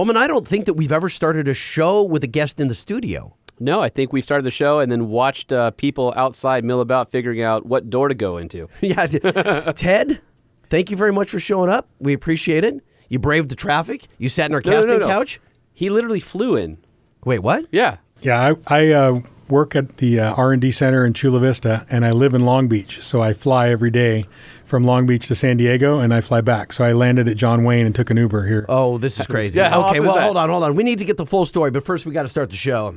Holman, I don't think that we've ever started a show with a guest in the studio. No, I think we started the show and then watched uh, people outside mill about figuring out what door to go into. yeah, Ted, thank you very much for showing up. We appreciate it. You braved the traffic. You sat in our No, no, casting no, no. couch. He literally flew in. Wait, what? Yeah. Yeah, I, I uh, work at the uh, R&D Center in Chula Vista, and I live in Long Beach. So I fly every day from Long Beach to San Diego, and I fly back. So I landed at John Wayne and took an Uber here. Oh, this is crazy. Yeah, how okay, awesome is well, that? hold on, hold on. We need to get the full story, but first we got to start the show.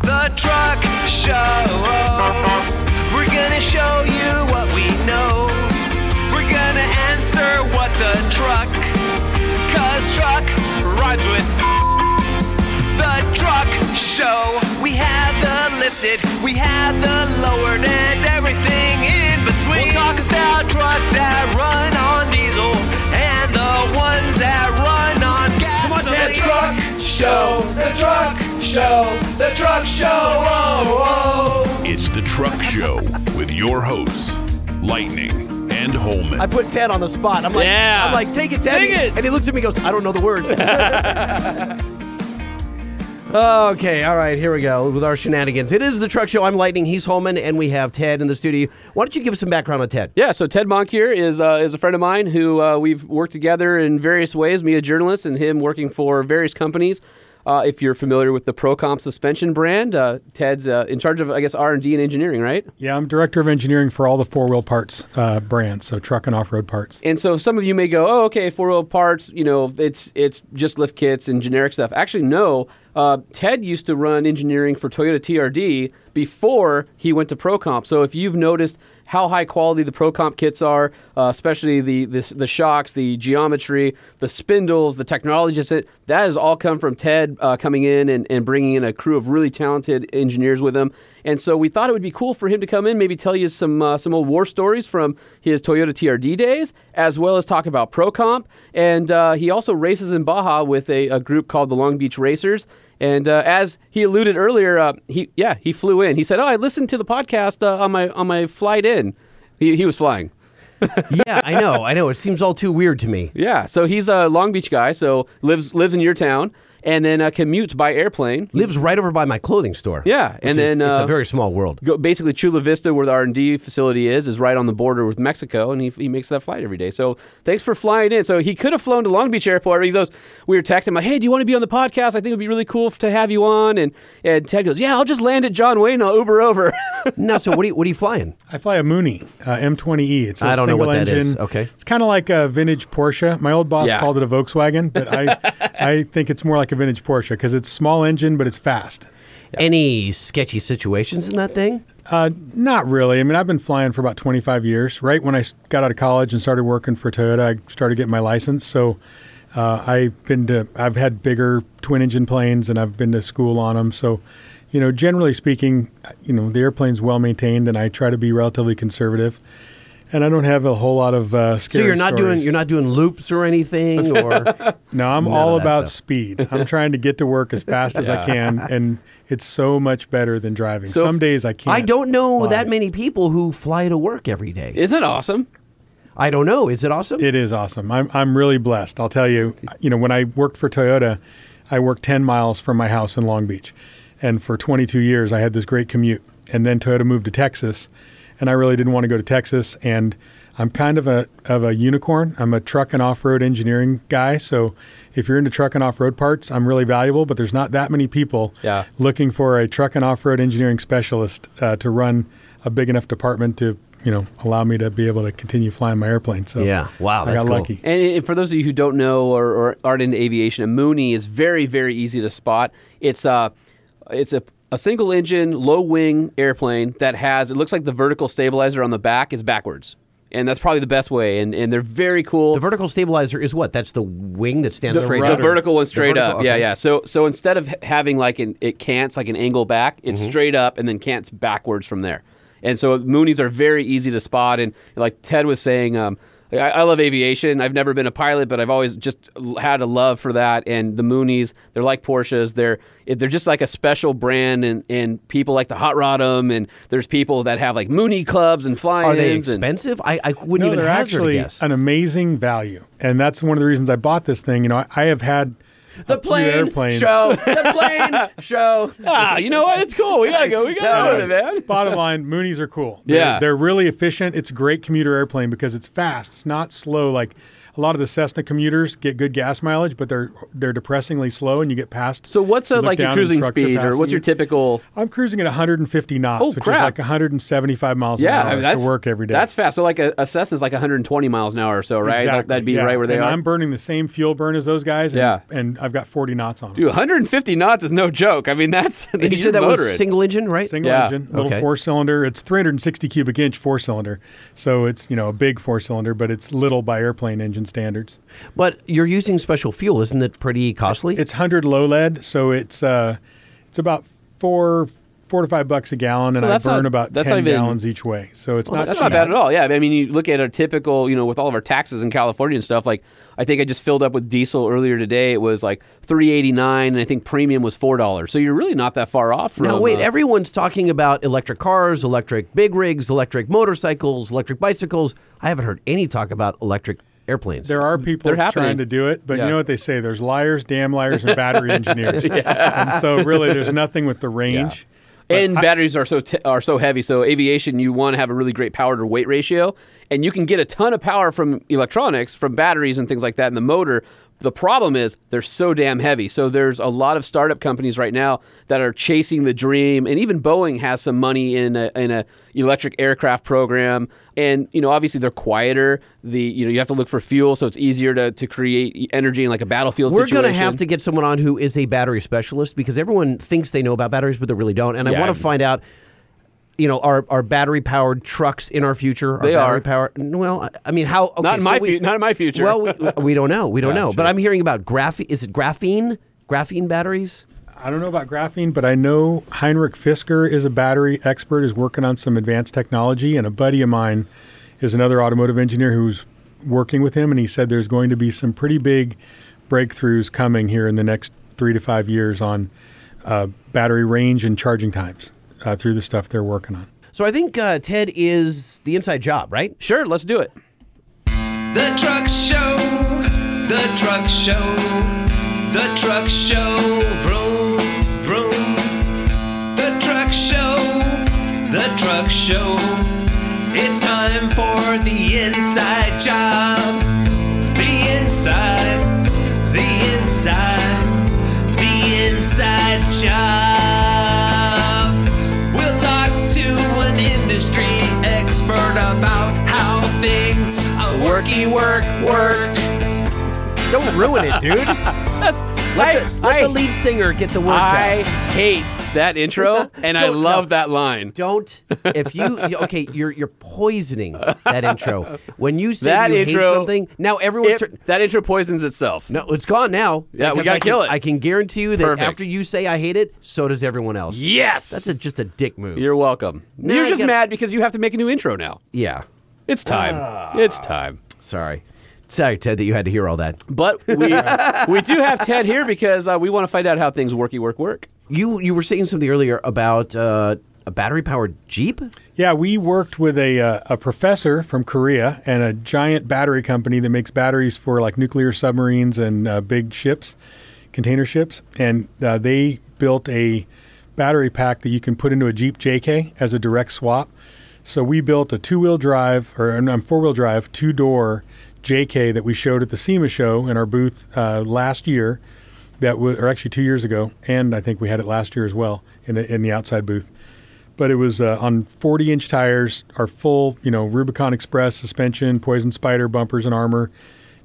The Truck Show. We're gonna show you what we know. We're gonna answer what the truck. Cause truck rhymes with the truck show. We have the lifted, we have the lowered, and everything in between. We'll talk about trucks that run on diesel and the ones that run on gas. Ted. truck show, the truck show, the truck show. Oh, oh. It's the Truck Show with your hosts, Lightning and Holman. I put Ted on the spot. I'm like, Yeah. I'm like, take it, Ted. Sing it. And he looks at me and goes, I don't know the words. okay, all right, here we go with our shenanigans. It is the truck show. I'm Lightning. He's Holman, and we have Ted in the studio. Why don't you give us some background on Ted? Yeah, so Ted Monk here is uh, is a friend of mine who uh, we've worked together in various ways. Me, a journalist, and him working for various companies. Uh, if you're familiar with the Procomp suspension brand, uh, Ted's uh, in charge of, I guess, R and D and engineering, right? Yeah, I'm director of engineering for all the four wheel parts uh, brands, so truck and off road parts. And so some of you may go, "Oh, okay, four wheel parts. You know, it's it's just lift kits and generic stuff." Actually, no. Uh, Ted used to run engineering for Toyota TRD before he went to Procomp. So if you've noticed how high quality the Procomp kits are, uh, especially the, the the shocks, the geometry, the spindles, the technology, that has all come from Ted uh, coming in and, and bringing in a crew of really talented engineers with him. And so we thought it would be cool for him to come in, maybe tell you some uh, some old war stories from his Toyota TRD days, as well as talk about Procomp. And uh, he also races in Baja with a, a group called the Long Beach Racers. And uh, as he alluded earlier, uh, he yeah he flew in. He said, "Oh, I listened to the podcast uh, on my on my flight in." He, he was flying. yeah, I know, I know. It seems all too weird to me. Yeah, so he's a Long Beach guy, so lives lives in your town, and then uh, commutes by airplane. Lives right over by my clothing store. Yeah, which and is- then, it's uh, a very small world. Go, basically, Chula Vista, where the R and D facility is, is right on the border with Mexico, and he, he makes that flight every day. So thanks for flying in. So he could have flown to Long Beach Airport. He goes, we were texting him like, "Hey, do you want to be on the podcast? I think it'd be really cool to have you on." And and Ted goes, "Yeah, I'll just land at John Wayne. I'll Uber over." no, so what are you, what are you flying? I fly a Mooney uh, M20E. It's a I don't know what single that is. Okay. It's kind of like a vintage Porsche. My old boss Yeah. called it a Volkswagen, but I I think it's more like a vintage Porsche because it's small engine, but it's fast. Any sketchy situations in that thing? Uh, not really. I mean, I've been flying for about 25 years. Right when I got out of college and started working for Toyota, I started getting my license. So uh, I've been to, I've had bigger twin engine planes, and I've been to school on them. So, you know, generally speaking, you know, the airplane's well maintained, and I try to be relatively conservative. And I don't have a whole lot of uh, So you're not doing you're not doing loops or anything, or No, I'm all about stuff. speed. I'm trying to get to work as fast as I can, and it's so much better than driving. So Some days I can't. I don't know fly. that many people who fly to work every day. Isn't that awesome? I don't know. Is it awesome? It is awesome. I'm I'm really blessed. I'll tell you. You know, when I worked for Toyota, I worked 10 miles from my house in Long Beach, and for 22 years I had this great commute. And then Toyota moved to Texas, and I really didn't want to go to Texas. And I'm kind of a of a unicorn. I'm a truck and off road engineering guy. So if you're into truck and off road parts, I'm really valuable. But there's not that many people Yeah. looking for a truck and off road engineering specialist uh, to run a big enough department to you know allow me to be able to continue flying my airplane. So Yeah. Wow, I that's got cool. lucky. And i- for those of you who don't know or, or aren't into aviation, a Mooney is very, very easy to spot. It's a, it's a, a single engine, low wing airplane that has, it looks like the vertical stabilizer on the back is backwards. And that's probably the best way. And, and they're very cool. The vertical stabilizer is what? That's the wing that stands the, straight the up. The vertical one straight vertical, up. Yeah, okay. yeah. So so instead of having like an it cants like an angle back, it's Mm-hmm. straight up and then cants backwards from there. And so Mooneys are very easy to spot. And like Ted was saying, um, I, I love aviation. I've never been a pilot, but I've always just had a love for that. And the Mooneys, they're like Porsches. They're they're just like a special brand, and, and people like to hot rod them. And there's people that have like Mooney clubs and fly-ins. Are they and- expensive? I, I wouldn't no, even they're hazard a actually guess. an amazing value, and that's one of the reasons I bought this thing. You know, I, I have had The plane show. The plane show. ah, you know what? It's cool. We gotta go. We gotta go, man. Bottom line, Mooneys are cool. They're, Yeah. they're really efficient. It's a great commuter airplane because it's fast. It's not slow like a lot of the Cessna commuters get good gas mileage, but they're they're depressingly slow, and you get past. So what's a, like your cruising speed, or what's your typical? I'm cruising at 150 knots, Oh, which crap. is like 175 miles Yeah, an hour I mean, that's to work every day. That's fast. So like a, a Cessna's like 120 miles an hour or so, right? That, Exactly, that'd be yeah. right where they and are. I'm burning the same fuel burn as those guys. And, Yeah. and I've got 40 knots on. 'em. Dude, 150 knots is no joke. I mean, that's And you you're said that was motoring. single engine, right? Single Yeah. engine, little Okay. four cylinder. It's 360 cubic inch four cylinder, so it's you know a big four cylinder, but it's little by airplane engine standards. But you're using special fuel, isn't it pretty costly? It's 100 low lead, so it's uh, it's about four four to five bucks a gallon, So and I burn not- about that's 10 not even- gallons each way. So it's not That's not bad at all. Yeah, I mean, you look at a typical, you know, with all of our taxes in California and stuff. Like, I think I just filled up with diesel earlier today. It was like three eighty nine, and I think premium was four dollars. So you're really not that far off. From, now wait, uh, everyone's talking about electric cars, electric big rigs, electric motorcycles, electric bicycles. I haven't heard any talk about electric airplanes. There are people They're happening. trying to do it, but Yeah. you know what they say? There's liars, damn liars, and battery engineers. And so really, there's nothing with the range. But and I- batteries are so t- are so heavy. So aviation, you want to have a really great power to weight ratio, and you can get a ton of power from electronics, from batteries and things like that in the motor. The problem is they're so damn heavy. So there's a lot of startup companies right now that are chasing the dream, and even Boeing has some money in a, in a electric aircraft program. And you know, obviously they're quieter. The you know you have to look for fuel, so it's easier to, to create energy in like a battlefield. We're going to have to get someone on who is a battery specialist because everyone thinks they know about batteries, but they really don't. And I want to find out, you know, are, are battery powered trucks in our future? Are They battery are. powered. Well, I- mean, how? Okay, Not in so my we- fu- not in my future. Well, we, we don't know. We don't Yeah, know. But. I'm hearing about graphene. Is it graphene? Graphene batteries? I don't know about graphene, but I know Henrik Fisker is a battery expert, is working on some advanced technology, and a buddy of mine is another automotive engineer who's working with him, and he said there's going to be some pretty big breakthroughs coming here in the next three to five years on uh, battery range and charging times uh, through the stuff they're working on. So I think uh, Ted is the inside job, right? Sure, let's do it. The truck show, the truck show, the truck show, the show. It's time for the inside job. The inside, the inside, the inside job. We'll talk to an industry expert about how things uh, worky work work. Don't ruin it, dude. That's, Let, I, the, let I- the lead singer get the words I out. hate that intro, and I love no. that line. Don't if you okay, you're you're poisoning that intro. When you say That you intro- hate something, now everyone's It- that intro poisons itself. no, it's gone now. Yeah, we gotta I can- kill it. I can guarantee you that Perfect. after you say I hate it, so does everyone else. Yes, That's a, just a dick move. You're welcome. Nah, You're I just get- mad because you have to make a new intro now. yeah. It's time. Ah. it's time. Sorry. Sorry, Ted, that you had to hear all that. But we we do have Ted here because uh, we want to find out how things worky work work. You you were saying something earlier about uh, a battery powered Jeep? Yeah, we worked with a, uh, a professor from Korea and a giant battery company that makes batteries for like nuclear submarines and uh, big ships, container ships. And uh, they built a battery pack that you can put into a Jeep JK as a direct swap. So we built a two wheel drive or no, four wheel drive, two door JK that we showed at the SEMA show in our booth uh, last year. That was, or actually two years ago, and I think we had it last year as well in the, in the outside booth but it was uh, on 40 inch tires, our full, you know, Rubicon Express suspension, Poison Spider bumpers and armor.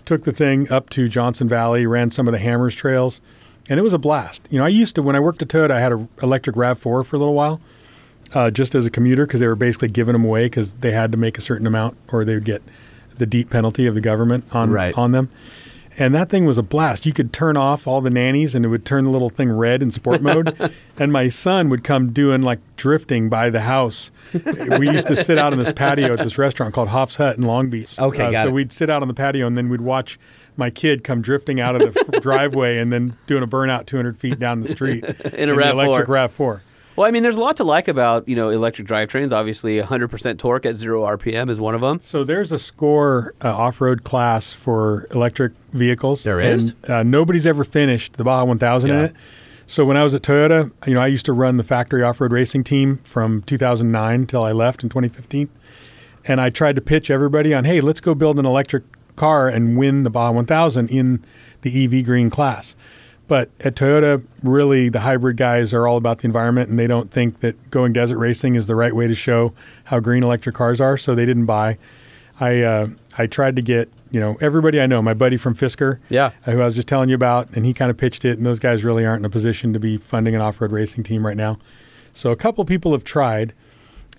Took the thing up to Johnson Valley, ran some of the Hammers trails, and it was a blast. You know, I used to when I worked at Toyota, I had an electric Rav4 for a little while, uh, just as a commuter because they were basically giving them away because they had to make a certain amount or they would get the deep penalty of the government on Right. on them. And that thing was a blast. You could turn off all the nannies and it would turn the little thing red in sport mode. and my son would come doing like drifting by the house. we used to sit out on this patio at this restaurant called Hof's Hut in Long Beach. Okay, Uh, got so it. we'd sit out on the patio and then we'd watch my kid come drifting out of the driveway and then doing a burnout 200 feet down the street In a the RAV4. electric RAV4. Well, I mean, there's a lot to like about you know electric drivetrains. Obviously, 100% torque at zero RPM is one of them. So there's a score uh, off-road class for electric vehicles. There and. Uh, nobody's ever finished the Baja 1000 in it. So when I was at Toyota, you know, I used to run the factory off-road racing team from 2009 till I left in 2015, and I tried to pitch everybody on, hey, let's go build an electric car and win the Baja 1000 in the EV green class. But at Toyota, really, the hybrid guys are all about the environment, and they don't think that going desert racing is the right way to show how green electric cars are. So they didn't buy. I uh, I tried to get you know everybody I know, my buddy from Fisker, Yeah. uh, who I was just telling you about, and he kind of pitched it. And those guys really aren't in a position to be funding an off-road racing team right now. So a couple people have tried,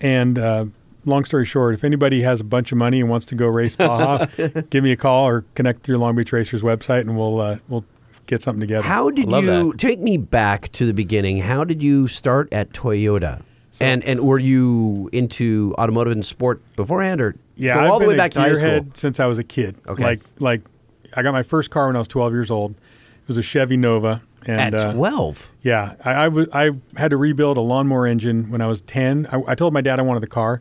and uh, long story short, if anybody has a bunch of money and wants to go race Baja, give me a call or connect through Long Beach Racers website, and we'll uh, we'll get something together. How did you that. take me back to the beginning? How did you start at Toyota? and and were you into automotive and sport beforehand, or Yeah, go I've all the way back to high school? since I was a kid. Okay. like like I got my first car when I was 12 years old. It was a Chevy Nova, and At uh, twelve, Yeah, I, I, had to rebuild a lawnmower engine when I was 10. I, I told my dad I wanted the car.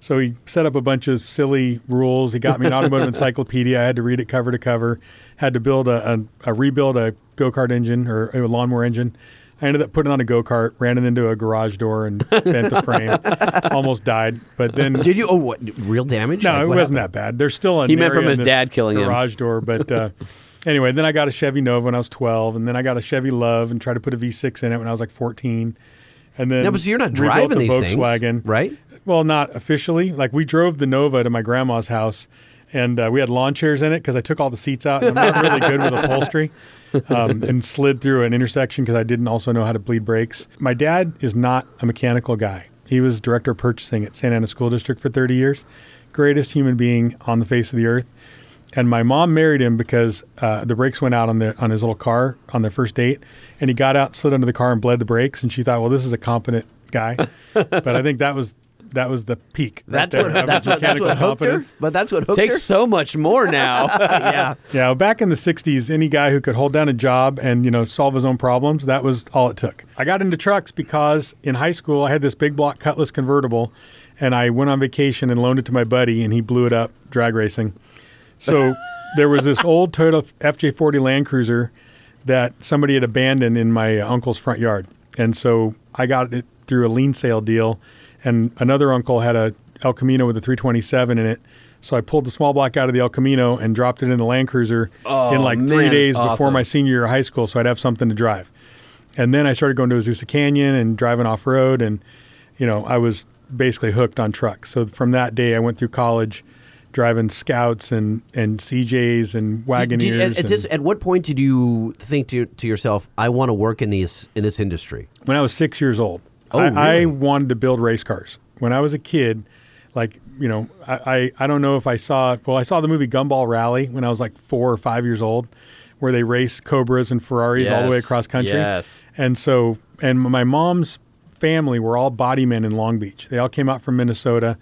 So he set up a bunch of silly rules. He got me an automotive encyclopedia. I had to read it cover to cover. Had to build a, a, a rebuild a go kart engine or a lawnmower engine. I ended up putting it on a go kart, ran it into a garage door, and bent the frame. Almost died, but then did you? Oh, what real damage? no, Like, it wasn't happened? that bad. There's still a He meant from his dad killing him. garage door, but uh, anyway, then I got a Chevy Nova when I was 12, and then I got a Chevy Love and tried to put a V6 in it when I was like 14, and then No, but so you're not driving the these Volkswagen, things, right? Well, not officially. Like we drove the Nova to my grandma's house, and uh, we had lawn chairs in it because I took all the seats out. And I'm not really good with upholstery, um, and slid through an intersection because I didn't also know how to bleed brakes. My dad is not a mechanical guy. He was director of purchasing at Santa Ana School District for 30 years. Greatest human being on the face of the earth. And my mom married him because uh, the brakes went out on the on his little car on their first date, and he got out, slid under the car, and bled the brakes. And she thought, well, this is a competent guy. but I think that was that was the peak. That's there what of that's what that's mechanical what hooked her. But that's what hooked her. Takes so much more now. yeah. Yeah, back in the '60s, any guy who could hold down a job and you know solve his own problems, that was all it took. I got into trucks because in high school I had this big block Cutlass convertible, and I went on vacation and loaned it to my buddy, and he blew it up drag racing. So there was this old Toyota FJ40 Land Cruiser that somebody had abandoned in my uncle's front yard, and so I got it through a lien sale deal, and another uncle had a El Camino with a 327 in it. So I pulled the small block out of the El Camino and dropped it in the Land Cruiser Oh, in like three man, days that's before my senior year of high school, so I'd have something to drive. And then I started going to Azusa Canyon and driving off road, and you know I was basically hooked on trucks. So from that day, I went through college driving Scouts and and CJs and Wagoneers. Did- did- at, at and- this, at what point did you think to, to yourself, I want to work in this in this industry? when I was six years old. Oh, I, I wanted to build race cars. When I was a kid, like, you know, I, I, I don't know if I saw, well, I saw the movie Gumball Rally when I was like four or five years old, where they race Cobras and Ferraris all the way across country. yes. And so, and my mom's family were all body men in Long Beach. They all came out from Minnesota.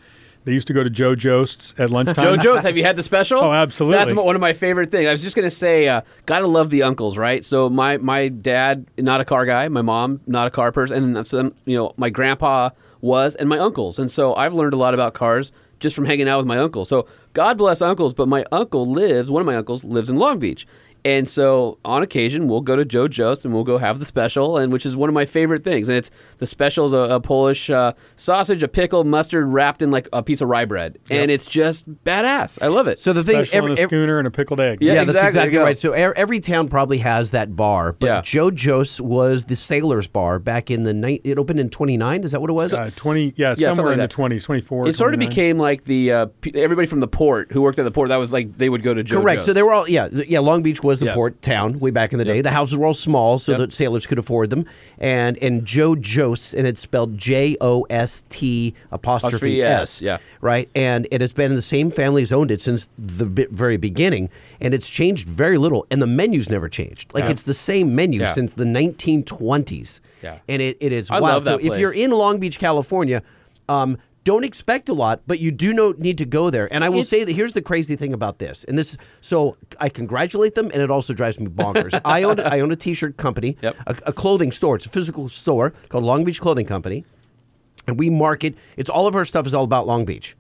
They used to go to Joe Jost's at lunchtime. JoJo's, have you had the special? Oh, absolutely. That's one of my favorite things. I was just gonna say, uh, gotta love the uncles, right? So my my dad, not a car guy. My mom, not a car person, and that's, um, you know, my grandpa was, and my uncles. And so I've learned a lot about cars just from hanging out with my uncle. So God bless uncles, but my uncle lives. One of my uncles lives in Long Beach. And so, on occasion, we'll go to Joe Jost and we'll go have the special, and which is one of my favorite things. And it's the special is a, a Polish uh, sausage, a pickle, mustard wrapped in like a piece of rye bread, and it's just badass. I love it. So the thing, Special every, on a every- schooner and a pickled egg. Yeah, yeah, that's exactly. exactly There you right. So er- every town probably has that bar, but Yeah. Joe Jost was the Sailors Bar back in the night. It opened in '29. Is that what it was? Uh, 20, yeah, something somewhere like in that. the 20s, 24. it sort of became like the uh, everybody from the port who worked at the port. That was like they would go to Joe Correct. Joe's. So they were all yeah yeah. Long Beach was the Yeah. port town way back in the day. The houses were all small, so Yep. that sailors could afford them. And and Joe Jost, and it's spelled J O S T apostrophe S. Yeah. Right. And it has been the same family has owned it since the very beginning, and it's changed very little, and the menu's never changed. Like Yeah. it's the same menu Yeah. since the 1920s. Yeah. And it, it is I wild. so if you're in Long Beach, California. Um, don't expect a lot, but you do know, need to go there. And I will It's- say that here's the crazy thing about this, and this. So I congratulate them, and it also drives me bonkers. I own I own a T-shirt company, Yep. a, a clothing store. It's a physical store called Long Beach Clothing Company, and we market. It's all of our stuff is all about Long Beach.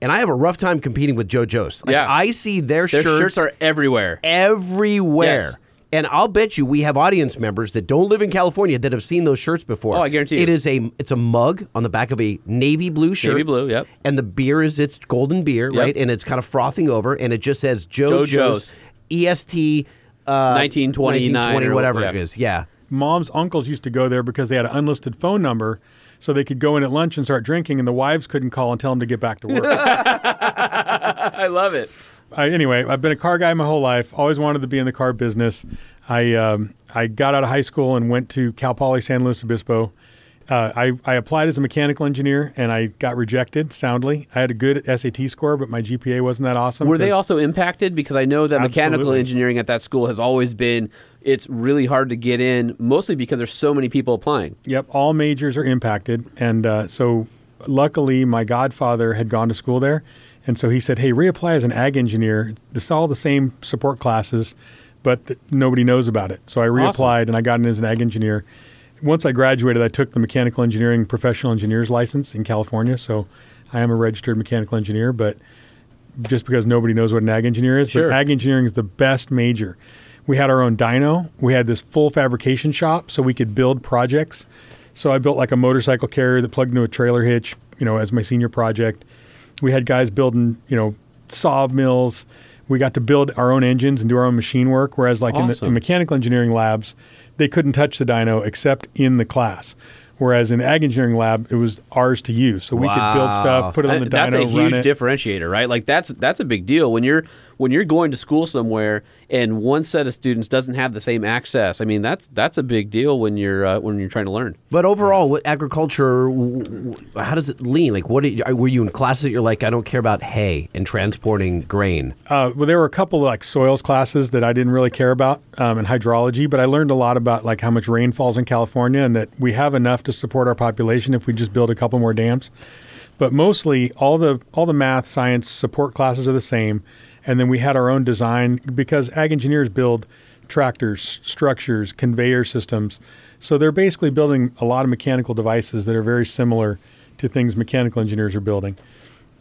And I have a rough time competing with Joe Joe's. Like, Yeah. I see their, Their shirts, are everywhere. everywhere. Yes. And I'll bet you we have audience members that don't live in California that have seen those shirts before. Oh, I guarantee you. It is a it's a mug on the back of a navy blue shirt. Navy blue, yep. And the beer is its golden beer, Yep. right? And it's kind of frothing over, and it just says Joe, Joe Joe's, EST uh, 1929 1920, or whatever yeah. it is. Yeah. Mom's uncles used to go there because they had an unlisted phone number, so they could go in at lunch and start drinking, and the wives couldn't call and tell them to get back to work. I love it. I, anyway, I've been a car guy my whole life. Always wanted to be in the car business. I um, I got out of high school and went to Cal Poly San Luis Obispo. Uh, I, I applied as a mechanical engineer and I got rejected soundly. I had a good SAT score, but my GPA wasn't that awesome. Were they also impacted? Because I know that mechanical engineering at that school has always been. It's really hard to get in, mostly because there's so many people applying. Yep, all majors are impacted, and uh, so luckily my godfather had gone to school there, and so he said, "Hey, reapply as an ag engineer. This is all the same support classes, but th- nobody knows about it." So I reapplied, and I got in as an ag engineer. Once I graduated, I took the mechanical engineering professional engineer's license in California, so I am a registered mechanical engineer, but just because nobody knows what an ag engineer is, Sure. but ag engineering is the best major. We had our own dyno. We had this full fabrication shop so we could build projects. So I built like a motorcycle carrier that plugged into a trailer hitch, you know, as my senior project. We had guys building, you know, saw mills. We got to build our own engines and do our own machine work. Whereas, like in, the, in mechanical engineering labs, they couldn't touch the dyno except in the class. Whereas in the ag engineering lab, it was ours to use. So we could build stuff, put it on the Uh, that's dyno, a huge differentiator, right? Like that's that's a big deal when you're when you're going to school somewhere and one set of students doesn't have the same access. I mean, that's that's a big deal when you're uh, when you're trying to learn. But overall, what agriculture? w- w- How does it lean? Like, what you, were you in classes that you're like, I don't care about hay and transporting grain? Uh, well, there were a couple of like soils classes that I didn't really care about um, in hydrology, but I learned a lot about like how much rain falls in California and that we have enough to support our population if we just build a couple more dams. But mostly, all the all the math, science support classes are the same, and then we had our own design because ag engineers build tractors, structures, conveyor systems. So they're basically building a lot of mechanical devices that are very similar to things mechanical engineers are building.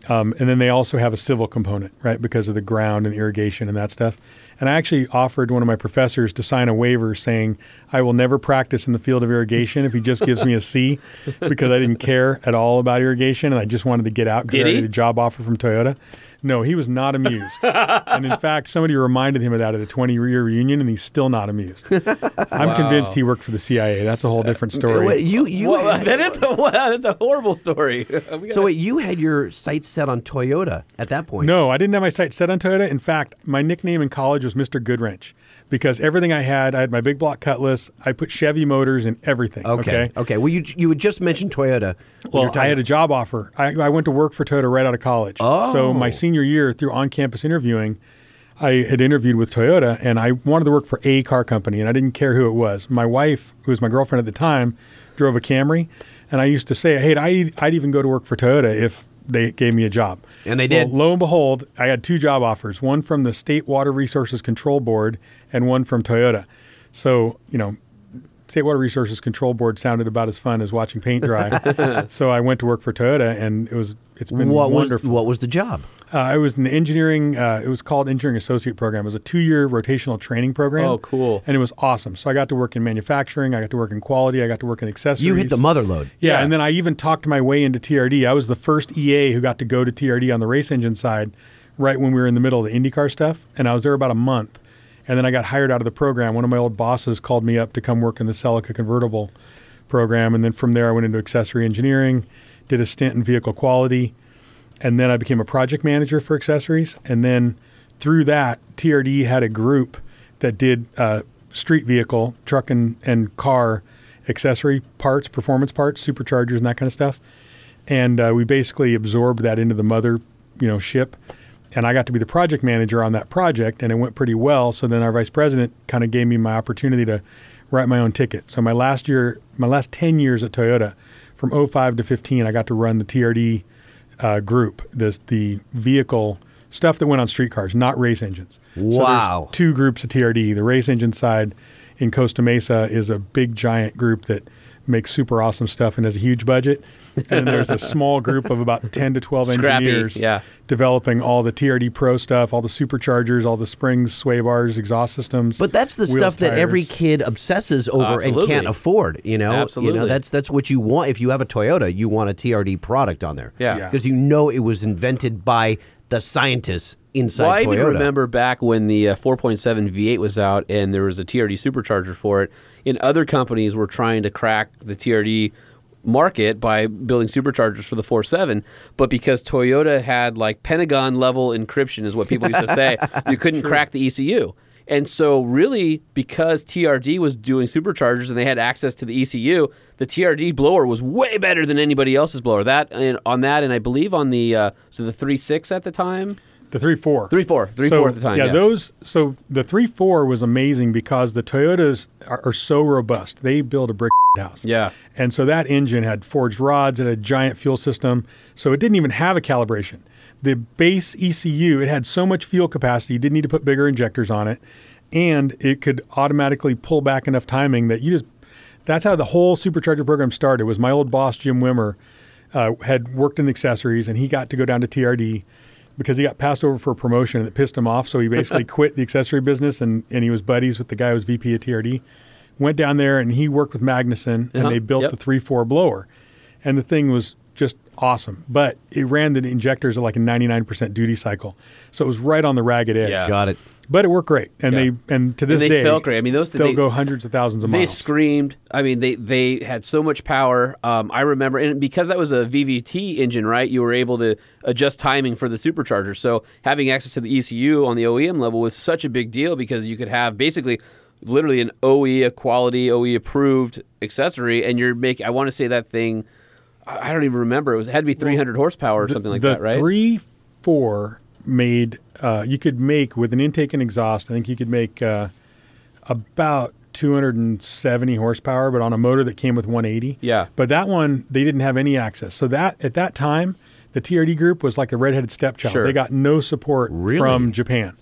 Um, and then they also have a civil component, right, because of the ground and the irrigation and that stuff. And I actually offered one of my professors to sign a waiver saying I will never practice in the field of irrigation if he just gives me a C because I didn't care at all about irrigation and I just wanted to get out because I had a job offer from Toyota. No, he was not amused. and in fact, somebody reminded him of that at a 20 year reunion and he's still not amused. I'm convinced he worked for the CIA. That's a whole different story. So wait, you you Well, had, that is a wow, that's a horrible story. So gotta- wait, you had your sights set on Toyota at that point. No, I didn't have my sights set on Toyota. In fact, my nickname in college was Mr. Goodwrench because everything I had, I had my big block Cutlass. I put Chevy motors in everything. Okay. Okay. Okay. Well, you you had just mentioned Toyota. when you were Well, I had a job offer. I, I went to work for Toyota right out of college. Oh. So my senior year, through on-campus interviewing, I had interviewed with Toyota, and I wanted to work for a car company, and I didn't care who it was. My wife, who was my girlfriend at the time, drove a Camry, and I used to say, "Hey, I'd, I'd even go to work for Toyota if they gave me a job." And they Well, did. lo and behold, I had two job offers: one from the State Water Resources Control Board, and one from Toyota. So you know, State Water Resources Control Board sounded about as fun as watching paint dry. so I went to work for Toyota, and it was it's been what was wonderful. what was the job? Uh, I was in the engineering. Uh, it was called Engineering Associate Program. It was a two-year rotational training program. Oh, cool. And it was awesome. So I got to work in manufacturing. I got to work in quality. I got to work in accessories. You hit the mother lode. Yeah, Yeah. and then I even talked my way into TRD. I was the first EA who got to go to TRD on the race engine side, right when we were in the middle of the IndyCar stuff. And I was there about a month, and then I got hired out of the program. One of my old bosses called me up to come work in the Celica convertible program, and then from there I went into accessory engineering, did a stint in vehicle quality, and then I became a project manager for accessories. And then through that, TRD had a group that did uh, street vehicle, truck and, and car accessory parts, performance parts, superchargers, and that kind of stuff. And uh, we basically absorbed that into the mother, you know, ship. And I got to be the project manager on that project, and it went pretty well. So then our vice president kind of gave me my opportunity to write my own ticket. So my last year, my last ten years at Toyota, from 05 to 15, I got to run the TRD uh, group, this the vehicle stuff that went on streetcars, not race engines. So Wow. two groups of TRD. The race engine side in Costa Mesa is a big giant group that makes super awesome stuff and has a huge budget. And then there's a small group of about 10 to 12 Scrappy, engineers yeah. developing all the TRD Pro stuff, all the superchargers, all the springs, sway bars, exhaust systems. But that's the wheels, stuff that every kid obsesses over and can't afford. You know, you know that's that's what you want. If you have a Toyota, you want a TRD product on there. Yeah. Yeah. because you know it was invented by the scientists inside Well, I Toyota. even remember back when the uh, 4.7 V8 was out and there was a TRD supercharger for it. And other companies were trying to crack the TRD market by building superchargers for the 4.7. But because Toyota had like Pentagon level encryption, is what people used to say, you couldn't crack the ECU. And so, really, because TRD was doing superchargers and they had access to the ECU, the TRD blower was way better than anybody else's blower. That and on that, and I believe on the uh, so the 3.6 at the time. The three four. Three four, three so, four at the time. Yeah, Yeah, those. So the three four was amazing because the Toyotas are, are so robust. They build a brick house. Yeah. And so that engine had forged rods, it had a giant fuel system, so it didn't even have a calibration. The base ECU, it had so much fuel capacity, you didn't need to put bigger injectors on it, and it could automatically pull back enough timing that you just. That's how the whole supercharger program started. Was my old boss Jim Wimmer uh, had worked in the accessories, and he got to go down to TRD because he got passed over for a promotion and it pissed him off. So he basically quit the accessory business and, and he was buddies with the guy who was VP at TRD. Went down there and he worked with Magnuson and Uh-huh. they built Yep. the 3 4 blower. And the thing was just awesome. But it ran the injectors at like a 99% duty cycle. So it was right on the ragged edge. Yeah. Got it. But it worked great. And Yeah. they and to this they day felt great. I mean, those- they'll they- go hundreds of thousands of They miles. They screamed. I mean, they they had so much power. Um, I remember, and because that was a VVT engine, right? You were able to adjust timing for the supercharger. So having access to the ECU on the OEM level was such a big deal because you could have basically, literally an OE, a quality OE approved accessory, and you're making. I want to say that thing. I don't even remember. It was it had to be 300 horsepower or something like the that, right? three four made uh, you could make with an intake and exhaust. I think you could make uh, about 270 horsepower, but on a motor that came with 180. Yeah. But that one they didn't have any access. So that at that time, the TRD group was like a redheaded stepchild. Sure. They got no support Really? from Japan.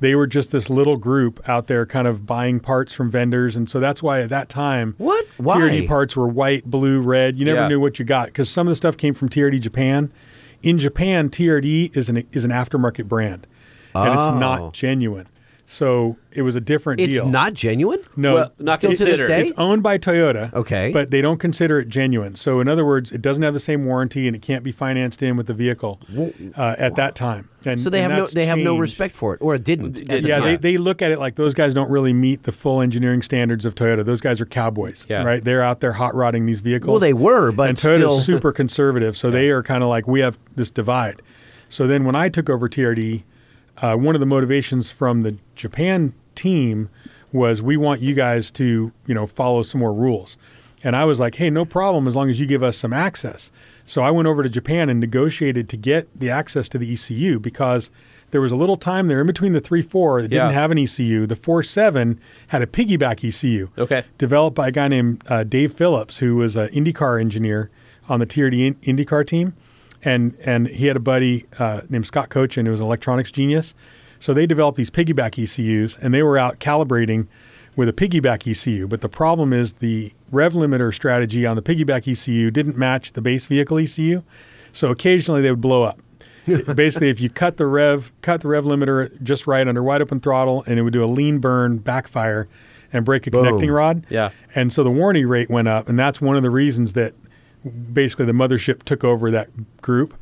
They were just this little group out there, kind of buying parts from vendors, and so that's why at that time, What? Why? TRD parts were white, blue, red. You never Yeah. knew what you got because some of the stuff came from TRD Japan. In Japan, TRD is an is an aftermarket brand, and it's Oh. not genuine. So it was a different It's deal. It's not genuine. no, Well, not this considered. it's owned by Toyota. Okay. but they don't consider it genuine. So in other words, it doesn't have the same warranty, and it can't be financed in with the vehicle uh, at that time. And, So they have no they have no respect for it, or it didn't. at the Yeah, they, they look at it like those guys don't really meet the full engineering standards of Toyota. Those guys are cowboys, Yeah. right? They're out there hot rodding these vehicles. Well, they were, but and Toyota's still- super conservative, so they are kind of like we have this divide. So then when I took over TRD, uh, one of the motivations from the Japan team was we want you guys to you know follow some more rules, and I was like, hey, no problem as long as you give us some access. So I went over to Japan and negotiated to get the access to the ECU because there was a little time there in between the three four that didn't have an ECU. The four seven had a piggyback ECU Okay. developed by a guy named uh, Dave Phillips, who was an IndyCar engineer on the TRD IndyCar team, and and he had a buddy uh, named Scott Cochin, who was an electronics genius. So they developed these piggyback ECUs, and they were out calibrating with a piggyback ECU. But the problem is the rev limiter strategy on the piggyback ECU didn't match the base vehicle ECU, so occasionally they would blow up. Basically, if you cut the rev, cut the rev limiter just right under wide open throttle, and it would do a lean burn backfire and break a connecting rod. Yeah. And so the warranty rate went up, and that's one of the reasons that basically the mothership took over that group.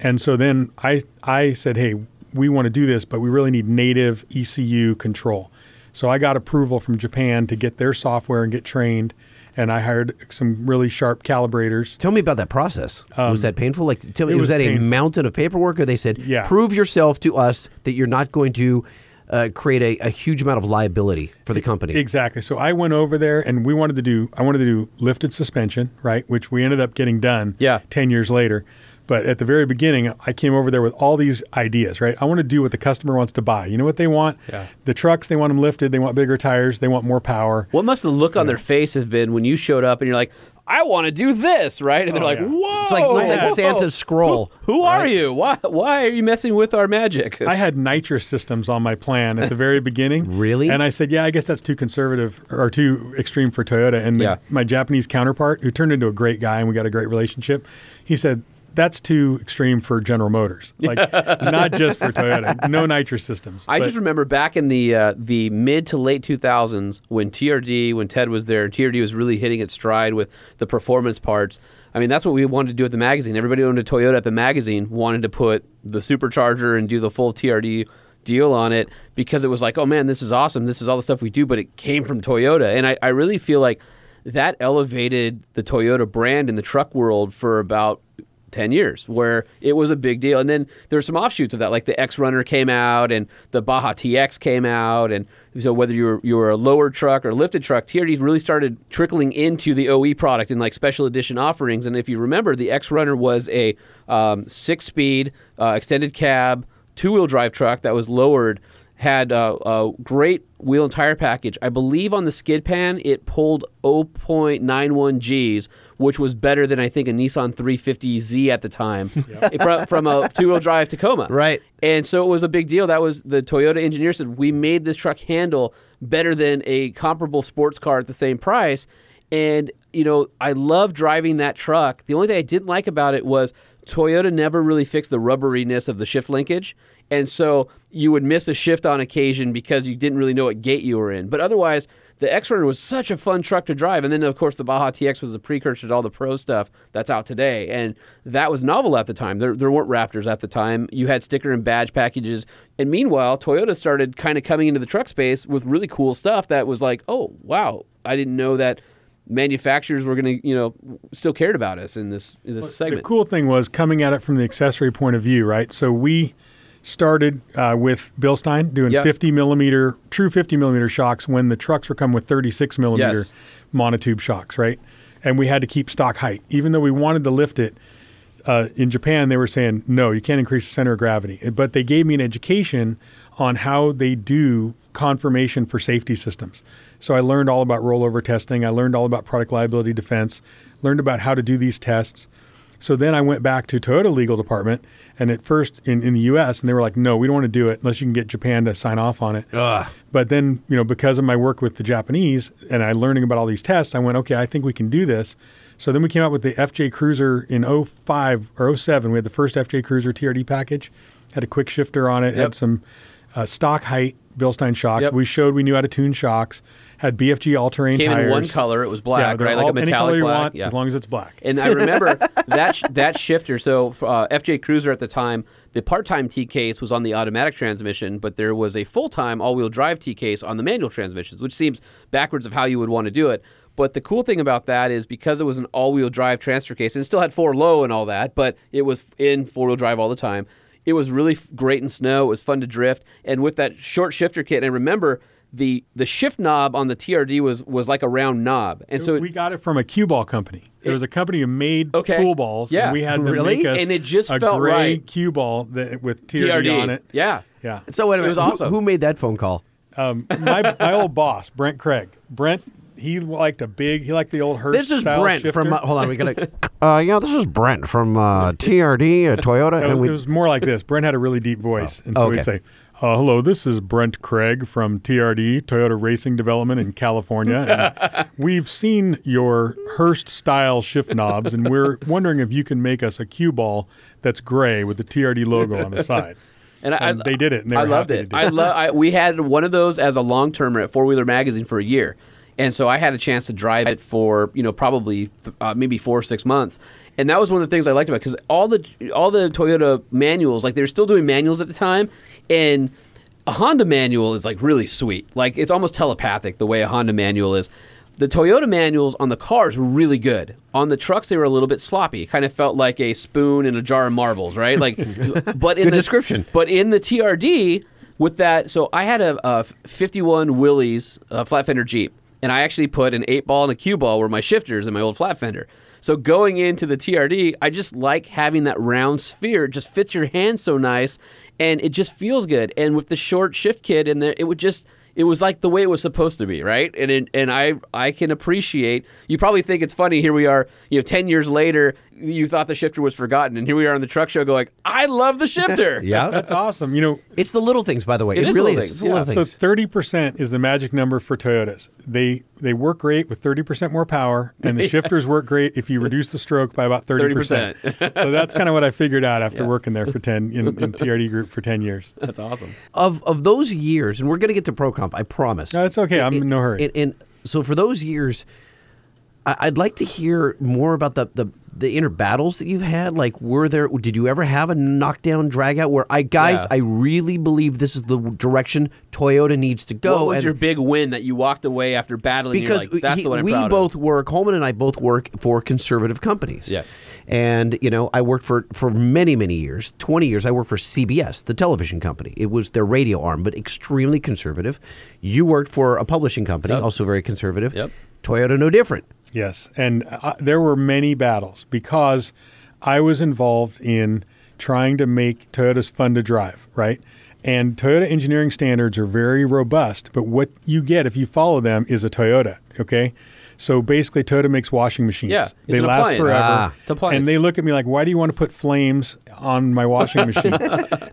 And so then I I said, hey, we want to do this, but we really need native ECU control. So I got approval from Japan to get their software and get trained, and I hired some really sharp calibrators. Tell me about that process. was that painful? Like, tell me, Um, was, was that a mountain of paperwork, or they said, Yeah. prove yourself to us that you're not going to uh, create a, a huge amount of liability for the company? Exactly. So I went over there, and we wanted to do I wanted to do lifted suspension, right, which we ended up getting done. Yeah. Ten years later. But at the very beginning, I came over there with all these ideas, right? I want to do what the customer wants to buy. You know what they want? Yeah. The trucks, they want them lifted. They want bigger tires. They want more power. What must the look on their face have been when you showed up and you're like, I want to do this, right? And they're Oh, like, yeah. whoa. It's like looks like. Santa's scroll. Who, who are you? Why, why are you messing with our magic? I had nitrous systems on my plan at the very beginning. Really? And I said, yeah, I guess that's too conservative or too extreme for Toyota. And the- Yeah. my Japanese counterpart, who turned into a great guy and we got a great relationship, he said, that's too extreme for General Motors. Like, not just for Toyota. No nitrous systems. I But- just remember back in the uh, the mid to late 2000s when TRD, when Ted was there, TRD was really hitting its stride with the performance parts. I mean, that's what we wanted to do at the magazine. Everybody owned a Toyota at the magazine wanted to put the supercharger and do the full TRD deal on it because it was like, oh man, this is awesome. This is all the stuff we do, but it came from Toyota. And I, I really feel like that elevated the Toyota brand in the truck world for about 10 years where it was a big deal. And then there were some offshoots of that like the X Runner came out and the Baja TX came out. And so whether you were you were a lower truck or lifted truck TRD really started trickling into the OE product in like special edition offerings. And if you remember the X Runner was a um, six speed uh, extended cab two wheel drive truck that was lowered had uh, a great wheel and tire package. I believe on the skid pan it pulled 0.91 Gs, which was better than I think a Nissan 350Z at the time from, from a two-wheel drive Tacoma. Right. And so it was a big deal. That was the Toyota engineer said we made this truck handle better than a comparable sports car at the same price. And you know, I love driving that truck. The only thing I didn't like about it was Toyota never really fixed the rubberiness of the shift linkage. And so you would miss a shift on occasion because you didn't really know what gate you were in. But otherwise, the X Runner was such a fun truck to drive. And then, of course, the Baja TX was a precursor to all the pro stuff that's out today. And that was novel at the time. There, there weren't Raptors at the time. You had sticker and badge packages. And meanwhile, Toyota started kind of coming into the truck space with really cool stuff that was like, oh, wow, I didn't know that manufacturers were going to, you know, still cared about us in this, in this segment. The cool thing was coming at it from the accessory point of view, right? So we started uh, with Bilstein doing Yep. 50 millimeter, true 50 millimeter shocks when the trucks were coming with 36 millimeter Yes. monotube shocks, right? And we had to keep stock height, even though we wanted to lift it. Uh, in Japan, they were saying no, you can't increase the center of gravity. But they gave me an education on how they do confirmation for safety systems. So I learned all about rollover testing. I learned all about product liability defense. Learned about how to do these tests. So then I went back to Toyota legal department, and at first in, in the U.S. and they were like, "No, we don't want to do it unless you can get Japan to sign off on it." But then, you know, because of my work with the Japanese and I learning about all these tests, I went, "Okay, I think we can do this." So then we came out with the FJ Cruiser in 05 or 07. We had the first FJ Cruiser TRD package, had a quick shifter on it, Yep. had some uh, stock height Bilstein shocks. Yep. We showed we knew how to tune shocks. Had BFG all terrain Came tires. in one color. It was black, yeah, right? Like a all- any color you black. want, yeah. as long as it's black. And I remember that sh- that shifter. So uh, FJ Cruiser at the time, the part-time T case was on the automatic transmission, but there was a full-time all-wheel drive T case on the manual transmissions, which seems backwards of how you would want to do it. But the cool thing about that is because it was an all-wheel drive transfer case, and it still had four low and all that, but it was in four-wheel drive all the time. It was really f- great in snow. It was fun to drift, and with that short shifter kit. And remember, the the shift knob on the TRD was was like a round knob, and so it- we got it from a cue ball company. There was a company who made Okay. pool balls. Yeah. and we had them Really? make us And it just a felt gray right. cue ball that, with TRD, TRD on it. Yeah, Yeah. So wait a It was who- awesome. Who, made that phone call? Um, my my old boss, Brent Craig. Brent, he liked a big. He liked the old Hurst. This is style Brent shifter. from. Uh, hold on, we gotta. uh, yeah, this is Brent from uh, TRD uh, Toyota, It and we. it was more like this. Brent had a really deep voice, and so Oh, okay. he'd say, uh, "Hello, this is Brent Craig from TRD Toyota Racing Development in California. And we've seen your Hurst style shift knobs, and we're wondering if you can make us a cue ball that's gray with the TRD logo on the side." and, I, And they did it, and they I loved it. I love. I, we had one of those as a long termer at Four Wheeler Magazine for a year, and so I had a chance to drive it for you know probably uh, maybe four or six months. And that was one of the things I liked about because all the all the Toyota manuals, like they were still doing manuals at the time, and a Honda manual is like really sweet. Like it's almost telepathic the way a Honda manual is. The Toyota manuals on the cars were really good. On the trucks, they were a little bit sloppy. It kind of felt like a spoon in a jar of marbles, right? Like, but in Good the, description. But in the TRD, with that, so I had a, a 51 Willys uh, flat fender Jeep, and I actually put an eight ball and a cue ball were my shifters in my old flat fender. So going into the TRD, I just like having that round sphere. It just fits your hand so nice, and it just feels good. And with the short shift kit in there, it would just it was like the way it was supposed to be, right? And it, and I I can appreciate. You probably think it's funny. Here we are, you know, ten years later. You thought the shifter was forgotten, and here we are on the truck show, going, "I love the shifter." Yeah. That's awesome. You know, It's the little things, by the way. It It, is really little is. things, It's the little yeah. So thirty percent is the magic number for Toyotas. They they work great with thirty percent more power, and the shifters work great if you reduce the stroke by about thirty percent. 30%. so that's kind of what I figured out after Yeah. working there for ten in, in TRD Group for ten years. That's awesome. of of those years, and we're going to get to ProComp, I promise. No, it's okay. I'm in no hurry. And, and so for those years, I, I'd like to hear more about the, the the inner battles that you've had. Like, were there? Did you ever have a knockdown drag out where I guys? Yeah. I really believe this is the direction Toyota needs to go. what was and- your big win that you walked away after battling? because like, that's he- the one I'm we both of. work Holman and I both work for conservative companies. Yes. And you know, I worked for for many many years, 20 years I worked for CBS, the television company. It was their radio arm, but extremely conservative. You worked for a publishing company, Yep. also very conservative. Yep. Toyota no different. Yes, and uh, there were many battles because I was involved in trying to make Toyotas fun to drive, right? And Toyota engineering standards are very robust, but what you get if you follow them is a Toyota, okay? So basically, Toyota makes washing machines. Yeah, it's they an last appliance. forever. Ah. It's appliance. And they look at me like, "Why do you want to put flames on my washing machine?"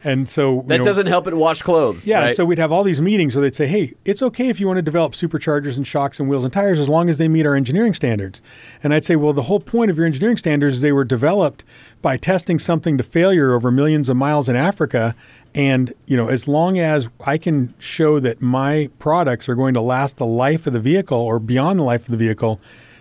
and so you That know, doesn't help it wash clothes. yeah, and right? so we'd have all these meetings where they'd say, "Hey, it's okay if you want to develop superchargers and shocks and wheels and tires as long as they meet our engineering standards." And I'd say, "Well, the whole point of your engineering standards is they were developed by testing something to failure over millions of miles in Africa." And you know, as long as I can show that my products are going to last the life of the vehicle or beyond the life of the vehicle,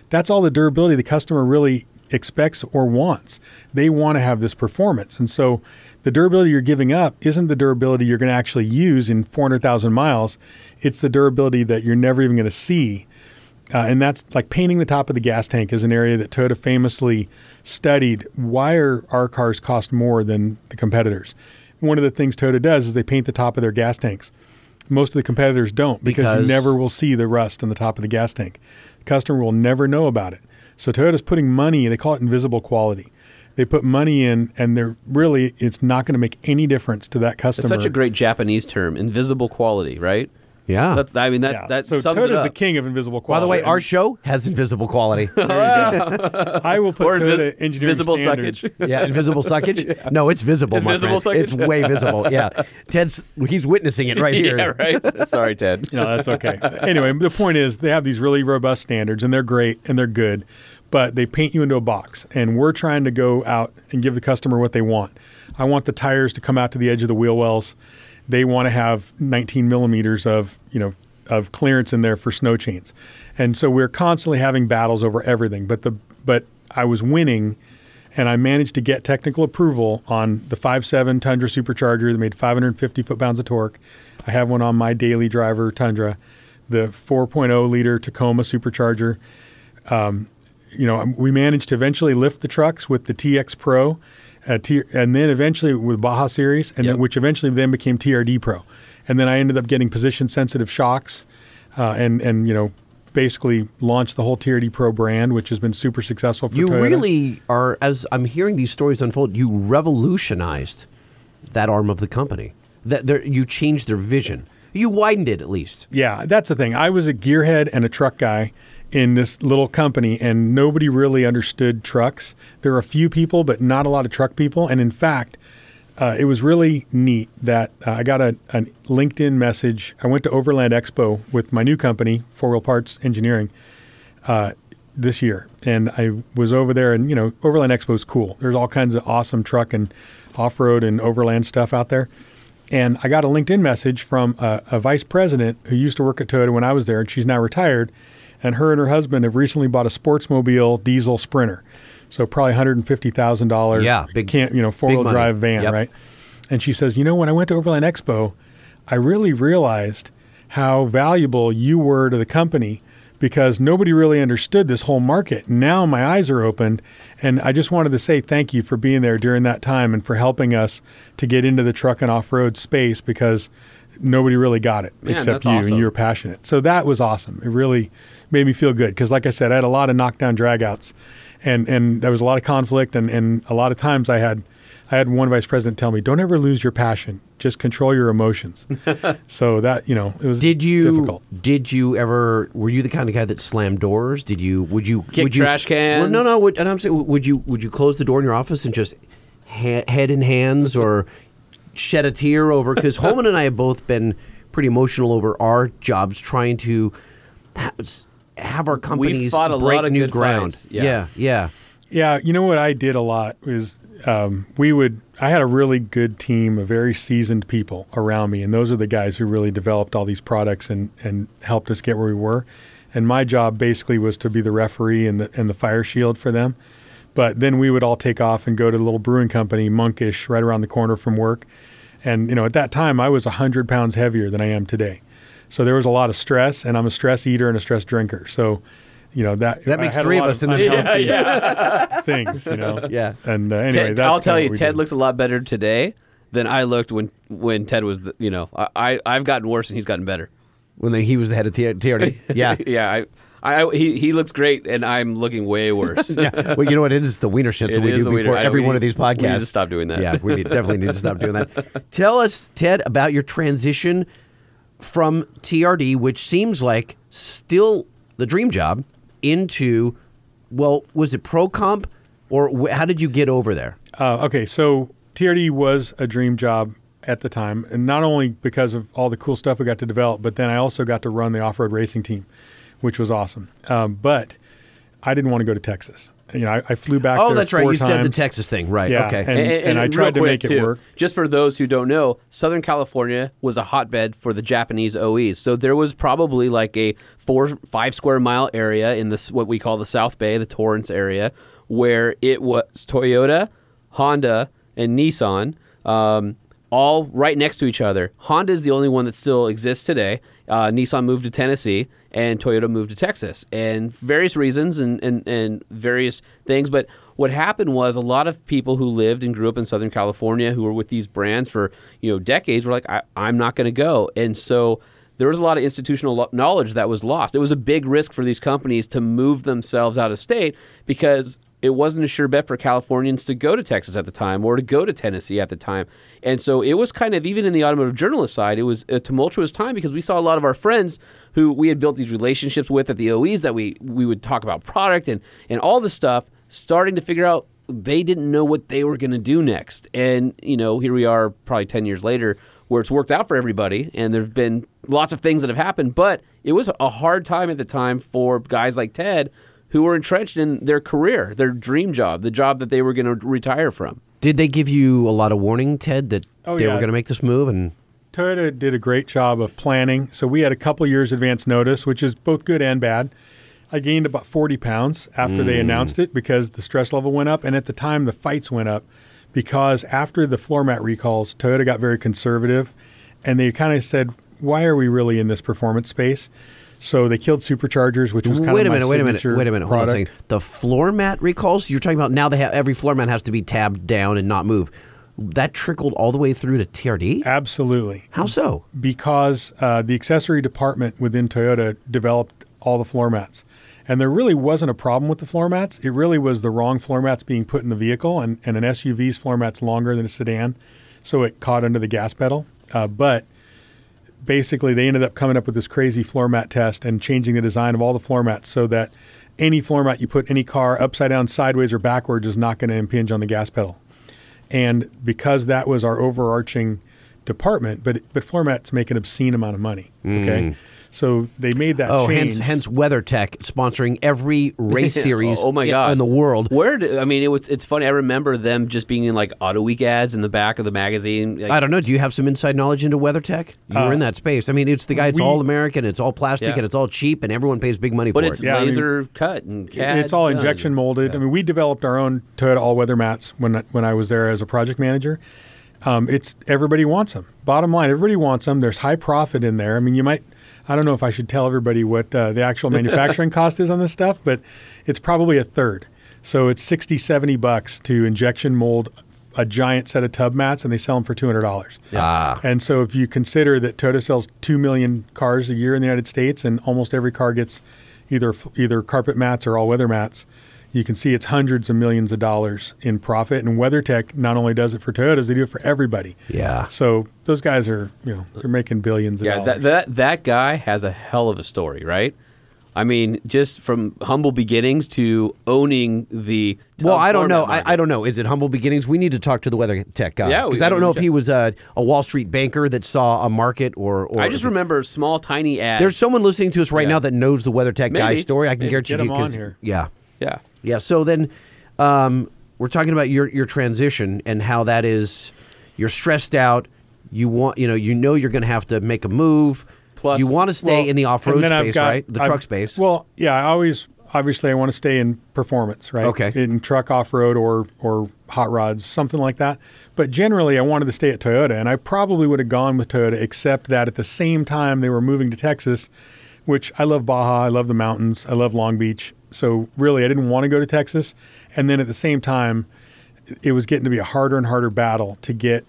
that's all the durability the customer really expects or wants. They want to have this performance. And so the durability you're giving up isn't the durability you're going to actually use in 400,000 miles. It's the durability that you're never even going to see. Uh, and that's like painting the top of the gas tank is an area that Toyota famously studied. Why are our cars cost more than the competitors? One of the things Toyota does is they paint the top of their gas tanks. Most of the competitors don't because, Because- you never will see the rust on the top of the gas tank. The customer will never know about it. So Toyota's putting money, they call it invisible quality. They put money in and they're really it's not going to make any difference to that customer. It's such a great Japanese term, invisible quality, right? Yeah. That's I mean that yeah. that so sums it Toyota's up. the king of invisible quality. By the way, our show has invisible quality. I will put Or invi- Toyota engineering visible standards. suckage. yeah, invisible suckage. No, it's visible, my Invisible friend. It's way visible. Yeah, Ted's he's witnessing it right here. yeah, right. Sorry, Ted. No, that's okay. anyway, the point is they have these really robust standards and they're great and they're good, but they paint you into a box. And we're trying to go out and give the customer what they want. I want the tires to come out to the edge of the wheel wells. They want to have 19 millimeters of you know of clearance in there for snow chains, and so we're constantly having battles over everything. But the but I was winning and I managed to get technical approval on the 5.7 Tundra supercharger that made 550 foot-pounds of torque. I have one on my daily driver Tundra, the 4.0 liter Tacoma supercharger. Um, you know, we managed to eventually lift the trucks with the TX Pro, uh, T- and then eventually with Baja Series, and Yep. then, which eventually then became TRD Pro, and then I ended up getting position-sensitive shocks, uh, and and you know. Basically, launched the whole TRD Pro brand, which has been super successful for You Toyota. really are, as I'm hearing these stories unfold, you revolutionized that arm of the company. That there, you changed their vision. You widened it at least. Yeah, that's the thing. I was a gearhead and a truck guy in this little company, and nobody really understood trucks. There were a few people, but not a lot of truck people. And in fact, uh, it was really neat that uh, I got a, a LinkedIn message. I went to Overland Expo with my new company, Four Wheel Parts Engineering, uh, this year, and I was over there. And you know, Overland Expo is cool. There's all kinds of awesome truck and off-road and overland stuff out there. And I got a LinkedIn message from a, a vice president who used to work at Toyota when I was there, and she's now retired. And her and her husband have recently bought a Sportsmobile diesel Sprinter, so probably hundred and fifty thousand dollars. Yeah, big- can't you know four wheel drive van, Yep. right? And she says, you know, when I went to Overland Expo, I really realized how valuable you were to the company because nobody really understood this whole market. Now my eyes are opened, and I just wanted to say thank you for being there during that time and for helping us to get into the truck and off road space because nobody really got it Man, except you, awesome. and you were passionate. So that was awesome. It really made me feel good because, like I said, I had a lot of knockdown dragouts, and and there was a lot of conflict, and and a lot of times I had. I had one vice president tell me, "Don't ever lose your passion. Just control your emotions." so that you know, it was Did you difficult. did you ever were you the kind of guy that slammed doors? Did you would you Kick would you, trash Well, no, no. Would, and I'm saying, would you would you close the door in your office and just ha- head in hands or shed a tear over? Because Holman and I have both been pretty emotional over our jobs, trying to ha- have our companies fought a break lot of new good ground. fights. Yeah. yeah, yeah. Yeah, you know what I did a lot is um, we would. I had a really good team of very seasoned people around me, and those are the guys who really developed all these products and and helped us get where we were. And my job basically was to be the referee and the and the fire shield for them. But then we would all take off and go to the little brewing company, Monkish, right around the corner from work. And you know, at that time, I was hundred pounds heavier than I am today. So there was a lot of stress, and I'm a stress eater and a stress drinker. So, you know that That makes three of lot us in this unhealthy yeah. things, you know. Yeah. And uh, anyway, Ted, that's I'll tell you, Ted did. looks a lot better today than I looked when when Ted was. The, you know, I, I I've gotten worse and he's gotten better. When they, he was the head of T- TRD. Yeah. yeah. I, I he he looks great and I'm looking way worse. yeah. Well, you know what? It is the wiener shit. So It we do before wiener. Every we one of these podcasts. we need to stop doing that. Yeah, we definitely need to stop doing that. Tell us, Ted, about your transition from TRD, which seems like still the dream job, into, well, was it Pro Comp, or wh- how did you get over there? Uh, okay, so TRD was a dream job at the time, and not only because of all the cool stuff we got to develop, but then I also got to run the off-road racing team, which was awesome. Um, but I didn't want to go to Texas. You know, I, I flew back. Oh, there that's right. four You said the. Texas thing, right? Yeah, okay. and- and I tried to quick, make it work. Just for those who don't know, Southern California was a hotbed for the Japanese OEs. So there was probably like a four, five square mile area in this what we call the South Bay, the Torrance area, where it was Toyota, Honda, and Nissan. Um, all right next to each other. Honda is the only one that still exists today. Uh, Nissan moved to Tennessee, and Toyota moved to Texas, and various reasons and, and, and various things. But what happened was a lot of people who lived and grew up in Southern California who were with these brands for you know decades were like, I, I'm not going to go, and so there was a lot of institutional knowledge that was lost. It was a big risk for these companies to move themselves out of state because it wasn't a sure bet for Californians to go to Texas at the time or to go to Tennessee at the time. And so it was kind of, even in the automotive journalist side, it was a tumultuous time because we saw a lot of our friends who we had built these relationships with at the OEs that we, we would talk about product and, and all this stuff starting to figure out they didn't know what they were going to do next. And, you know, here we are probably 10 years later where it's worked out for everybody and there have been lots of things that have happened, but it was a hard time at the time for guys like Ted who were entrenched in their career, their dream job, the job that they were going to retire from. Did they give you a lot of warning, Ted, that Oh, they were going to make this move? And Toyota uh, did a great job of planning. So we had a couple years advance notice, which is both good and bad. I gained about 40 pounds after they mm. announced it because the stress level went up. And at the time, the fights went up because after the floor mat recalls, Toyota got very conservative and they kind of said, why are we really in this performance space? So they killed superchargers, which was kind wait of a minute, wait a minute, wait a minute. Hold on a product. The floor mat recalls? You're talking about now they have every floor mat has to be tabbed down and not move. That trickled all the way through to TRD? Absolutely. How so? because uh, the accessory department within Toyota developed all the floor mats. And there really wasn't a problem with the floor mats. It really was the wrong floor mats being put in the vehicle, and, and an SUV's floor mat's longer than a sedan, so it caught under the gas pedal. Uh, but basically, they ended up coming up with this crazy floor mat test and changing the design of all the floor mats so that any floor mat you put any car upside down, sideways, or backwards is not going to impinge on the gas pedal. And because that was our overarching department, but but floor mats make an obscene amount of money. Okay, mm. So they made that Oh, change. hence, hence WeatherTech sponsoring every race series oh, my god in the world. Where do, I mean, it was. It's funny. I remember them just being in like Autoweek ads in the back of the magazine. Like, I don't know. Do you have some inside knowledge into WeatherTech? You were in that space. I mean, it's the guy. It's we- all American. It's all plastic, Yeah. and it's all cheap, and everyone pays big money but for it's it. Yeah, I mean, laser cut and CAD. it's all done. injection molded. I mean, we developed our own Toyota all-weather mats when I- when I was there as a project manager. Um, it's everybody wants them. Bottom line, everybody wants them. There's high profit in there. I mean, you might. I don't know if I should tell everybody what uh, the actual manufacturing cost is on this stuff, but it's probably a third. So it's 60, 70 bucks to injection mold a giant set of tub mats, and they sell them for two hundred dollars. Ah. And so if you consider that Toyota sells 2 million cars a year in the United States and almost every car gets either either carpet mats or all-weather mats, you can see it's hundreds of millions of dollars in profit. And WeatherTech not only does it for Toyotas, they do it for everybody. Yeah. So those guys are, you know, they're making billions of Yeah, dollars. that, that that guy has a hell of a story, right? I mean, just from humble beginnings to owning the. Well, I don't know. I. I don't know. Is it humble beginnings? We need to talk to the WeatherTech guy. Yeah, because I don't know if he was a, a Wall Street banker that saw a market or. or I just remember small, tiny ads. There's someone listening to us right Yeah. now that knows the WeatherTech guy Maybe. story. I can Maybe. guarantee Get you him on 'cause- here. Yeah, Yeah. Yeah. So then, um, we're talking about your your transition and how that is. You're stressed out. You want, you know, you know, you're going to have to make a move. Plus- you want to stay Well, in the off road space, got- right? The I've- truck space. Well, yeah, I always obviously I want to stay in performance, right? Okay. In truck off road or or hot rods, something like that. But generally, I wanted to stay at Toyota, and I probably would have gone with Toyota, except that at the same time they were moving to Texas, which I love Baja, I love the mountains, I love Long Beach. So really, I didn't want to go to Texas, and then at the same time, it was getting to be a harder and harder battle to get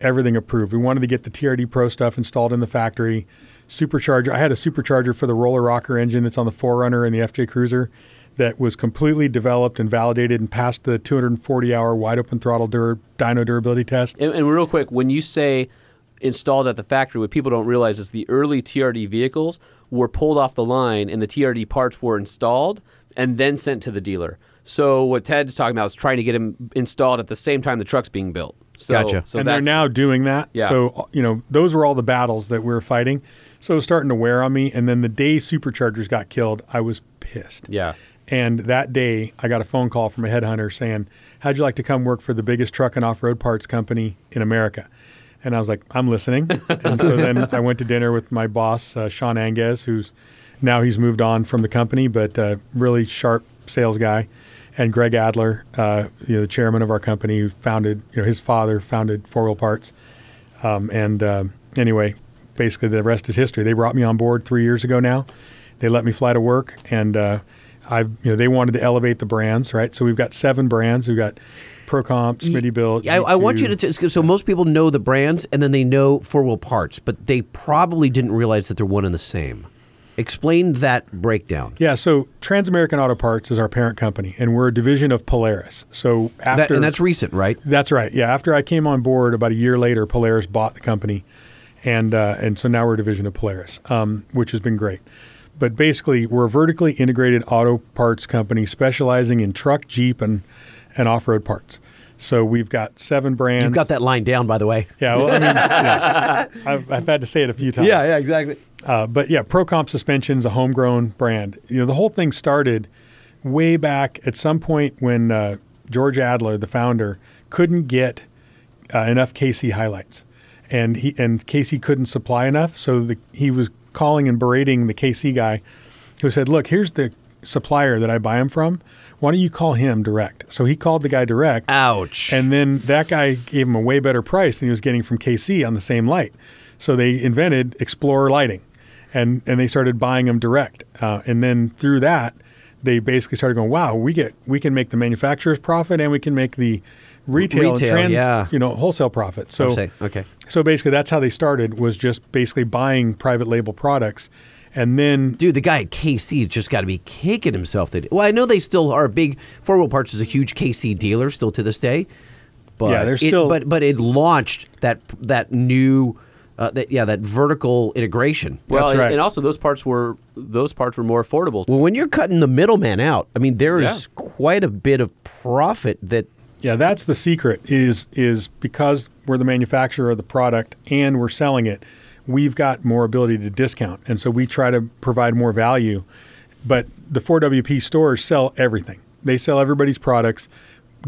everything approved. We wanted to get the TRD Pro stuff installed in the factory. Supercharger. I had a supercharger for the roller rocker engine that's on the 4Runner and the FJ Cruiser that was completely developed and validated and passed the 240 hour wide open throttle dur- dyno durability test. And, and real quick, when you say installed at the factory, what people don't realize is the early TRD vehicles were pulled off the line and the TRD parts were installed and then sent to the dealer. So what Ted's talking about is trying to get them installed at the same time the truck's being built. So, Gotcha. So and they're now doing that. Yeah. So, you know, those were all the battles that we were fighting. So it was starting to wear on me. And then the day superchargers got killed, I was pissed. Yeah. And that day, I got a phone call from a headhunter saying, How'd you like to come work for the biggest truck and off road parts company in America? And I was like, I'm listening. and so then I went to dinner with my boss, uh, Sean Anges, who's now he's moved on from the company, but uh, really sharp sales guy. And Greg Adler, uh, you know, the chairman of our company, who founded, you know, his father founded Four Wheel Parts. Um, and um, anyway, basically the rest is history. They brought me on board three years ago now. They let me fly to work, and uh, I've you know they wanted to elevate the brands, right? So we've got seven brands. We've got Procomp, Smittybilt. I, I want you to. T- so most people know the brands and then they know four wheel parts, but they probably didn't realize that they're one and the same. Explain that breakdown. Yeah, so Transamerican Auto Parts is our parent company, and we're a division of Polaris. So after That, and that's recent, right? That's right. Yeah, after I came on board about a year later, Polaris bought the company, and uh, and so now we're a division of Polaris, um, which has been great. But basically, we're a vertically integrated auto parts company specializing in truck, Jeep, and and off road parts. So we've got seven brands. You've got that line down, by the way. Yeah, well, I mean, yeah. I've, I've had to say it a few times. yeah, yeah, exactly. Uh, but yeah, Procomp Suspension's a homegrown brand. You know, the whole thing started way back at some point when uh, George Adler, the founder, couldn't get uh, enough KC highlights, and he and KC couldn't supply enough. So the, he was calling and berating the KC guy, who said, "Look, here's the supplier that I buy them from. Why don't you call him direct?" So he called the guy direct. Ouch. And then that guy gave him a way better price than he was getting from KC on the same light. So they invented Explorer lighting, and and they started buying them direct. Uh, and then through that, they basically started going, "Wow, we get we can make the manufacturer's profit, and we can make the retail, Retail, trans, yeah. you know, wholesale profit." So okay. so basically, that's how they started was just basically buying private label products, and then Dude, the guy at KC just got to be kicking himself. That well, I know they still are a big. Four Wheel Parts is a huge KC dealer still to this day. But Yeah, they're it- still- but but it launched that that new, uh, that yeah, that vertical integration. Well, That's and, right. and also those parts were those parts were more affordable. Well, when you're cutting the middleman out, I mean, there is Yeah. quite a bit of profit that. Yeah, that's the secret. Is is because we're the manufacturer of the product and we're selling it, we've got more ability to discount, and so we try to provide more value. But the 4WP stores sell everything. They sell everybody's products,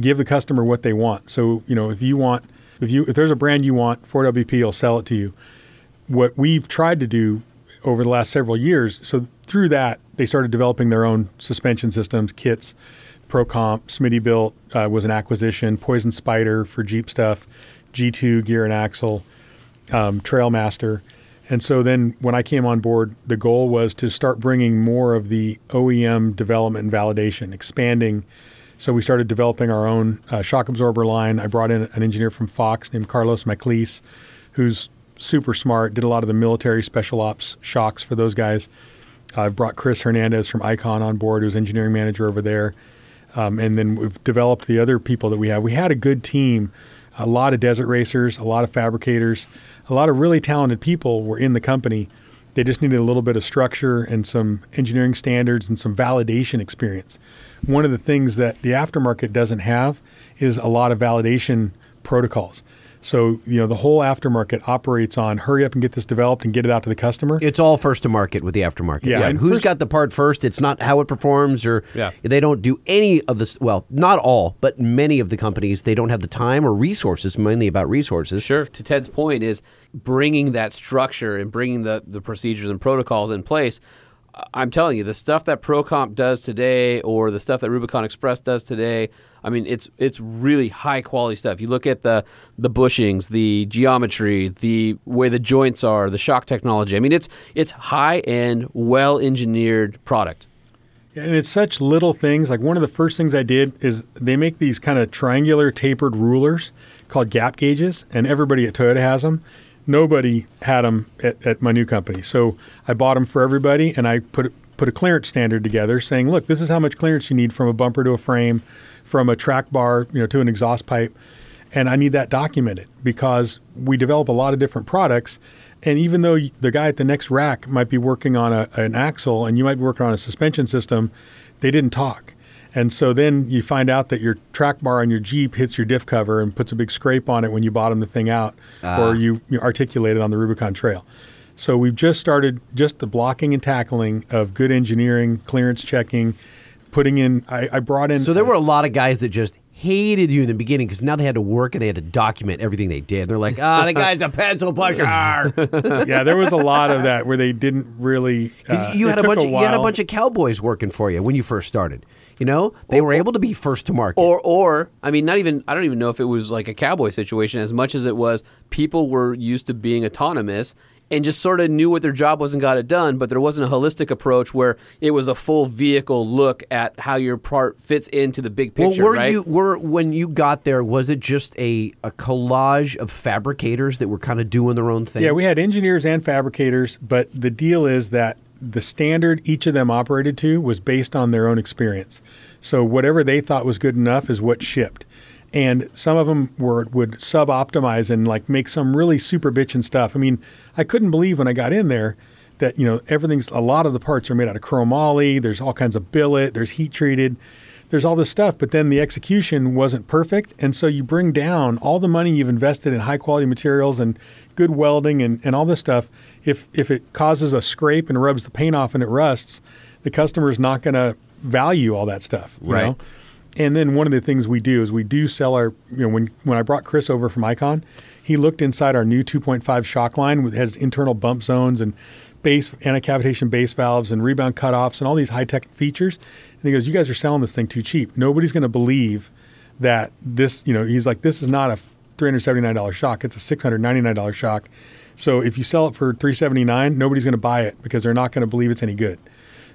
give the customer what they want. So you know, if you want, if you if there's a brand you want, 4WP will sell it to you. What we've tried to do over the last several years, so through that, they started developing their own suspension systems, kits. Procomp, Smittybilt uh, was an acquisition. Poison Spider for Jeep stuff, G2 Gear and Axle, um, Trailmaster. And so then when I came on board, the goal was to start bringing more of the OEM development and validation, expanding. So we started developing our own uh, shock absorber line. I brought in an engineer from Fox named Carlos Maclise, who's super smart, did a lot of the military special ops shocks for those guys. I've brought Chris Hernandez from Icon on board, who's engineering manager over there. Um, and then we've developed the other people that we have. We had a good team, a lot of desert racers, a lot of fabricators, a lot of really talented people were in the company. They just needed a little bit of structure and some engineering standards and some validation experience. One of the things that the aftermarket doesn't have is a lot of validation protocols. So, you know, the whole aftermarket operates on hurry up and get this developed and get it out to the customer. It's all first to market with the aftermarket. Yeah, and and who's first- got the part first? It's not how it performs, or Yeah. they don't do any of this. Well, not all, but many of the companies they don't have the time or resources. Mainly about resources. Sure. To Ted's point is bringing that structure and bringing the, the procedures and protocols in place. I'm telling you, the stuff that ProComp does today, or the stuff that Rubicon Express does today, I mean, it's it's really high quality stuff. You look at the the bushings, the geometry, the way the joints are, the shock technology. I mean, it's it's high end, well engineered product. Yeah, and it's such little things. Like one of the first things I did is they make these kind of triangular tapered rulers called gap gauges, and everybody at Toyota has them. Nobody had them at, at my new company, so I bought them for everybody, and I put put a clearance standard together, saying, "Look, this is how much clearance you need from a bumper to a frame, from a track bar, you know, to an exhaust pipe." and I need that documented because we develop a lot of different products. And even though the guy at the next rack might be working on a, an axle and you might be working on a suspension system, they didn't talk. And so then you find out that your track bar on your Jeep hits your diff cover and puts a big scrape on it when you bottom the thing out or ah. you, you articulate it on the Rubicon Trail. So we've just started just the blocking and tackling of good engineering, clearance checking, putting in. I, I brought in. So there were a lot of guys that just hated you in the beginning because now they had to work and they had to document everything they did. They're like, ah, the guy's a pencil pusher. yeah, there was a lot of that where they didn't really. Uh, you it had a took bunch. Of, you had a bunch of cowboys working for you when you first started. You know, they were able to be first to market. Or, or I mean, not even. I don't even know if it was like a cowboy situation as much as it was people were used to being autonomous and just sort of knew what their job was and got it done. But there wasn't a holistic approach where it was a full vehicle look at how your part fits into the big picture. well, were right? you were when you got there? Was it just a, a collage of fabricators that were kind of doing their own thing? Yeah, we had engineers and fabricators, but the deal is that the standard each of them operated to was based on their own experience. So whatever they thought was good enough is what shipped. And some of them were would sub optimize and like make some really super bitchin' stuff. I mean, I couldn't believe when I got in there that you know everything's a lot of the parts are made out of chromoly. There's all kinds of billet. There's heat treated. There's all this stuff, but then the execution wasn't perfect, and so you bring down all the money you've invested in high quality materials and good welding and, and all this stuff. If if it causes a scrape and rubs the paint off and it rusts, the customer's not going to value all that stuff, you Right. know? And then one of the things we do is we do sell our, you know, when, when I brought Chris over from Icon, he looked inside our new 2.5 shock line, with has internal bump zones and base anti-cavitation base valves and rebound cutoffs and all these high-tech features. And he goes, "You guys are selling this thing too cheap. Nobody's going to believe that this, you know." He's like, "This is not a $379 shock. It's a $699 shock. So if you sell it for 379, nobody's going to buy it because they're not going to believe it's any good."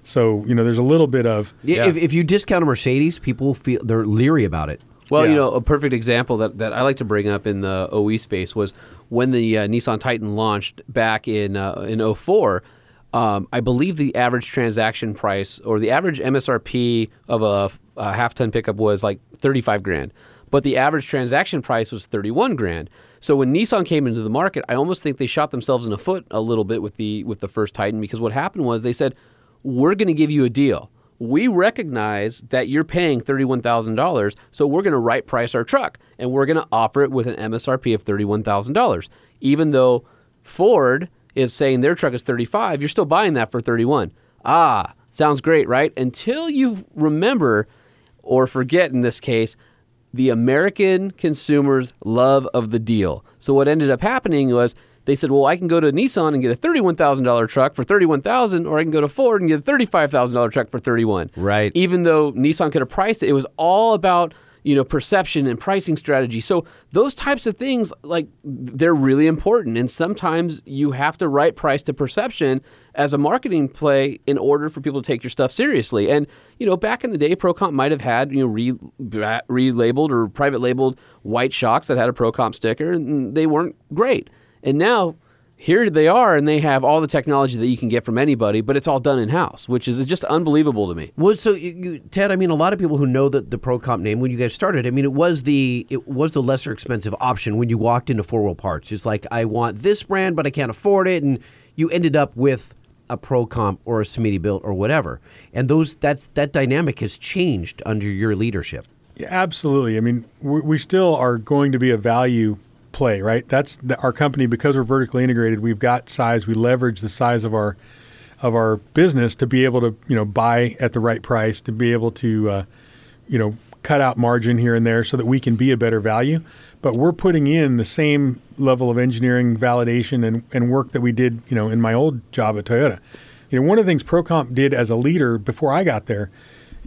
So you know, there's a little bit of Yeah, If, if you discount a Mercedes, people feel they're leery about it. Well, you know, a perfect example that, that I like to bring up in the OE space was when the uh, Nissan Titan launched back in uh, in 04. Um, I believe the average transaction price or the average MSRP of a, a half ton pickup was like 35 grand, but the average transaction price was 31 grand. So when Nissan came into the market, I almost think they shot themselves in the foot a little bit with the with the first Titan because what happened was they said, "We're going to give you a deal." we recognize that you're paying $31,000, so we're going to right price our truck and we're going to offer it with an MSRP of $31,000. Even though Ford is saying their truck is 35, you're still buying that for 31. Ah, sounds great, right? Until you remember or forget in this case the American consumer's love of the deal. So what ended up happening was they said, "Well, I can go to Nissan and get a thirty-one thousand dollar truck for thirty-one thousand, or I can go to Ford and get a thirty-five thousand dollar truck for thirty-one." Right. Even though Nissan could have priced it, it was all about you know perception and pricing strategy. So those types of things, like they're really important, and sometimes you have to right price to perception as a marketing play in order for people to take your stuff seriously. And you know, back in the day, Procomp might have had you know re relabeled or private labeled white shocks that had a Procomp sticker, and they weren't great. And now, here they are, and they have all the technology that you can get from anybody, but it's all done in house, which is just unbelievable to me. Well, so you, you, Ted, I mean, a lot of people who know that the ProComp name when you guys started, I mean, it was the it was the lesser expensive option when you walked into Four Wheel Parts. It's like I want this brand, but I can't afford it, and you ended up with a ProComp or a Smittybilt or whatever. And those that's that dynamic has changed under your leadership. Yeah, absolutely. I mean, we, we still are going to be a value play, right? That's the, our company because we're vertically integrated. We've got size. We leverage the size of our of our business to be able to you know buy at the right price, to be able to uh, you know cut out margin here and there so that we can be a better value. But we're putting in the same level of engineering validation and, and work that we did you know in my old job at Toyota. You know, one of the things Procomp did as a leader before I got there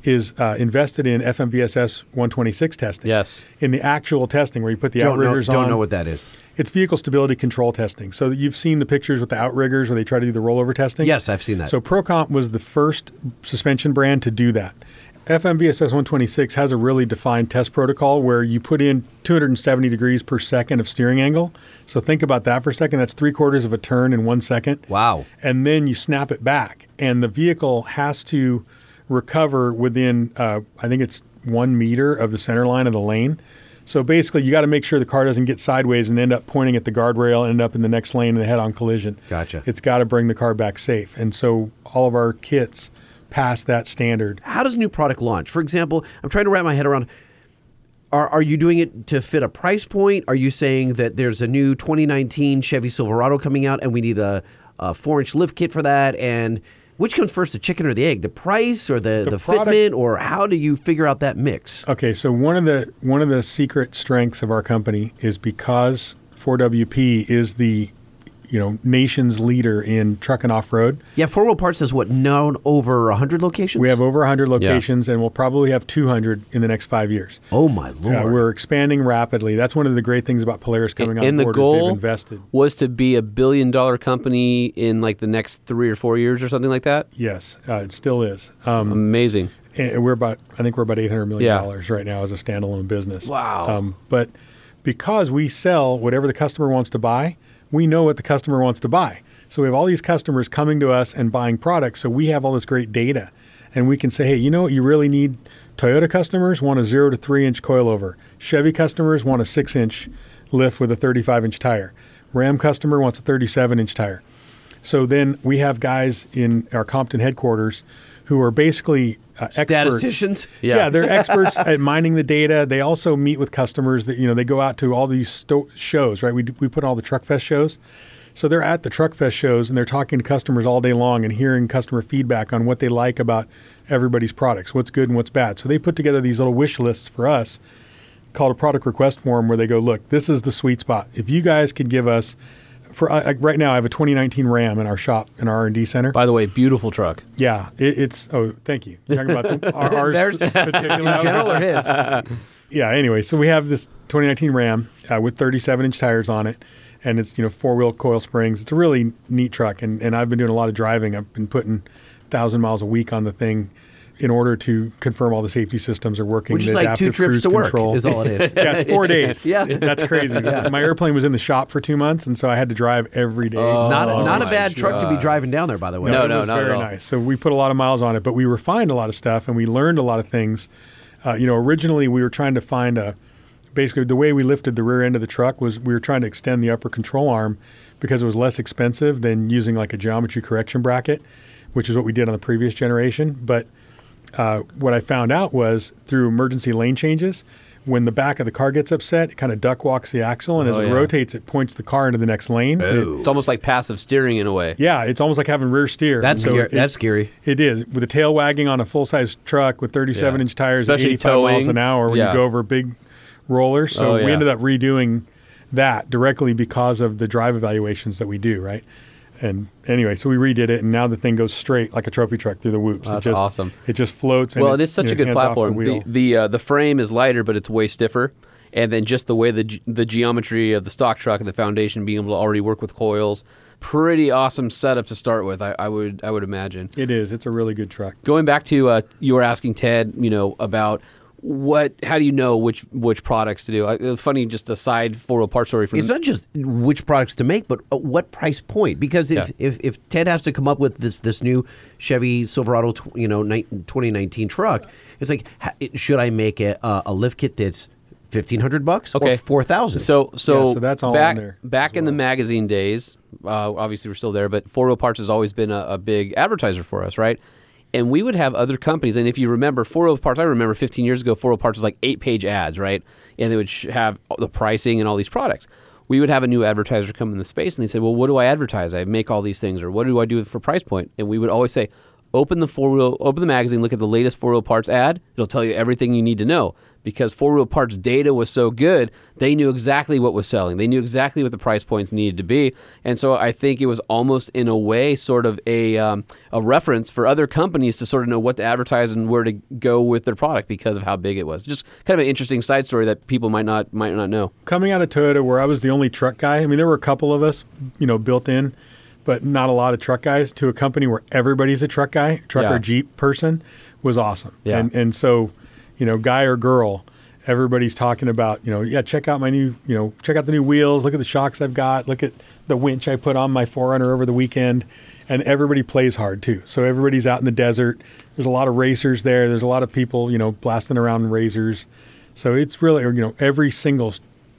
is uh, invested in FMVSS 126 testing. Yes. In the actual testing where you put the Don't know, don't on. know what that is. It's vehicle stability control testing. So you've seen the pictures with the outriggers where they try to do the rollover testing. Yes, I've seen that. So Procomp was the first suspension brand to do that. FMVSS 126 has a really defined test protocol where you put in 270 degrees per second of steering angle. So think about that for a second. That's three quarters of a turn in one second. Wow. And then you snap it back, and the vehicle has to recover within, uh, I think it's one meter of the center line of the lane. So basically, you got to make sure the car doesn't get sideways and end up pointing at the guardrail and end up in the next lane and head on collision. Gotcha. It's got to bring the car back safe. And so all of our kits pass that standard. How does new product launch? For example, I'm trying to wrap my head around. Are, are you doing it to fit a price point? Are you saying that there's a new 2019 Chevy Silverado coming out and we need a, a four inch lift kit for that? And which comes first, the chicken or the egg? The price or the, the, The product- fitment? Or how do you figure out that mix? Okay, so one of the one of the secret strengths of our company is because 4WP is the you know nation's leader in truck and off road. Yeah, Four Wheel Parts has what, known over 100 locations? We have over 100 locations, and we'll probably have 200 in the next five years. Oh, my Lord. Uh, we're expanding rapidly. That's one of the great things about Polaris coming on and the board is goal invested. was to be a billion dollar company in like the next three or four years or something like that. Yes, uh, it still is. Um, Amazing. and we're about, I think we're about 800 million Yeah. dollars right now as a standalone business. Wow. Um, but because we sell whatever the customer wants to buy, we know what the customer wants to buy. So we have all these customers coming to us and buying products. So we have all this great data, and we can say, hey, you know what you really need? Toyota customers want a zero to three inch coilover. Chevy customers want a six inch lift with a 35 inch tire. Ram customer wants a 37 inch tire. So then we have guys in our Compton headquarters who are basically uh, experts. Statisticians? Yeah. Yeah. they're experts at mining the data. They also meet with customers. That you know, they go out to all these sto- shows. Right, we we put all the Truck Fest shows. So they're at the Truck Fest shows and they're talking to customers all day long and hearing customer feedback on what they like about everybody's products, what's good and what's bad. So they put together these little wish lists for us called a product request form where they go, look, this is the sweet spot. If you guys could give us, for uh, like right now, I have a 2019 Ram in our shop in our R&D center. By the way, beautiful truck. yeah, it, it's. Oh, thank you. You're talking about the, our, ours There's- particular. In general or his? yeah. Anyway, so we have this 2019 Ram uh, with 37 inch tires on it, and it's you know four wheel coil springs. It's a really neat truck, and and I've been doing a lot of driving. I've been putting thousand miles a week on the thing in order to confirm all the safety systems are working. Which is the like two trips to work, control. is all it is. yeah, it's four days. Yeah. that's crazy. My airplane was in the shop for two months, and so I had to drive every day. not a, Oh not a my bad truck to be driving down there, by the way. No, it no, was not at very all. nice. So we put a lot of miles on it, but we refined a lot of stuff and we learned a lot of things. Uh, you know, originally we were trying to find a basically the way we lifted the rear end of the truck was we were trying to extend the upper control arm because it was less expensive than using like a geometry correction bracket, which is what we did on the previous generation. But uh, what I found out was through emergency lane changes, when the back of the car gets upset, it kind of duck walks the axle, and as Oh, it yeah. rotates, it points the car into the next lane. It- It's almost like passive steering in a way. yeah, it's almost like having rear steer. That's, So scary. it- that's scary. it is with the tail wagging on a full size truck with 37 Yeah. inch tires Especially at 85 miles an hour when Yeah. you go over big rollers. So Oh, we ended up redoing that directly because of the drive evaluations that we do, right? And anyway, so we redid it, and now the thing goes straight like a trophy truck through the whoops. That's it just, awesome. It just floats. And well, it it's, such a good platform. The, The the, uh, the frame is lighter, but it's way stiffer. And then just the way the the geometry of the stock truck and the foundation being able to already work with coils, pretty awesome setup to start with. I, I would I would imagine. it is. It's a really good truck. Going back to uh, you were asking Ted, you know, about what? How do you know which which products to do? Uh, funny, just a side four wheel part story from It's not just which products to make, but what price point. Because if, Yeah. if, if Ted has to come up with this this new Chevy Silverado, you know, 2019 truck, it's like, should I make a, a, a lift kit that's fifteen hundred bucks Okay. or four thousand? So, so, Yeah, so that's all back, in there Back as in the magazine days, uh, obviously we're still there, but Four Wheel Parts has always been a, a big advertiser for us, right? And we would have other companies, and if you remember Four Wheel Parts, I remember 15 years ago, Four Wheel Parts was like eight page ads, right? And they would have the pricing and all these products. We would have a new advertiser come in the space, and they say, "Well, what do I advertise? I make all these things, or what do I do for price point?" And we would always say, open the four wheel open the magazine look at the latest four wheel parts ad it'll tell you everything you need to know because four wheel parts data was so good they knew exactly what was selling they knew exactly what the price points needed to be and so i think it was almost in a way sort of a, um, a reference for other companies to sort of know what to advertise and where to go with their product because of how big it was just kind of an interesting side story that people might not might not know coming out of Toyota, where I was the only truck guy. I mean, there were a couple of us, you know, built in, but not a lot of truck guys. To a company where everybody's a truck guy, truck Yeah. or Jeep person, was awesome. Yeah. And and so, you know, guy or girl, everybody's talking about, you know, yeah, check out my new, you know, check out the new wheels. Look at the shocks I've got. Look at the winch I put on my 4Runner over the weekend. And everybody plays hard too. So everybody's out in the desert. There's a lot of racers there. There's a lot of people, you know, blasting around in RZRs. So it's really, you know, every single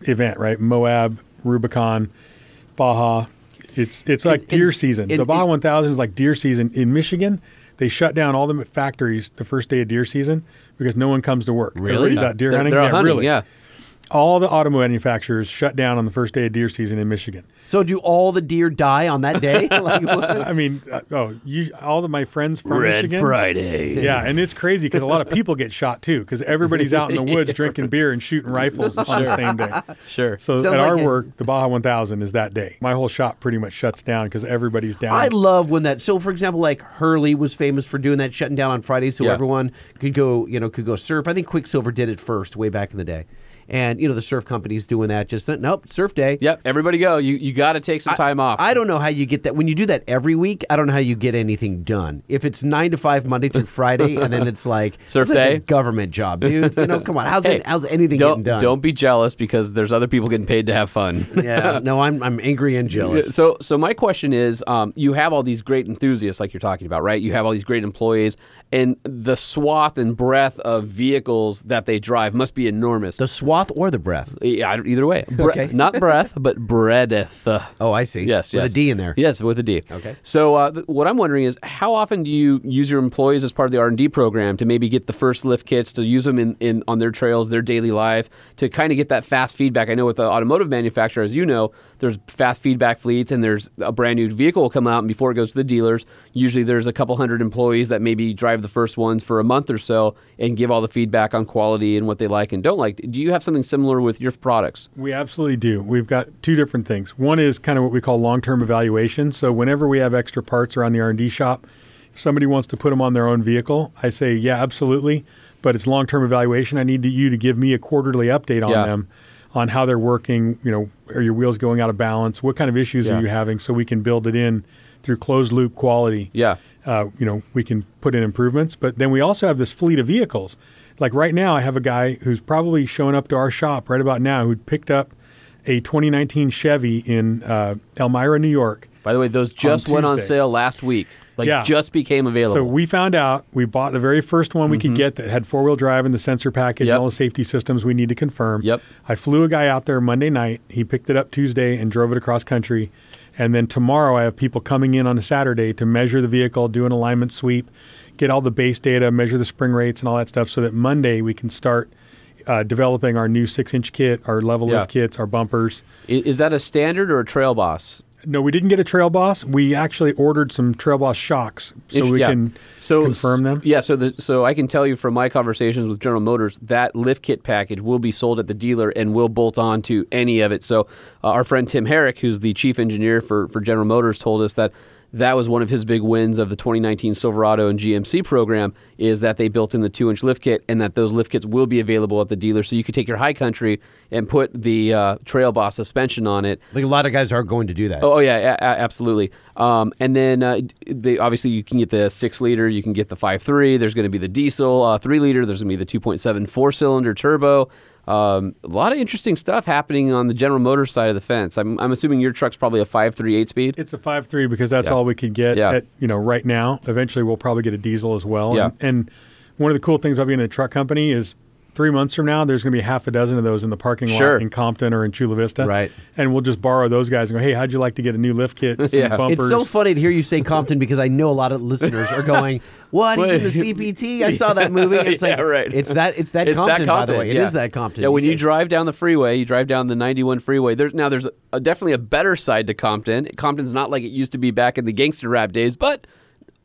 event, right? Moab, Rubicon, Baja. It's it's like And- deer season. and- the Baja and- 1000 is like deer season in Michigan. They shut down all the factories the first day of deer season because no one comes to work. Really? Everybody's out deer They're- hunting. they're yeah, hunting, really. yeah All the auto manufacturers shut down on the first day of deer season in Michigan. So do all the deer die on that day? like, what? I mean, uh, oh, you, all of my friends from Michigan. Friday. Yeah, and it's crazy because a lot of people get shot too because everybody's out in the woods drinking beer and shooting rifles on the same day. sure So Sounds at like our a- work, the Baja 1000 is that day. My whole shop pretty much shuts down because everybody's down. I love when that. So, for example, like Hurley was famous for doing that, shutting down on Fridays, so Yeah. everyone could go, you know, could go surf. I think Quiksilver did it first, way back in the day, and you know the surf companies doing that. Just nope, surf day. yep everybody go you you got to take some time off I don't know how you get that when you do that every week. I don't know how you get anything done. If it's nine to five Monday through Friday, and then it's like Surf it's like a day? government job, dude. You know, come on, how's Hey, it, how's anything don't, getting done? Don't be jealous because there's other people getting paid to have fun. Yeah, no, I'm I'm angry and jealous. So, so my question is, um, you have all these great enthusiasts, like you're talking about, right? You have all these great employees, and the swath and breadth of vehicles that they drive must be enormous. The swath or the breath? Yeah, either way, Bre- Okay. not breath, but breadth. Oh, I see. Yes, yes. with a D in there. Yes, with a D. Okay. So uh, th- what I'm wondering is, how often do you use your employees as part of the R&D program to maybe get the first lift kits to use them in, in on their trails, their daily life, to kind of get that fast feedback? I know with the automotive manufacturer, as you know, there's fast feedback fleets, and there's a brand new vehicle will come out, and before it goes to the dealers, usually there's a couple hundred employees that maybe drive the first ones for a month or so and give all the feedback on quality and what they like and don't like. Do you have something similar with your products? We absolutely do. We've got two different things. One is kind of what we call long-term evaluation. So whenever we have extra parts around the R&D shop, if somebody wants to put them on their own vehicle, I say, yeah, absolutely. But it's long-term evaluation. I need to, you to give me a quarterly update on Yeah. them, on how they're working. You know, are your wheels going out of balance? What kind of issues Yeah. are you having? So we can build it in through closed-loop quality Yeah. uh, you know, we can put in improvements. But then we also have this fleet of vehicles. Like right now, I have a guy who's probably showing up to our shop right about now who picked up a 2019 Chevy in uh, Elmira, New York. By the way, those just went on sale last week. Like Yeah. just became available. So we found out we bought the very first one we could get that had four wheel drive and the sensor package Mm-hmm. Yep. and all the safety systems we need to confirm. Yep. I flew a guy out there Monday night. He picked it up Tuesday and drove it across country. And then tomorrow I have people coming in on a Saturday to measure the vehicle, do an alignment sweep, get all the base data, measure the spring rates and all that stuff so that Monday we can start uh, developing our new six inch kit, our level Yeah. lift kits, our bumpers. Is that a standard or a trail boss? No, we didn't get a Trail Boss. We actually ordered some Trail Boss shocks so If- we yeah. can so, confirm them. Yeah, so the, so I can tell you from my conversations with General Motors that lift kit package will be sold at the dealer and will bolt on to any of it. So uh, our friend Tim Herrick, who's the chief engineer for, for General Motors, told us that that was one of his big wins of the 2019 Silverado and GMC program is that they built in the two inch lift kit and that those lift kits will be available at the dealer. So you could take your high country and put the uh, Trail Boss suspension on it. Like a lot of guys are going to do that. Oh, oh, yeah, a- absolutely. Um, and then uh, they, obviously you can get the six liter, you can get the five three. There's going to be the diesel uh, three liter. There's going to be the 2.7 four cylinder turbo. Um, a lot of interesting stuff happening on the General Motors side of the fence. I'm, I'm assuming your truck's probably a five three eight speed. It's a five three because that's Yeah. all we can get Yeah. at you know right now. Eventually, we'll probably get a diesel as well. Yeah. And, and one of the cool things about being a truck company is three months from now, there's going to be half a dozen of those in the parking Sure. lot in Compton or in Chula Vista. Right. And we'll just borrow those guys and go, hey, how'd you like to get a new lift kit? Some Yeah. bumpers. It's so funny to hear you say Compton because I know a lot of listeners are going, "What? He's in the CPT? I saw that movie." It's like Yeah, right. It's that. It's that It's Compton. that By the way, It yeah. is that Compton. Yeah, when you drive down the freeway, you drive down the 91 freeway. There's now there's a, definitely a better side to Compton. Compton's not like it used to be back in the gangster rap days, but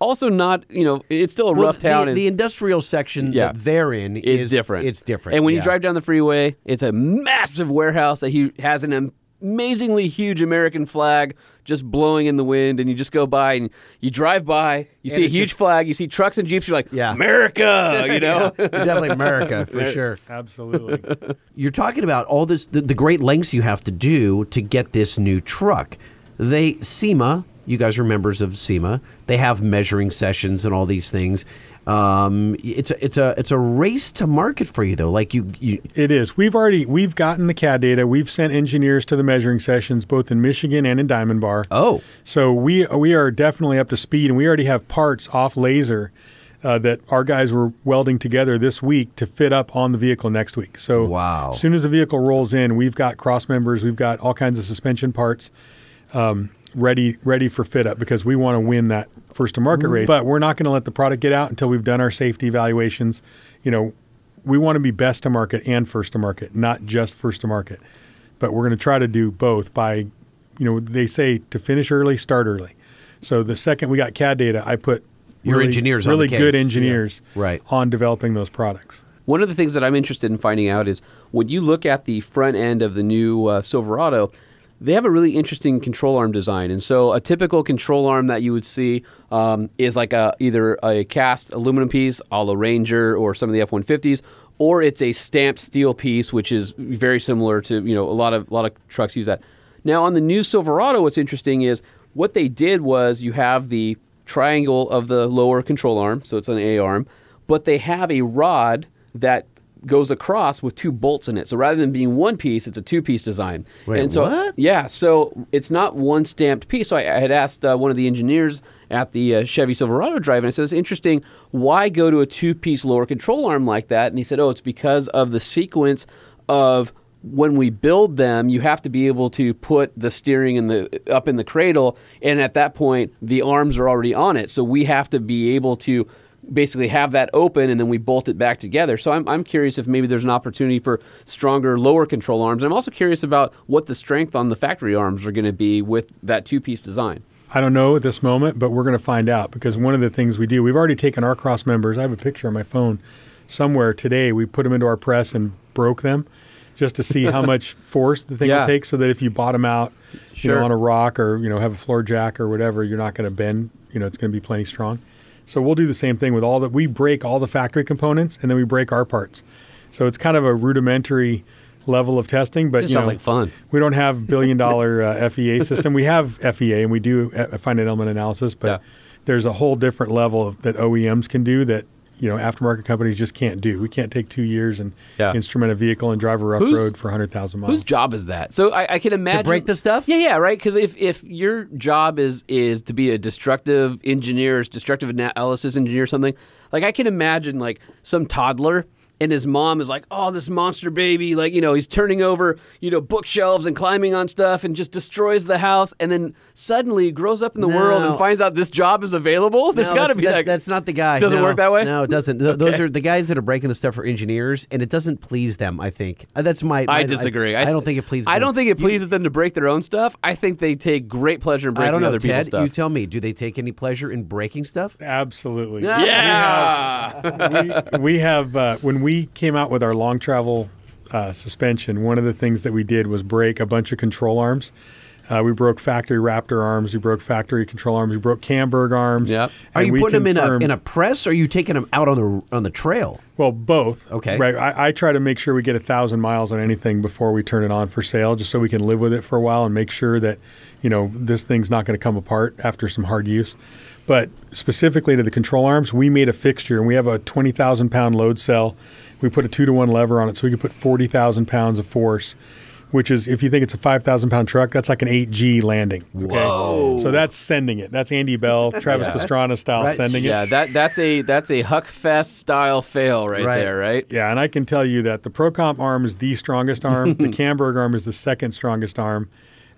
also not. You know, it's still a well, rough town. The, and the industrial section Yeah. that they're in is, is different. It's different. And when you drive down the freeway, it's a massive warehouse that he has an amazingly huge American flag just blowing in the wind, and you just go by and you drive by, you see a huge just- flag, you see trucks and jeeps, you're like, Yeah. America, you know. Yeah, definitely America for sure. Absolutely. You're talking about all this, the, the great lengths you have to do to get this new truck. They SEMA, you guys are members of SEMA. They have measuring sessions and all these things. Um, it's a it's a it's a race to market for you though. Like you, you It is. We've already we've gotten the CAD data. We've sent engineers to the measuring sessions both in Michigan and in Diamond Bar. oh So we we are definitely up to speed, and we already have parts off laser uh, that our guys were welding together this week to fit up on the vehicle next week. So Wow. as soon as the vehicle rolls in, we've got cross members, we've got all kinds of suspension parts um, ready ready for fit up because we want to win that first to market race. But we're not going to let the product get out until we've done our safety evaluations. You know, we want to be best to market and first to market, not just first to market. But we're going to try to do both by, you know, they say to finish early, start early. So the second we got CAD data, I put Your really, engineers on really good engineers Yeah. Right. on developing those products. One of the things that I'm interested in finding out is when you look at the front end of the new uh, Silverado, they have a really interesting control arm design. And so a typical control arm that you would see um, is like a, either a cast aluminum piece, a la Ranger or some of the F-150s, or it's a stamped steel piece, which is very similar to, you know, a lot of, a lot of trucks use that. Now on the new Silverado, what's interesting is what they did was you have the triangle of the lower control arm, so it's an A arm, but they have a rod that goes across with two bolts in it. So rather than being one piece, it's a two-piece design. Wait, and so, what? Yeah, so it's not one stamped piece. So I, I had asked uh, one of the engineers at the uh, Chevy Silverado drive, and I said, "It's interesting. Why go to a two-piece lower control arm like that?" And he said, "Oh, it's because of the sequence of." When we build them, you have to be able to put the steering in the up in the cradle, and at that point, the arms are already on it. So we have to be able to basically have that open and then we bolt it back together. So I'm, I'm curious if maybe there's an opportunity for stronger lower control arms. I'm also curious about what the strength on the factory arms are going to be with that two piece design. I don't know at this moment, but we're going to find out because one of the things we do, we've already taken our cross members. I have a picture on my phone somewhere today. We put them into our press and broke them just to see how much force the thing Yeah. will take so that if you bottom out you know, on a rock or, you know, have a floor jack or whatever, you're not going to bend. You know, it's going to be plenty strong. So we'll do the same thing with all that. We break all the factory components and then we break our parts. So it's kind of a rudimentary level of testing, but Just you sounds know, like fun. we don't have billion dollar uh, FEA system. We have FEA and we do uh, finite element analysis, but Yeah. there's a whole different level of, that OEMs can do that you know aftermarket companies just can't do. We can't take two years and Yeah. instrument a vehicle and drive a rough Who's- road for hundred thousand miles. Whose job is that? So I, I can imagine to break the stuff? Yeah, yeah, right. Because if, if your job is is to be a destructive engineer, destructive analysis engineer, or something like I can imagine like some toddler and his mom is like, "Oh, this monster baby!" Like you know, he's turning over you know bookshelves and climbing on stuff and just destroys the house, and then suddenly grows up in the world and finds out this job is available. There's No, got to that's- be that- that. That's not the guy. Doesn't No. work that way? No, it doesn't. Th- Those are the guys that are breaking the stuff for engineers, and it doesn't please them. I think Uh, that's my. I disagree. I, don't think it pleases. I them. don't think it pleases them to break their own stuff. I think they take great pleasure in breaking I don't know, other people's Ted. stuff. You tell me. Do they take any pleasure in breaking stuff? Absolutely. yeah. we, we have uh, when we came out with our long travel uh, suspension. One of the things that we did was break a bunch of control arms Uh, we broke factory Raptor arms. We broke factory control arms. We broke Camburg arms. Yep. Are you we putting them in a in a press? Or are you taking them out on the on the trail? Well, both. Okay. Right. I, I try to make sure we get a thousand miles on anything before we turn it on for sale, just so we can live with it for a while and make sure that, you know, this thing's not going to come apart after some hard use. But specifically to the control arms, we made a fixture and we have a 20,000 pound load cell. We put a two to one lever on it so we can put 40,000 pounds of force, which is, if you think it's a 5,000 pound truck, that's like an 8G landing. Okay? Whoa. So that's sending it. That's Andy Bell, Travis Pastrana style Right. sending it. Yeah, that that's a that's a Huck Fest style fail right, Right. there, right? Yeah, and I can tell you that the Procomp arm is the strongest arm. the Camburg arm is the second strongest arm.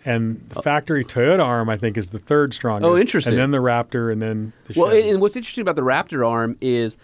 And the factory Toyota arm, I think, is the third strongest. Oh, interesting. And then the Raptor, and then the Well, Chevy. and what's interesting about the Raptor arm is,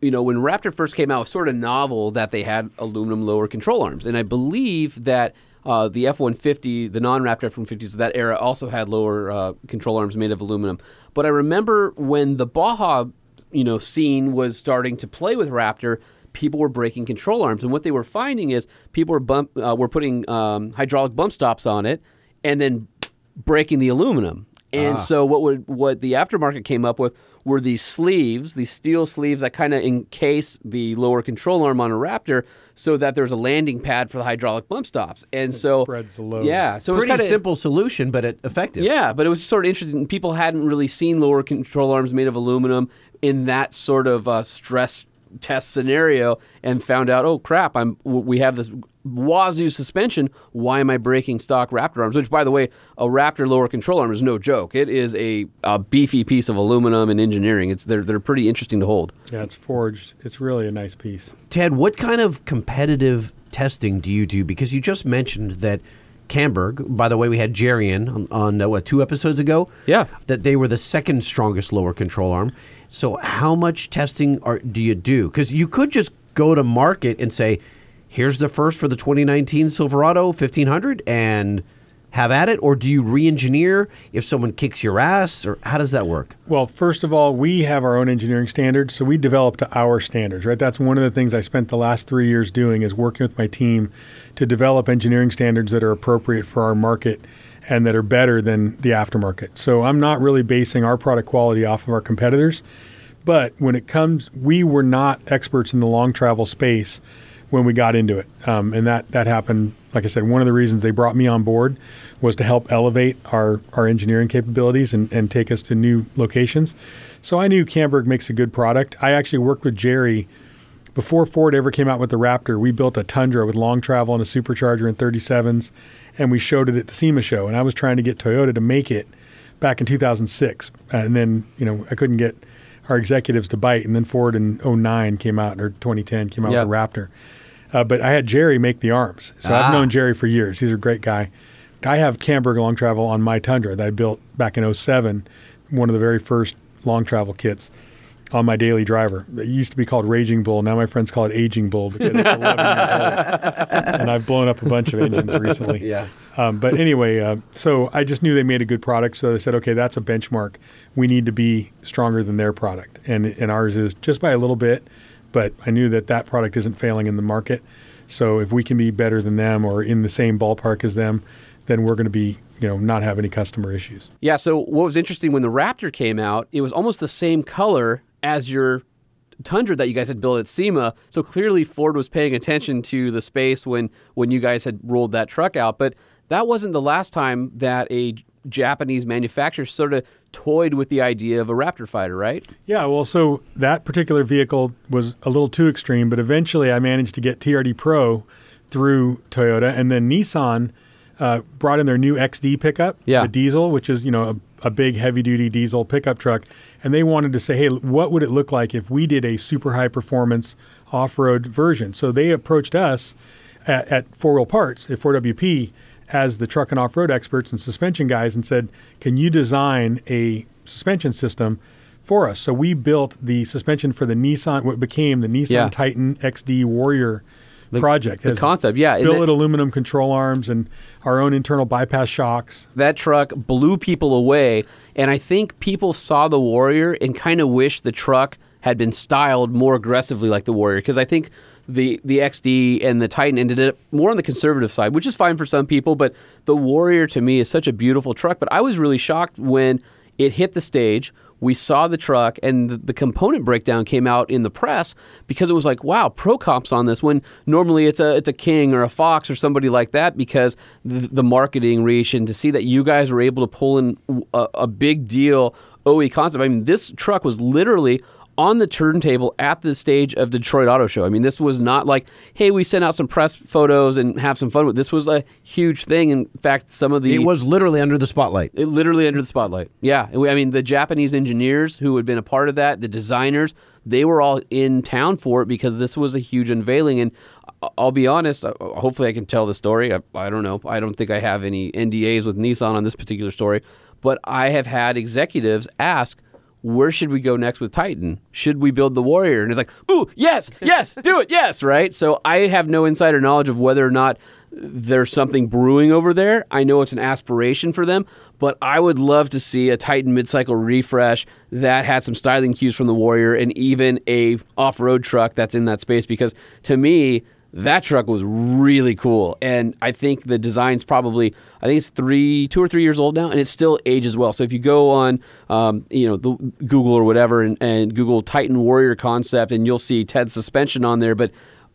you know, when Raptor first came out, it was sort of novel that they had aluminum lower control arms, and I believe that. Uh, the F-150, the non-Raptor F-150s of that era also had lower uh, control arms made of aluminum. But I remember when the Baja, you know, scene was starting to play with Raptor, people were breaking control arms, and what they were finding is people were bump, uh, were putting um, hydraulic bump stops on it, and then breaking the aluminum. And so what would what the aftermarket came up with were these sleeves, these steel sleeves that kind of encase the lower control arm on a Raptor, so that there's a landing pad for the hydraulic bump stops. And so spreads the load. Yeah, so Pretty it's kind of simple solution, but it, effective. yeah, but it was sort of interesting. People hadn't really seen lower control arms made of aluminum in that sort of uh, stress test scenario, and found out, oh crap, I'm we have this Wazoo suspension. Why am I breaking stock Raptor arms? Which, by the way, a Raptor lower control arm is no joke. It is a, a beefy piece of aluminum and engineering. It's they're they're pretty interesting to hold. yeah, it's forged. It's really a nice piece. Ted, what kind of competitive testing do you do? Because you just mentioned that Camburg, by the way, we had Jerry in on, on uh, what, two episodes ago? Yeah. That they were the second strongest lower control arm. So, how much testing are, do you do? Because you could just go to market and say, here's the first for the 2019 Silverado 1500 and have at it? Or do you re engineer if someone kicks your ass? Or how does that work? Well, first of all, we have our own engineering standards, so we develop to our standards, right? That's one of the things I spent the last three years doing is working with my team to develop engineering standards that are appropriate for our market and that are better than the aftermarket. So I'm not really basing our product quality off of our competitors, but when it comes, we were not experts in the long travel space when we got into it, um, and that that happened. Like I said, one of the reasons they brought me on board was to help elevate our our engineering capabilities and, and take us to new locations. So I knew Camburg makes a good product. I actually worked with Jerry before Ford ever came out with the Raptor. We built a Tundra with long travel and a supercharger and 37s, and we showed it at the SEMA show. And I was trying to get Toyota to make it back in 2006, and then you know I couldn't get our executives to bite. And then Ford in 09 came out or 2010 came out Yeah. with the Raptor. Uh, but I had Jerry make the arms. So Ah. I've known Jerry for years. He's a great guy. I have Camburg long travel on my Tundra that I built back in 07, one of the very first long travel kits on my daily driver. It used to be called Raging Bull. Now my friends call it Aging Bull because it's 11 years old. And I've blown up a bunch of engines recently. Yeah. Um, but anyway, uh, so I just knew they made a good product. So they said, okay, that's a benchmark. We need to be stronger than their product. And, and ours is just by a little bit. But I knew that that product isn't failing in the market. So if we can be better than them or in the same ballpark as them, then we're going to be, you know, not have any customer issues. Yeah. So what was interesting when the Raptor came out, it was almost the same color as your Tundra that you guys had built at SEMA. So clearly Ford was paying attention to the space when when you guys had rolled that truck out. But that wasn't the last time that a Japanese manufacturer sort of toyed with the idea of a Raptor fighter, right? Yeah, well, so that particular vehicle was a little too extreme, but eventually I managed to get TRD Pro through Toyota, and then Nissan uh, brought in their new XD pickup, Yeah. the diesel, which is you know a, a big heavy duty diesel pickup truck, and they wanted to say, hey, what would it look like if we did a super high performance off road version? So they approached us at, at Four Wheel Parts at 4WP as the truck and off road experts and suspension guys and said, can you design a suspension system? For us, so we built the suspension for the Nissan, what became the Nissan Yeah. Titan XD Warrior The- project. the concept, yeah, billet that- aluminum control arms and our own internal bypass shocks. that truck blew people away. And I think people saw the Warrior and kind of wished the truck had been styled more aggressively like the Warrior. Because I think the the XD and the Titan ended up more on the conservative side, which is fine for some people. But the Warrior to me is such a beautiful truck. But I was really shocked when it hit the stage. We saw the truck, and the, the component breakdown came out in the press because it was like, "Wow, pro comps on this." When normally it's a it's a King or a Fox or somebody like that because the, the marketing reach and to see that you guys were able to pull in a, a big deal OE concept. I mean, this truck was literally on the turntable at the stage of Detroit Auto Show. I mean, this was not like, hey, we sent out some press photos and have some fun with. This was a huge thing. In fact, some of the It was literally under the spotlight. it literally under the spotlight. Yeah, I mean, the Japanese engineers who had been a part of that, the designers, they were all in town for it because this was a huge unveiling. And I'll be honest. uh, Hopefully, I can tell the story. I, I don't know. I don't think I have any NDAs with Nissan on this particular story, but I have had executives ask. Where should we go next with Titan? Should we build the Warrior? And it's like, ooh, yes, yes, do it, yes, right? So I have no insider knowledge of whether or not there's something brewing over there. I know it's an aspiration for them, but I would love to see a Titan mid-cycle refresh that had some styling cues from the Warrior and even a off-road truck that's in that space because to me that truck was really cool and I think the design's probably I think it's three two or three years old now and it still ages well so if you go on um, you know the Google or whatever and, and Google Titan Warrior concept and you'll see Ted's suspension on there but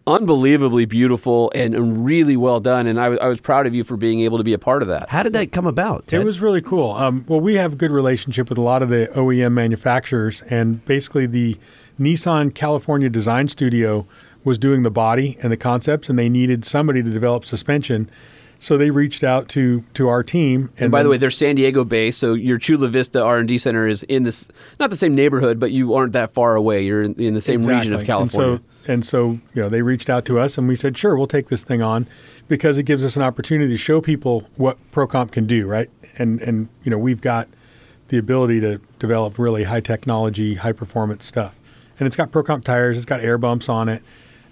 unbelievably beautiful and, and really well done. And I, was- proud of you for being able to be a part of that. How did that come about? It was really cool. Um, well, we have a good relationship with a lot of the OEM manufacturers, and basically the Nissan California Design Studio was doing the body and the concepts, and they needed somebody to develop suspension. So they reached out to to our team. And by the way, they're San Diego based, so your Chula Vista R and D center is in this not the same neighborhood, but you aren't that far away. You're in, in the same region of California. And so, and so, you know, they reached out to us and we said, sure, we'll take this thing on because it gives us an opportunity to show people what ProComp can do, right? And, and you know, we've got the ability to develop really high technology, high performance stuff. And it's got ProComp tires, it's got air bumps on it.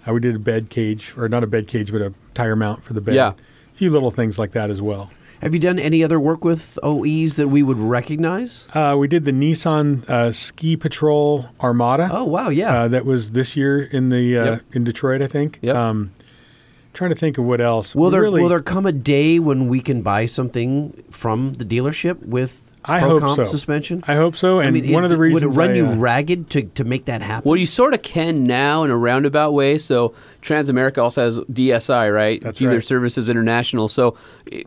Uh, we did a bed cage, or not a bed cage, but a tire mount for the bed. Yeah. A few little things like that as well. Have you done any other work with OEs that we would recognize? Uh, we did the Nissan uh, Ski Patrol Armada. Oh wow, yeah. Uh, that was this year in the uh, Yep. in Detroit, I think. Yep. Um, trying to think of what else. will there really, will there come a day when we can buy something from the dealership with I hope ProComp so. suspension? I hope so. And I mean, one it- of the reasons would it run I, you uh, ragged to, to make that happen? Well, you sort of can now in a roundabout way. So Transamerica also has DSI, right? That's Dealer right. Services International. So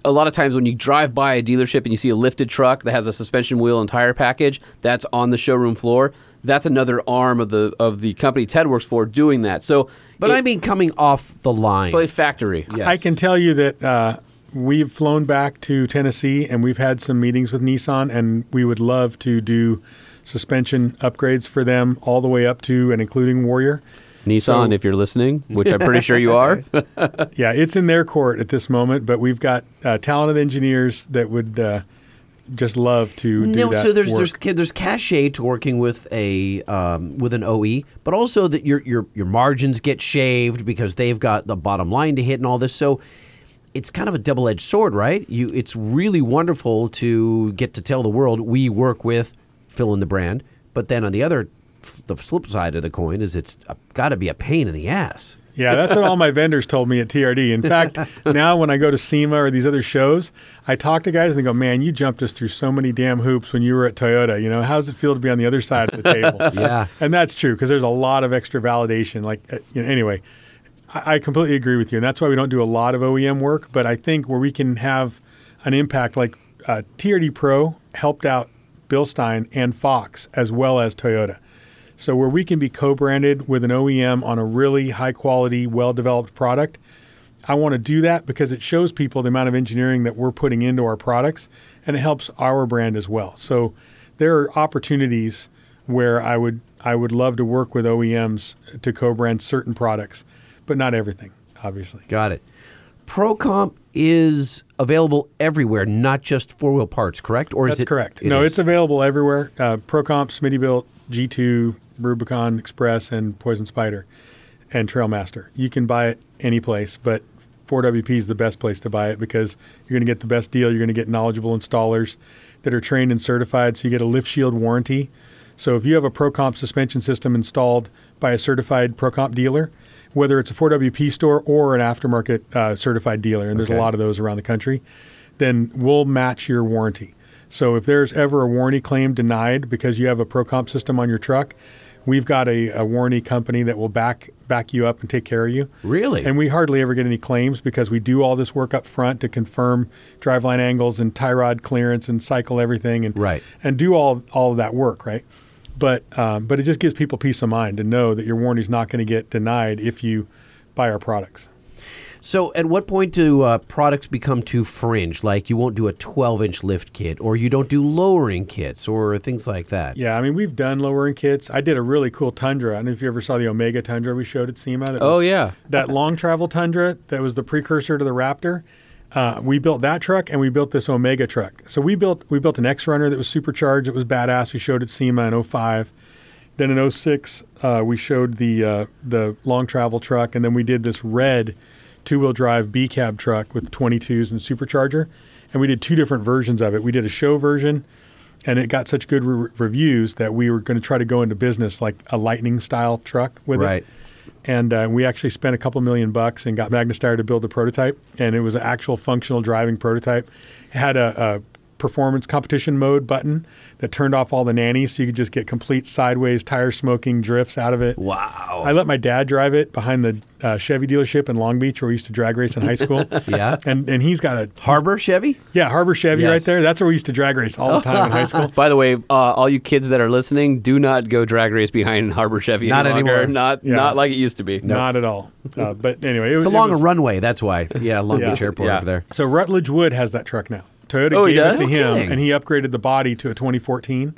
a lot of times when you drive by a dealership and you see a lifted truck that has a suspension wheel and tire package that's on the showroom floor, that's another arm of the of the company Ted works for doing that. So, but it- I mean, coming off the line. play factory. Yes. I can tell you that uh, we've flown back to Tennessee and we've had some meetings with Nissan, and we would love to do suspension upgrades for them all the way up to and including Warrior. Nissan, So- if you're listening, which I'm pretty sure you are. Yeah, it's in their court at this moment, but we've got uh, talented engineers that would uh, just love to do no, that. so there's work. there's ca- there's cachet to working with a um, with an OE, but also that your your your margins get shaved because they've got the bottom line to hit and all this. So it's kind of a double edged sword, right? You it's really wonderful to get to tell the world we work with fill in the brand, but then on the other the flip side of the coin is it's got to be a pain in the ass. Yeah, that's what all my vendors told me at TRD. In fact, now when I go to SEMA or these other shows, I talk to guys and they go, "Man, you jumped us through so many damn hoops when you were at Toyota. You know, how does it feel to be on the other side of the table?" Yeah. and that's true because there's a lot of extra validation. Like, uh, you know, anyway, I, completely agree with you, and that's why we don't do a lot of OEM work. But I think where we can have an impact, like uh, TRD Pro helped out Bilstein and Fox as well as Toyota. So where we can be co-branded with an OEM on a really high quality, well-developed product, I want to do that because it shows people the amount of engineering that we're putting into our products and it helps our brand as well. So there are opportunities where I would I would love to work with OEMs to co-brand certain products, but not everything, obviously. Got it. ProComp is available everywhere, not just four wheel parts, correct? Or is That's it correct. it no, is? it's available everywhere. Uh, ProComp, Smittybilt, G2, Rubicon Express, and Poison Spider, and Trailmaster. You can buy it any place, but 4WP is the best place to buy it because you're going to get the best deal. You're going to get knowledgeable installers that are trained and certified, so you get a lift shield warranty. So if you have a ProComp suspension system installed by a certified ProComp dealer, whether it's a 4WP store or an aftermarket uh, certified dealer, and there's a lot of those around the country, then we'll match your warranty. So if there's ever a warranty claim denied because you have a ProComp system on your truck, we've got a, a warranty company that will back back you up and take care of you. Really? And we hardly ever get any claims because we do all this work up front to confirm driveline angles and tie rod clearance and cycle everything and Right. and do all all of that work, right? But um, but it just gives people peace of mind to know that your warranty is not going to get denied if you buy our products. So, at what point do uh, products become too fringe? Like you won't do a 12 inch lift kit, or you don't do lowering kits, or things like that? Yeah, I mean we've done lowering kits. I did a really cool Tundra. I don't know if you ever saw the Omega Tundra we showed at SEMA. That Oh was- yeah. that long travel Tundra that was the precursor to the Raptor. Uh, we built that truck and we built this Omega truck. So we built we built an X Runner that was supercharged. It was badass. We showed at SEMA in 05. Then in 06, uh, we showed the uh, the long travel truck, and then we did this red two wheel drive B cab truck with 22s and supercharger. And we did two different versions of it. We did a show version, and it got such good re- reviews that we were going to try to go into business like a Lightning style truck with Right. it and uh, we actually spent a couple million bucks and got Magna Steyr to build the prototype, and it was an actual functional driving prototype. It had a, a performance competition mode button that turned off all the nannies, so you could just get complete sideways tire smoking drifts out of it. Wow. I let my dad drive it behind the uh, Chevy dealership in Long Beach, where we used to drag race in high school. Yeah. and and he's got a Harbor Chevy? yeah Harbor Chevy Yes. right there. That's where we used to drag race all the time in high school. By the way, uh, all you kids that are listening, do not go drag race behind Harbor Chevy Not any anymore. Not Yeah. not like it used to be. Not at all. Uh, but anyway, it It's along it was, a runway. That's why. Yeah, Long Yeah. Beach Airport Yeah. over there. So Rutledge Wood has that truck now. Toyota Oh, he gave does? it to No him, kidding. and he upgraded the body to a 2014.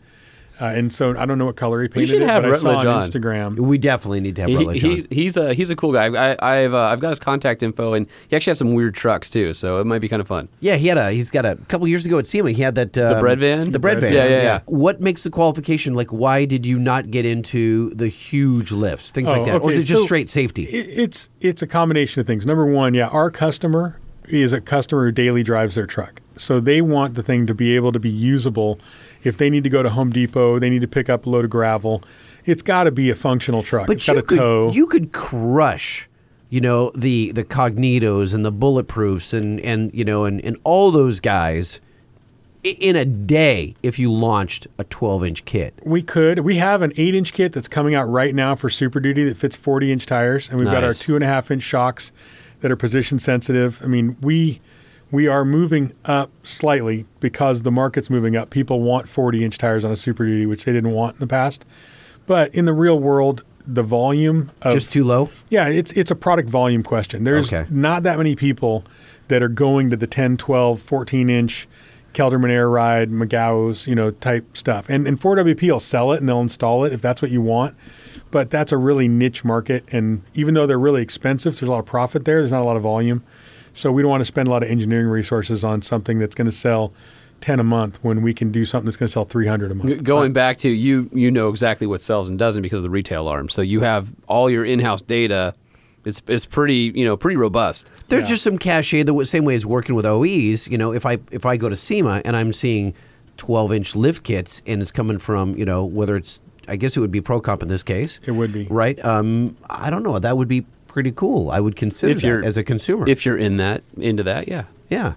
Uh, and so I don't know what color he painted should it, have but I saw on on. Instagram. We definitely need to have He, Rutledge he, on. he's a he's a cool guy. I, I've uh, I've got his contact info, and he actually has some weird trucks too. So it might be kind of fun. Yeah, he had a. He's got a, couple years ago at SEMA. He had that um, bread van? The bread van. Yeah, yeah, yeah. What makes the qualification? Like, why did you not get into the huge lifts, things Oh, like that, or is it just so straight safety? It, it's it's a combination of things. Number one, yeah, our customer is a customer who daily drives their truck, so they want the thing to be able to be usable. If they need to go to Home Depot, they need to pick up a load of gravel. It's got to be a functional truck. but it's you got a could, tow. you could crush, you know, the the Cognitos and the bulletproofs and and you know and and all those guys in a day if you launched a 12 inch kit. We could. We have an eight inch kit that's coming out right now for Super Duty that fits 40 inch tires. And we've got our two and a half inch shocks that are position sensitive. I mean, we. We are moving up slightly because the market's moving up. People want 40 inch tires on a Super Duty, which they didn't want in the past. But in the real world, the volume of Just too low. yeah, it's it's a product volume question. There's Okay. not that many people that are going to the 10, 12, 14 inch Kelderman Air Ride, McGow's, you know, type stuff. And and 4WP will sell it and they'll install it if that's what you want. But that's a really niche market and even though they're really expensive, there's a lot of profit there, there's not a lot of volume. So we don't want to spend a lot of engineering resources on something that's going to sell 10 a month when we can do something that's going to sell 300 a month. G- Going back to you, you know exactly what sells and doesn't because of the retail arm. So you have all your in-house data. It's it's pretty you know pretty robust. There's Yeah. just some cachet the same way as working with OEs. You know, if I if I go to SEMA and I'm seeing 12 inch lift kits and it's coming from you know whether it's I guess it would be ProComp in this case. It would be. right. Um, I don't know. That would be pretty cool. I would consider If you're as a consumer. if you're in that into that, yeah. yeah,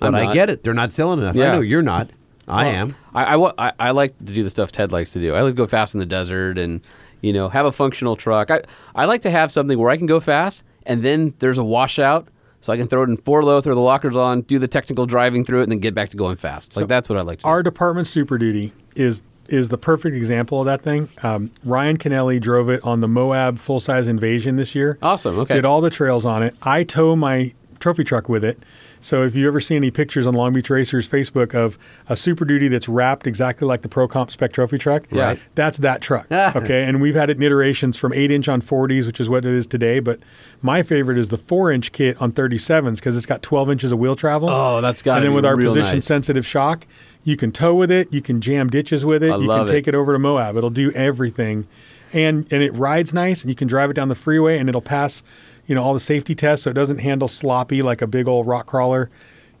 but I get it. They're not selling enough. I know you're not. I Well, am. I, I, I, like to do the stuff Ted likes to do. I like to go fast in the desert and you know have a functional truck. I I like to have something where I can go fast and then there's a washout. So I can throw it in four low, throw the lockers on, do the technical driving through it, and then get back to going fast. Like that's what I like to do. Our department Super Duty is is the perfect example of that thing. Um, Ryan Kennelly drove it on the Moab full size invasion this year. Awesome, okay. Did all the trails on it. I tow my trophy truck with it. So if you ever see any pictures on Long Beach Racers Facebook of a Super Duty that's wrapped exactly like the Pro Comp Spec Trophy truck, Right. that's that truck. Ah. okay, and we've had it in iterations from eight inch on 40s, which is what it is today. But my favorite is the four inch kit on 37s because it's got 12 inches of wheel travel. Oh, that's gotta And then be with our position nice. sensitive shock, you can tow with it, you can jam ditches with it, I you love can it. take it over to Moab. It'll do everything. And and it rides nice and you can drive it down the freeway and it'll pass, you know, all the safety tests so it doesn't handle sloppy like a big old rock crawler.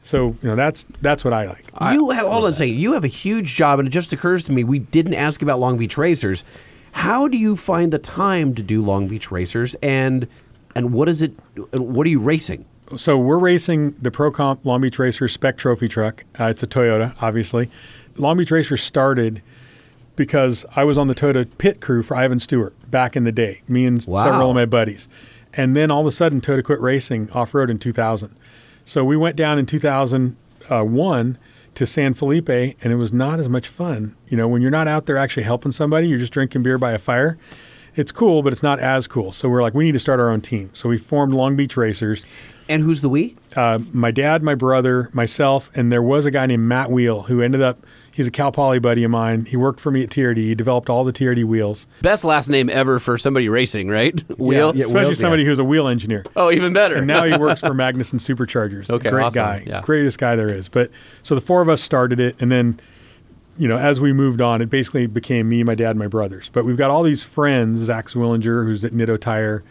So, you know, that's that's what I like. you have hold on a second. You have a huge job, and it just occurs to me we didn't ask about Long Beach Racers. How do you find the time to do Long Beach Racers? And And what is it? What are you racing? So we're racing the Pro Comp Long Beach Racers Spec Trophy truck. Uh, it's a Toyota, obviously. Long Beach Racers started because I was on the Toyota pit crew for Ivan Stewart back in the day, me and Wow. several of my buddies. And then all of a sudden, Toyota quit racing off road in 2000. So we went down in 2001 to San Felipe, and it was not as much fun. You know, when you're not out there actually helping somebody, you're just drinking beer by a fire. It's cool, but it's not as cool. So we're like, we need to start our own team. So we formed Long Beach Racers And who's the we? uh, my dad, my brother, myself, and there was a guy named Matt Wheel who ended up. He's a Cal Poly buddy of mine. He worked for me at TRD. He developed all the TRD wheels. Best last name ever for somebody racing, right? Wheel. Yeah, especially Wheels, somebody yeah. who's a wheel engineer. Oh, even better. And now he works for Magnuson Superchargers. Okay, great awesome. guy, Yeah. greatest guy there is. But so the four of us started it, and then, you know, as we moved on, it basically became me, my dad, and my brothers. But we've got all these friends: Zach Zwillinger, who's at Nitto Tire,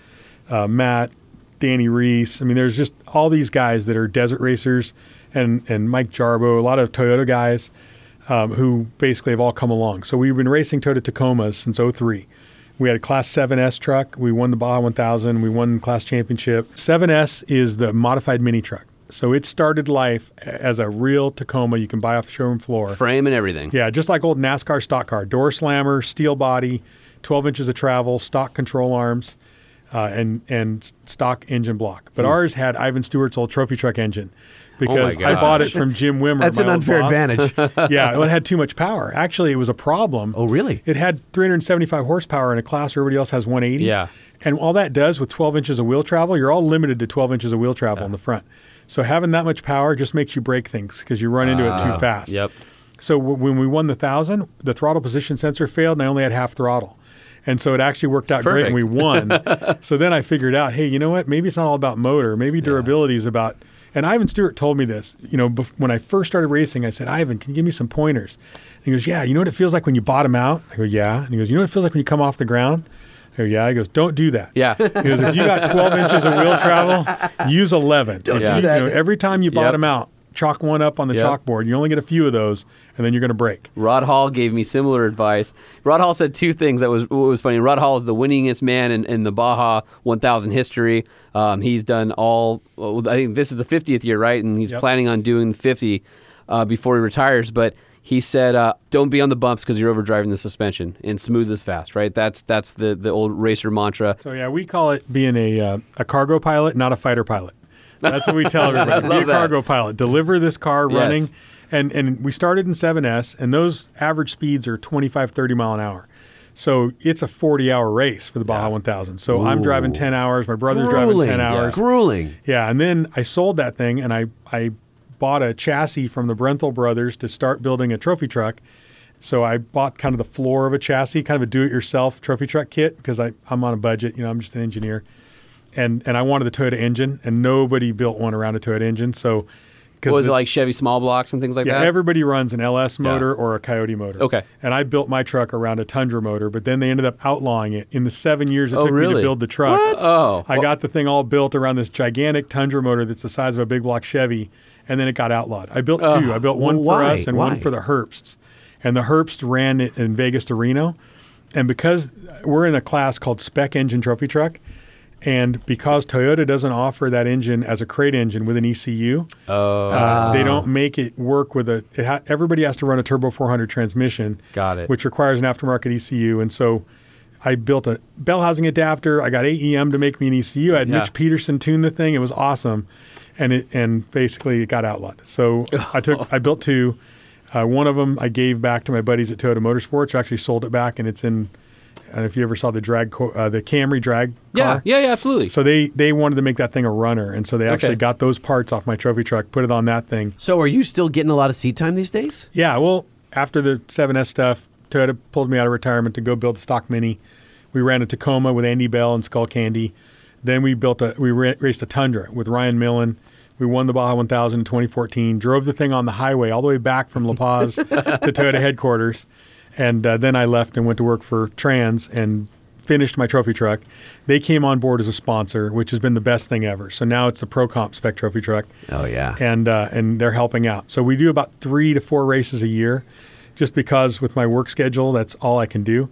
uh, Matt, Danny Reese. I mean, there's just all these guys that are desert racers, and and Mike Jarbo, a lot of Toyota guys. Um, who basically have all come along. So we've been racing Toyota Tacomas since 03. We had a Class 7S truck. We won the Baja 1000. We won the class championship. 7S is the modified mini truck. So it started life as a real Tacoma you can buy off the showroom floor. Frame and everything. Yeah, just like old NASCAR stock car. Door slammer, steel body, 12 inches of travel, stock control arms, uh, and, and stock engine block. But ours had Ivan Stewart's old trophy truck engine because I bought it from Jim Wimmer. That's my an old unfair boss. advantage. yeah, well, it had too much power. Actually, it was a problem. Oh, really? It had 375 horsepower in a class where everybody else has 180. Yeah. And all that does with 12 inches of wheel travel, you're all limited to 12 inches of wheel travel in the front. So having that much power just makes you break things because you run into it too fast. Yep. So w- when we won the thousand, the throttle position sensor failed, and I only had half throttle. And so it actually worked out great, and we won. so then I figured out, hey, you know what? Maybe it's not all about motor. Maybe durability is about. And Ivan Stewart told me this. You know, bef- when I first started racing, I said, Ivan, can you give me some pointers? And he goes, Yeah. You know what it feels like when you bottom out? I go, Yeah. And he goes, You know what it feels like when you come off the ground? I go, Yeah. He goes, Don't do that. Yeah. He goes, If you got 12 inches of wheel travel, use 11. Don't do you, that. know, every time you bottom out, chalk one up on the Yep. chalkboard. You only get a few of those, and then you're going to break. Rod Hall gave me similar advice. Rod Hall said two things that was what was funny. Rod Hall is the winningest man in, in the Baja 1000 history. Um, he's done all. I think this is the 50th year, right? And he's Yep. planning on doing the 50 uh, before he retires. But he said, uh, "Don't be on the bumps because you're overdriving the suspension, and smooth is fast." Right? That's that's the the old racer mantra. So yeah, we call it being a uh, a cargo pilot, not a fighter pilot. That's what we tell everybody. Be a that. cargo pilot. Deliver this car Yes. running. And and we started in 7S, and those average speeds are 25, 30 mile an hour. So it's a 40 hour race for the Baja 1000. So I'm driving 10 hours. My brother's driving 10 hours. Grueling. Yeah, and then I sold that thing and I I bought a chassis from the Brenthel brothers to start building a trophy truck. So I bought kind of the floor of a chassis, kind of a do-it-yourself trophy truck kit because I I'm on a budget, you know, I'm just an engineer. And and I wanted the Toyota engine and nobody built one around a Toyota engine. So What was it like Chevy small blocks and things like yeah, that? everybody runs an LS motor or a Coyote motor. Okay. And I built my truck around a Tundra motor, but then they ended up outlawing it. In the seven years it Oh, took me to build the truck, Oh, I well- got the thing all built around this gigantic Tundra motor that's the size of a big block Chevy, and then it got outlawed. I built two. I built one Why? for us and Why? one for the Herbsts. And the Herbst ran it in Vegas to Reno. And because we're in a class called Spec Engine Trophy Truck, and because Toyota doesn't offer that engine as a crate engine with an ECU, Oh. uh, they don't make it work with a. It ha- everybody has to run a Turbo 400 transmission, Got it. which requires an aftermarket ECU. And so, I built a bell housing adapter. I got AEM to make me an ECU. I had Yeah. Mitch Peterson tune the thing. It was awesome, and it and basically it got outlawed. So I took I built two. Uh, one of them I gave back to my buddies at Toyota Motorsports. who actually sold it back, and it's in. I if you ever saw the drag, co- uh, the Camry drag yeah, car. yeah, yeah, absolutely. So they they wanted to make that thing a runner, and so they actually Okay. got those parts off my trophy truck, put it on that thing. So are you still getting a lot of seat time these days? Yeah, well, after the 7S stuff, Toyota pulled me out of retirement to go build a stock Mini. We ran a Tacoma with Andy Bell and Skullcandy. Then we built a we ra- raced a Tundra with Ryan Millen. We won the Baja 1000 in 2014. Drove the thing on the highway all the way back from La Paz to Toyota headquarters, and uh, then I left and went to work for Trans and finished my trophy truck. They came on board as a sponsor, which has been the best thing ever. So now it's the Pro Comp Spec Trophy truck Oh yeah. and uh, and they're helping out. So we do about three to four races a year, just because with my work schedule, that's all I can do.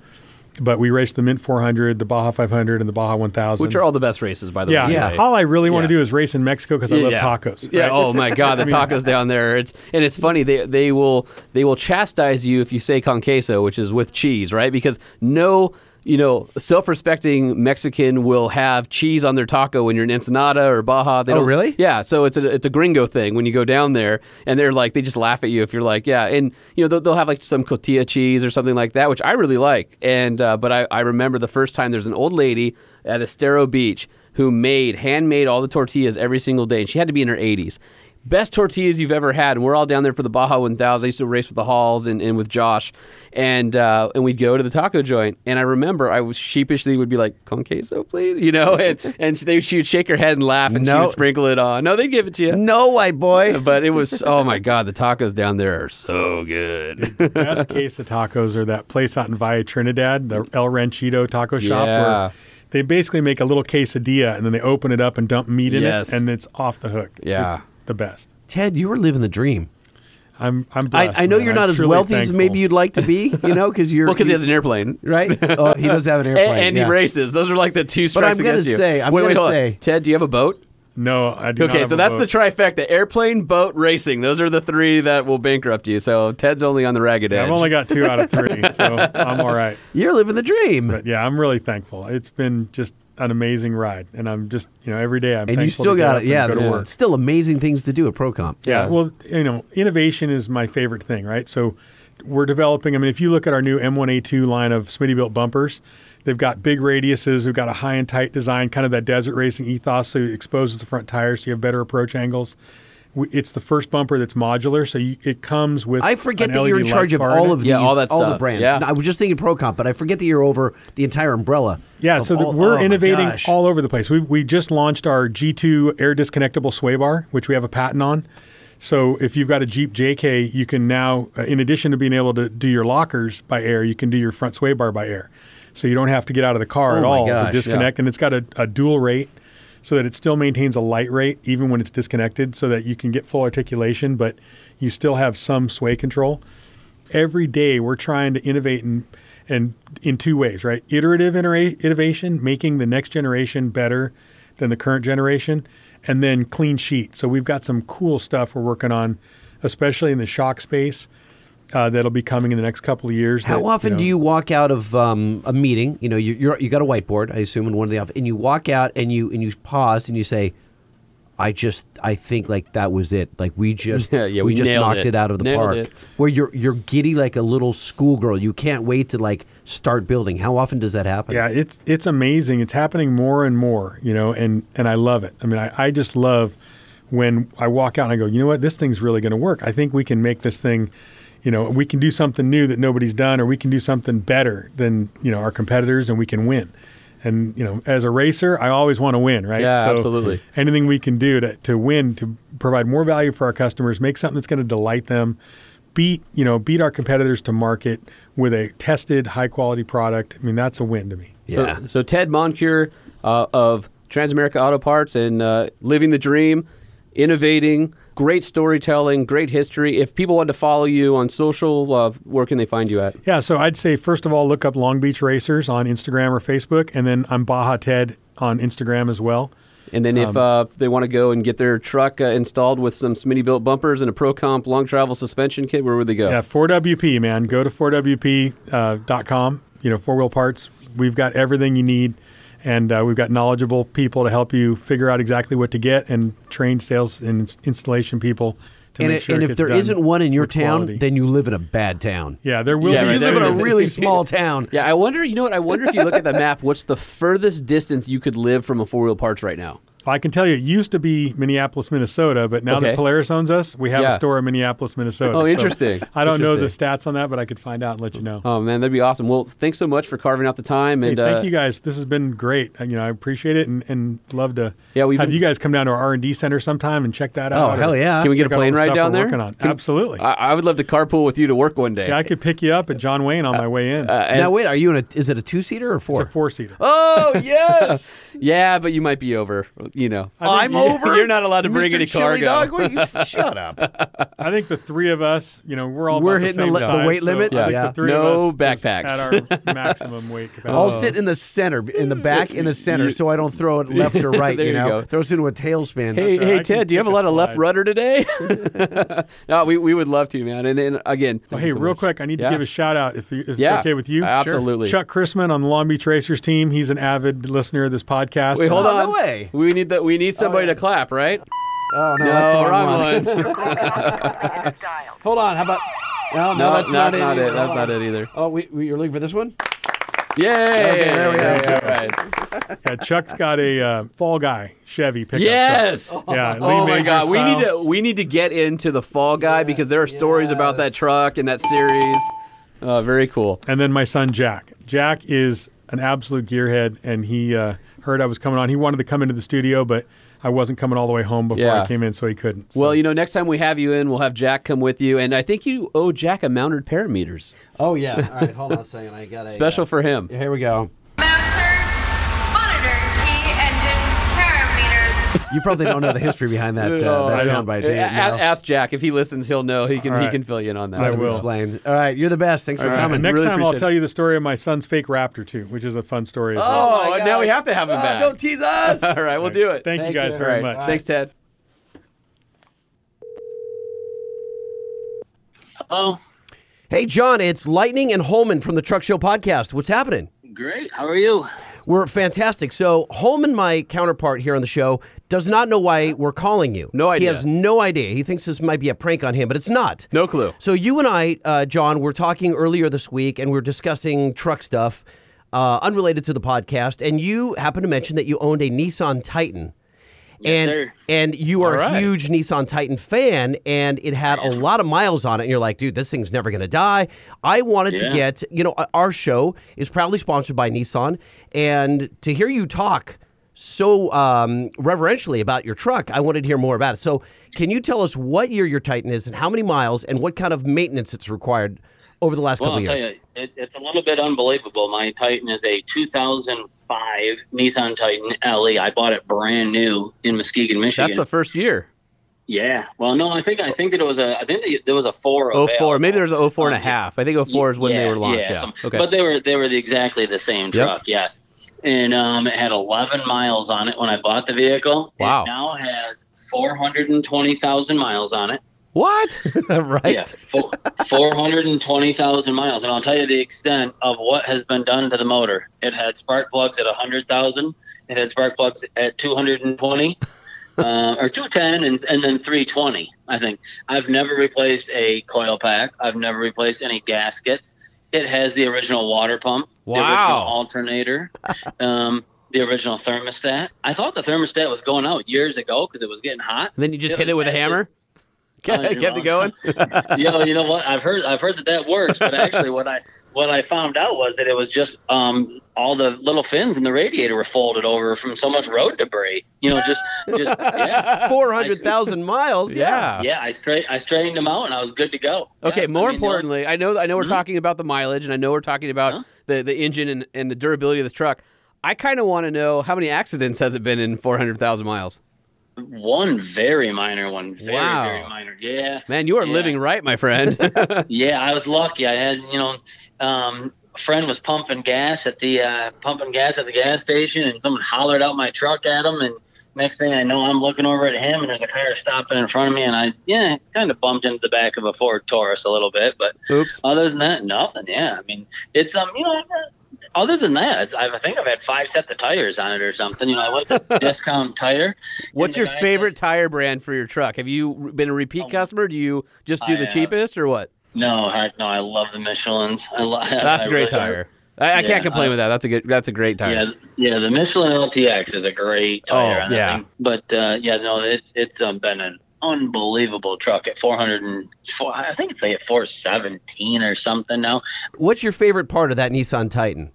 But we raced the Mint 400, the Baja 500, and the Baja 1000. Which are all the best races, by the yeah, way. Yeah. right? All I really want Yeah. to do is race in Mexico because I love Yeah. tacos. Yeah. Oh my God, the tacos down there. It's and it's funny. They they will they will chastise you if you say con queso, which is with cheese, right? Because no. You know, self-respecting Mexican will have cheese on their taco when you're in Ensenada or Baja. They Oh, don't- really? Yeah. So it's a it's a gringo thing when you go down there, and they're like they just laugh at you if you're like, yeah, and you know they'll, they'll have like some cotilla cheese or something like that, which I really like. And uh, but I, I remember the first time there's an old lady at Estero Beach who made handmade all the tortillas every single day, and she had to be in her 80s. Best tortillas you've ever had, and we're all down there for the Baja 1000. I used to race with the Halls and, and with Josh, and uh, and we'd go to the taco joint. And I remember I was sheepishly would be like, "Con queso, please," you know, and and they she would shake her head and laugh, and she would sprinkle it on. No, they'd give it to you. No, white boy. But it was oh my god, the tacos down there are so good. best case of tacos are that place out in Valle Trinidad, the El Ranchito taco shop, Yeah. where they basically make a little quesadilla and then they open it up and dump meat in Yes. it, and it's off the hook. Yeah. It's the best. Ted, you were living the dream. I'm I'm I, blessed. I know man. you're I'm not as truly wealthy as maybe you'd like to be, you know, because you're well, because he has an airplane. right. Oh, he does have an airplane, and yeah. he races. Those are like the two strikes I'm gonna you. say- I'm wait, gonna wait, hold on. say- Ted, do you have a boat? No, I do not Okay, have so a that's boat. the trifecta: airplane, boat, racing. Those are the three that will bankrupt you. So Ted's only on the ragged edge. I've only got two out of three, so I'm all right. You're living the dream, But yeah, I'm really thankful. It's been just an amazing ride, and I'm just you know every day I'm and you still to got it. Yeah, go there's still amazing things to do at Procomp. Yeah, Yeah. well, you know, innovation is my favorite thing, right? So we're developing. I mean, if you look at our new M1A2 line of Smittybilt bumpers, they've got big radiuses. We've got a high and tight design, kind of that desert racing ethos. So it exposes the front tires, so you have better approach angles. We- It's the first bumper that's modular, so you, it comes with. I forget an that you're in charge of all of these, Yeah, all that the stuff. brands. Yeah. I was just thinking Procomp, but I forget that you're over the entire umbrella. Yeah, so that all- we're oh innovating all over the place. We we just launched our G2 air disconnectable sway bar, which we have a patent on. So if you've got a Jeep JK, you can now, uh, in addition to being able to do your lockers by air, you can do your front sway bar by air. So you don't have to get out of the car Oh at all gosh, to disconnect, and it's got a, a dual rate, so that it still maintains a light rate even when it's disconnected, so that you can get full articulation, but you still have some sway control every day we're trying to innovate and and in two ways, right? Iterative itera- innovation, making the next generation better than the current generation, and then clean sheet. So we've got some cool stuff we're working on, especially in the shock space. Uh, that'll be coming in the next couple of years. How that, often know- do you walk out of um, a meeting? You know, you, you're, you got a whiteboard, I assume, in one of the office, and you walk out and you and you pause and you say, "I just, I think like that was it. Like we just, Yeah, yeah, we, we just knocked it. it. out of the Nailed park." it. Where you're you're giddy like a little schoolgirl. You can't wait to like start building. How often does that happen? Yeah, it's it's amazing. It's happening more and more, you know, and and I love it. I mean, I, I just love when I walk out and I go, you know what, this thing's really going to work. I think we can make this thing, you know, we can do something new that nobody's done, or we can do something better than you know our competitors, and we can win. And you know, as a racer, I always want to win, right? Yeah, absolutely. Anything we can do to to win, to provide more value for our customers, make something that's going to delight them, beat you know beat our competitors to market with a tested, high quality product. I mean, that's a win to me. Yeah. So, so Ted Moncure uh, of Transamerica Auto Parts and uh, living the dream, innovating, great storytelling, great history. If people want to follow you on social, uh, where can they find you at? Yeah, so I'd say first of all, look up Long Beach Racers on Instagram or Facebook, and then I'm Baja Ted on Instagram as well. And then if uh, they want to go and get their truck uh, installed with some Smittybilt bumpers and a Pro Comp long travel suspension kit, where would they go? Yeah, 4WP, man. Go to 4WP.com, you know, four wheel parts. We've got everything you need, and uh, we've got knowledgeable people to help you figure out exactly what to get and trained sales and installation people to And, make it- sure and it if gets there done isn't one in your town, quality. then you live in a bad town. yeah, there will Yeah, be. right, you there live in a really small town. Yeah, I wonder. You know what? I wonder if you look at the map, what's the furthest distance you could live from a four wheel parts right now? I can tell you, it used to be Minneapolis, Minnesota, but now Okay. that Polaris owns us, we have Yeah. a store in Minneapolis, Minnesota. Oh, So interesting. I don't know the stats on that, but I could find out and let you know. Oh man, that'd be awesome. Well, thanks so much for carving out the time. Hey, And thank uh, you guys. This has been great. Uh, You know, I appreciate it and, and love to Yeah, we've been- you guys come down to our R and D center sometime and check that out. Oh, hell yeah. Can we get a check out all plane the ride down there? on. Can- Absolutely. I, I would love to carpool with you to work one day. yeah, I could pick you up at John Wayne on my way in. Uh, and- now wait, are you in a? Is it a two seater or four? it's four? a four seater. Oh yes. yeah, but you might be over. You know. I'm you- over. You're not allowed to bring Mr. any Chili cargo. Dog? What you, shut up. I think the three of us, you know, we're all We're about hitting the, the same the size, weight so limit? I think Yeah. the three No of us backpacks. at our maximum weight capacity. I'll sit in the center, in the back, in the center, so I don't throw it left or right. There you you know, go. throw us into a tailspin. Hey, right. hey, I Ted, do you have a take a lot of left rudder today? no, we, we would love to, man. And, and again, Oh, hey, so real much. quick, I need Yeah. to give a shout out if, you- if Yeah, it's okay with you. absolutely. Chuck Chrisman on the Long Beach Racers team. He's an avid listener of this podcast. Wait, hold Oh, on. no way. We need that. We need somebody to clap, right? Oh no, No, that's the wrong, wrong one. one. Hold on, how about? No, no, no, that's, not, it. either. That's not it either. Oh, we, we, you're looking for this one? Yay! Okay, there we go. All right. Yeah, Chuck's got a uh, Fall Guy Chevy pickup Yes. truck. Yeah, Lee Oh my Major God, we need to we need to get into the Fall Guy because there are stories about that truck and that series. Uh, very cool. And then my son Jack. Jack is an absolute gearhead, and he uh, heard I was coming on. He wanted to come into the studio, but I wasn't coming all the way home before Yeah. I came in, so he couldn't. So- Well, you know, next time we have you in, we'll have Jack come with you, and I think you owe Jack a mounted parameters, Oh yeah. All right, hold on a second. I got a special uh, for him. Here we go. You probably don't know the history behind that uh, No, that I don't. soundbite, do? A- a- No. Ask Jack if he listens. He'll know. He can. All He can fill you in on that. I will. explain. All right, you're the best. Thanks for All right, coming. and next Really time I'll appreciate tell you the story of my son's fake Raptor too, which is a fun story as well. Oh, my now we have to have him Ah, back. Don't tease us. All right, we'll do it. Thank, Thank you guys you. very All right. much. Thanks, Ted. Oh, Hey, John, it's Lightning and Holman from the Truck Show podcast. What's happening? great. How are you? We're fantastic. So, Holman, my counterpart here on the show, does not know why we're calling you. No idea. He has no idea. He thinks this might be a prank on him, but it's not. No clue. So, you and I, uh, John, were talking earlier this week and we are discussing truck stuff uh, unrelated to the podcast. And you happened to mention that you owned a Nissan Titan. And sir. and you are All a huge Nissan Titan fan, and it had a lot of miles on it, and you're like, dude, this thing's never gonna die. I wanted to get, you know, our show is proudly sponsored by Nissan, and to hear you talk so um, reverentially about your truck, I wanted to hear more about it. So, can you tell us what year your Titan is, and how many miles, and what kind of maintenance it's required over the last Well, couple I'll years? you, it, it's a little bit unbelievable. My Titan is a 2005 Nissan Titan LE. I bought it brand new in Muskegon, Michigan. That's the first year. yeah. Well, no, I think I think that it was a I think that there was a four. Oh four. Maybe there's a 04 and a Um, half. I think 04 is when they were launched. Yeah. some- Okay. But they were they were the, exactly the same Yep. truck. Yes. And um, it had 11 miles on it when I bought the vehicle. Wow. It now has 420,000 miles on it. What? right? Yeah, 420,000 miles. And I'll tell you the extent of what has been done to the motor. It had spark plugs at 100,000. It had spark plugs at 220, uh, or 210, and, and then 320, I think. I've never replaced a coil pack. I've never replaced any gaskets. It has the original water pump, the original Wow. alternator, um, the original thermostat. I thought the thermostat was going out years ago because it was getting hot. And then you just It hit it with a hammer. Oh, Kept it going. you know, you know what? I've heard, I've heard that that works, but actually, what I what I found out was that it was just um, all the little fins in the radiator were folded over from so much road debris. You know, just just yeah, Four hundred thousand miles. yeah. yeah. I straight I straightened them out, and I was good to go. Okay. Yeah, more I mean, importantly, I know I know we're talking about the mileage, and I know we're talking about Huh? the the engine and, and the durability of the truck. I kind of want to know how many accidents has it been in 400,000 miles? One very minor one, very Wow. very minor. Yeah, Man, you are Yeah. living right, my friend. yeah. I was lucky. I had you know. Um, a friend was pumping gas at the uh, pumping gas at the gas station, and someone hollered out my truck at him, and next thing I know, I'm looking over at him, and there's a car stopping in front of me, and I yeah, kind of bumped into the back of a Ford Taurus a little bit, but Oops. other than that, nothing. Yeah, I mean, it's um, you know. Other than that, I think I've had five sets of tires on it or something. You know, I went to discount tire. What's your favorite tire brand for your truck? Have you been a repeat Oh. customer? Do you just do I the have. cheapest or what? No, heck, no, I love the Michelin's. I lo- That's I a great really- tire. I, I Yeah, can't complain I- with that. That's a good. That's a great tire. Yeah, yeah, the Michelin LTX is a great tire. Oh, yeah. thing. But uh, yeah, no, it's it's um, been an unbelievable truck at 400 and four, I think it's like at 417 or something now. What's your favorite part of that Nissan Titan?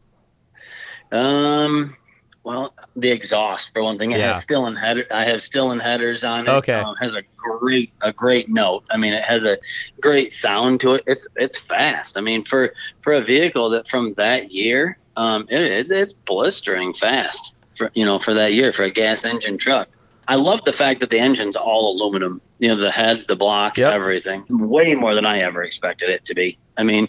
Um, well, the exhaust for one thing. It Yeah. has Stillen header. I have Stillen headers on it. Okay. Um, has a great a great note. I mean, it has a great sound to it. It's it's fast. I mean, for for a vehicle that from that year, um, it, it's it's blistering fast for you know for that year for a gas engine truck. I love the fact that the engine's all aluminum. You know, the heads, the block, Yep. everything. Way more than I ever expected it to be. I mean,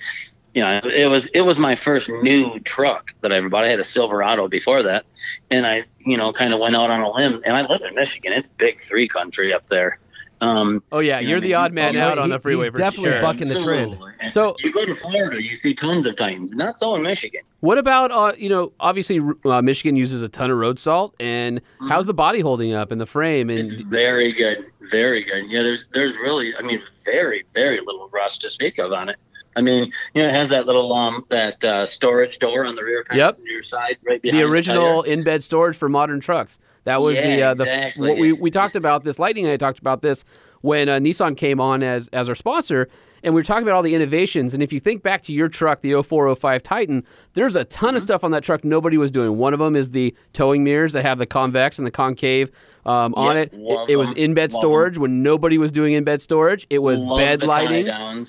you know, it was it was my first new truck that I ever bought. I had a Silverado before that, and I, you know, kind of went out on a limb. And I live in Michigan. It's big three country up there. Um, Oh yeah, You know you're I the mean? odd man Oh, out on the freeway he's for definitely sure. bucking the trend. absolutely. And So- you go to Florida, you see tons of Titans. Not so in Michigan. What about uh, you know, obviously uh, Michigan uses a ton of road salt, and how's the body holding up and the frame? It's And very good, very good. Yeah, there's there's really, I mean, very very little rust to speak of on it. I mean, you know, it has that little um that uh, storage door on the rear Yep. passenger side, right behind the the original in-bed storage for modern trucks. That was the uh, the exactly. what we we talked about this. Lightning and I talked about this when uh, Nissan came on as as our sponsor, and we were talking about all the innovations. And if you think back to your truck, the 0405 Titan, there's a ton Mm-hmm. of stuff on that truck nobody was doing. One of them is the towing mirrors that have the convex and the concave. Um, on Yep, it, it, it was in-bed love storage when nobody was doing in-bed storage. It was Love bed lighting.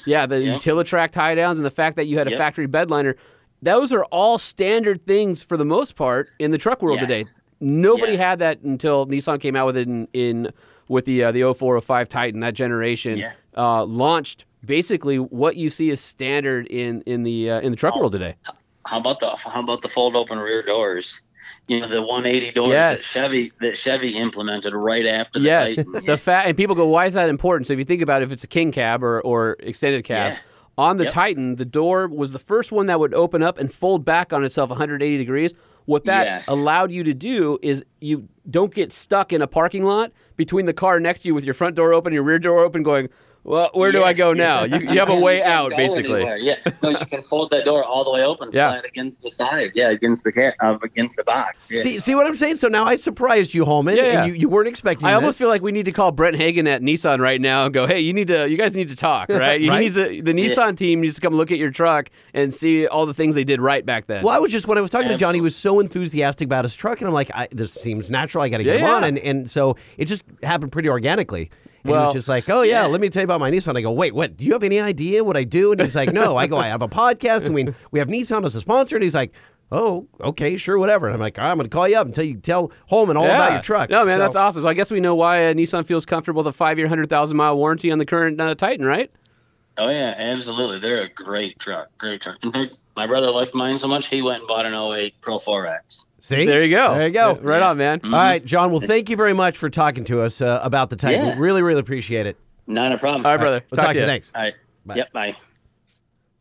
Yeah, the Yep. Utilitrack tie downs and the fact that you had a Yep. factory bed liner. Those are all standard things for the most part in the truck world Yes. today. Nobody Yes. had that until Nissan came out with it in, in with the uh, the 0405 Titan that generation Yeah. uh, launched basically what you see as standard in in the uh, in the Oh. truck world today. How about the how about the fold open rear doors? You know, the 180 doors Yes. that Chevy that Chevy implemented right after the Yes, Titan. the fat and people go, why is that important? So if you think about it, if it's a king cab or or extended cab. Yeah. On the Yep. Titan, the door was the first one that would open up and fold back on itself 180 degrees. What that Yes. allowed you to do is you don't get stuck in a parking lot between the car next to you with your front door open and your rear door open going, well, where do I go now? You, you have a way out, basically. anywhere. Yeah, no, you can fold that door all the way open, Yeah. slide against the side. Yeah, against the cat, uh, against the box. Yeah. See, see what I'm saying? So now I surprised you, Holman, Yeah, yeah. and you, you weren't expecting I almost feel like we need to call Brent Hagen at Nissan right now and go, "Hey, you need to, you guys need to talk, right? You Right? need to, the Nissan team needs to come look at your truck and see all the things they did right back then." Well, I was just when I was talking to John, he was so enthusiastic about his truck, and I'm like, I, this seems natural. I got to get Yeah, him on, and and so it just happened pretty organically. And he Well, was just like, oh yeah, yeah. let me tell you about my Nissan. I go, wait, what? Do you have any idea what I do? And he's like, no. I go, I have a podcast, and we we have Nissan as a sponsor. And he's like, oh, okay, sure, whatever. And I'm like, I'm going to call you up and tell you tell Holman all about your truck. No, man, So- that's awesome. So I guess we know why uh, Nissan feels comfortable with a five-year, hundred thousand mile warranty on the current uh, Titan, right? Oh yeah, absolutely. They're a great truck. Great truck. In fact, my brother liked mine so much he went and bought an 08 Pro 4X. See, There you go. There you go. Right on, man. All right, John. Well, thank you very much for talking to us uh, about the Titan. Yeah. We really, really appreciate it. Not a problem. All right, brother. We'll talk, to you. you. Thanks. All right. Bye. Yep. Bye.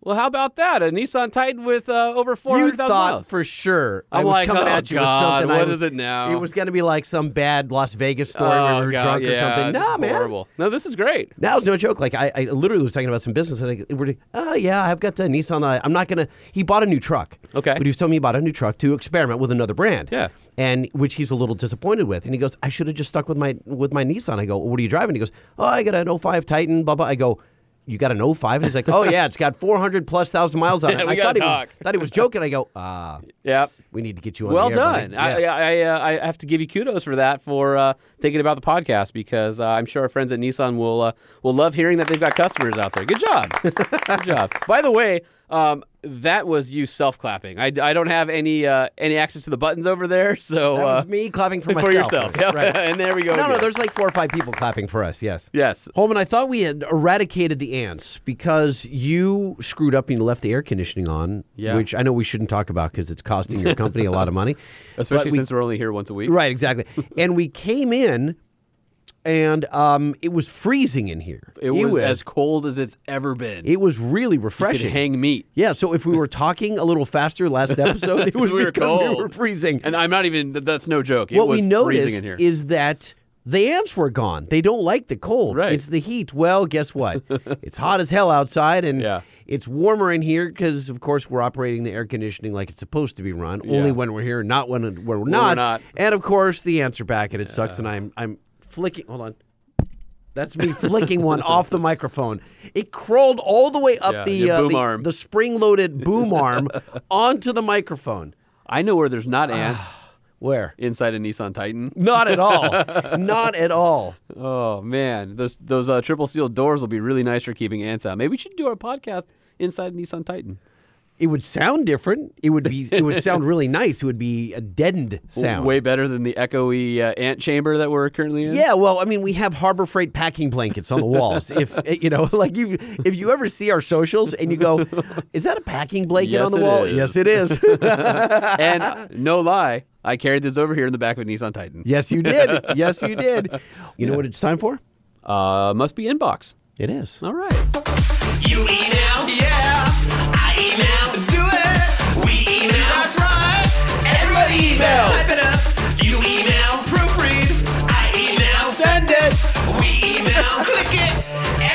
Well, how about that? A Nissan Titan with uh, over four You hundred thousand thought miles. for sure I I'm was like, coming oh, at you God, with something. I what was, is it now? It was going to be like some bad Las Vegas story where oh, we were God, drunk yeah, or something. No, Nah, man. horrible. No, this is great. Now it's no joke. Like I, I literally was talking about some business, and I, we're like, oh yeah, I've got a Nissan. I, I'm not gonna. He bought a new truck. Okay. but he was telling me he bought a new truck to experiment with another brand. Yeah. and which he's a little disappointed with. And he goes, I should have just stuck with my with my Nissan. I go, what are you driving? He goes, oh, I got an 05 Titan. Blah blah. I go. You got an 05? He's like, oh yeah, it's got 400 plus thousand miles on it. Yeah, we I thought he was thought he was joking. I go, ah, Yep. we need to get you on. Well the air, buddy." done. I, Yeah. I, I, uh, I have to give you kudos for that for uh, thinking about the podcast because uh, I'm sure our friends at Nissan will uh, will love hearing that they've got customers out there. Good job. Good job. By the way, um, that was you self clapping. I, I don't have any uh, any access to the buttons over there, so That uh, was me clapping for myself. for yourself. Yep. Right. and there we go. No, no, there's like four or five people clapping for us. Yes. yes. Holman, I thought we had eradicated the ants because you screwed up and you left the air conditioning on, Yeah. which I know we shouldn't talk about because it's costing your company a lot of money. Especially we- since we're only here once a week. Right, exactly. and we came in and um, it was freezing in here. It was, as cold as it's ever been. it was really refreshing. hang meat. yeah, so if we were talking a little faster last episode, it was We were because we were freezing. And I'm not even. That's no joke. It what was we freezing noticed in here. is that the ants were gone. They don't like the cold. Right. It's the heat. Well, guess what? it's hot as hell outside, and Yeah. it's warmer in here because, of course, we're operating the air conditioning like it's supposed to be run. Only Yeah. when we're here, not when, when we're, we're not. not. And of course, the ants are back, and it sucks. And I'm I'm flicking. Hold on. That's me flicking one off the microphone. It crawled all the way up Yeah, the, uh, the, the spring-loaded boom arm onto the microphone. I know where there's not ants Where? inside a Nissan Titan. Not at all. Not at all. Oh man, those those uh, triple sealed doors will be really nice for keeping ants out. Maybe we should do our podcast inside a Nissan Titan. It would sound different. It would be. It would sound really nice. It would be a deadened sound. Way better than the echoey uh, ant chamber that we're currently in. Yeah, well, I mean, we have Harbor Freight packing blankets on the walls. if eh, you know, like you, if you ever see our socials and you go, "Is that a packing blanket Yes, on the it wall?" is. Yes, it is. and uh, no lie, I carried this over here in the back of a Nissan Titan. yes, you did. Yes, you did. You know what it's time for? Uh, must be inbox. It is. All right. You email, yeah. Email. Type it up. You email, proofread. I email, send it. We email, click it.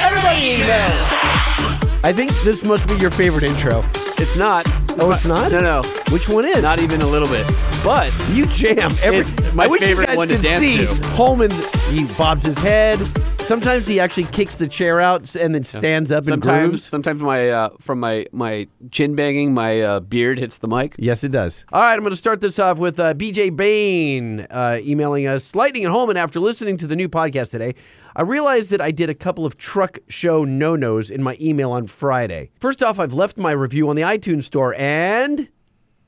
Everybody email. I think this must be your favorite intro. It's not. Oh, it's not. No, no. Which one is? Not even a little bit. But You jam every. It's my I wish favorite you guys one to could dance see to. Holman, he bobs his head. Sometimes he actually kicks the chair out and then stands up and sometimes, grooves. sometimes my uh, from my my chin banging, my uh, beard hits the mic. Yes, it does. All right, I'm going to start this off with uh, BJ Bain uh, emailing us. Lightning and Holman, after listening to the new podcast today, I realized that I did a couple of truck show no nos in my email on Friday. First off, I've left my review on the iTunes store and.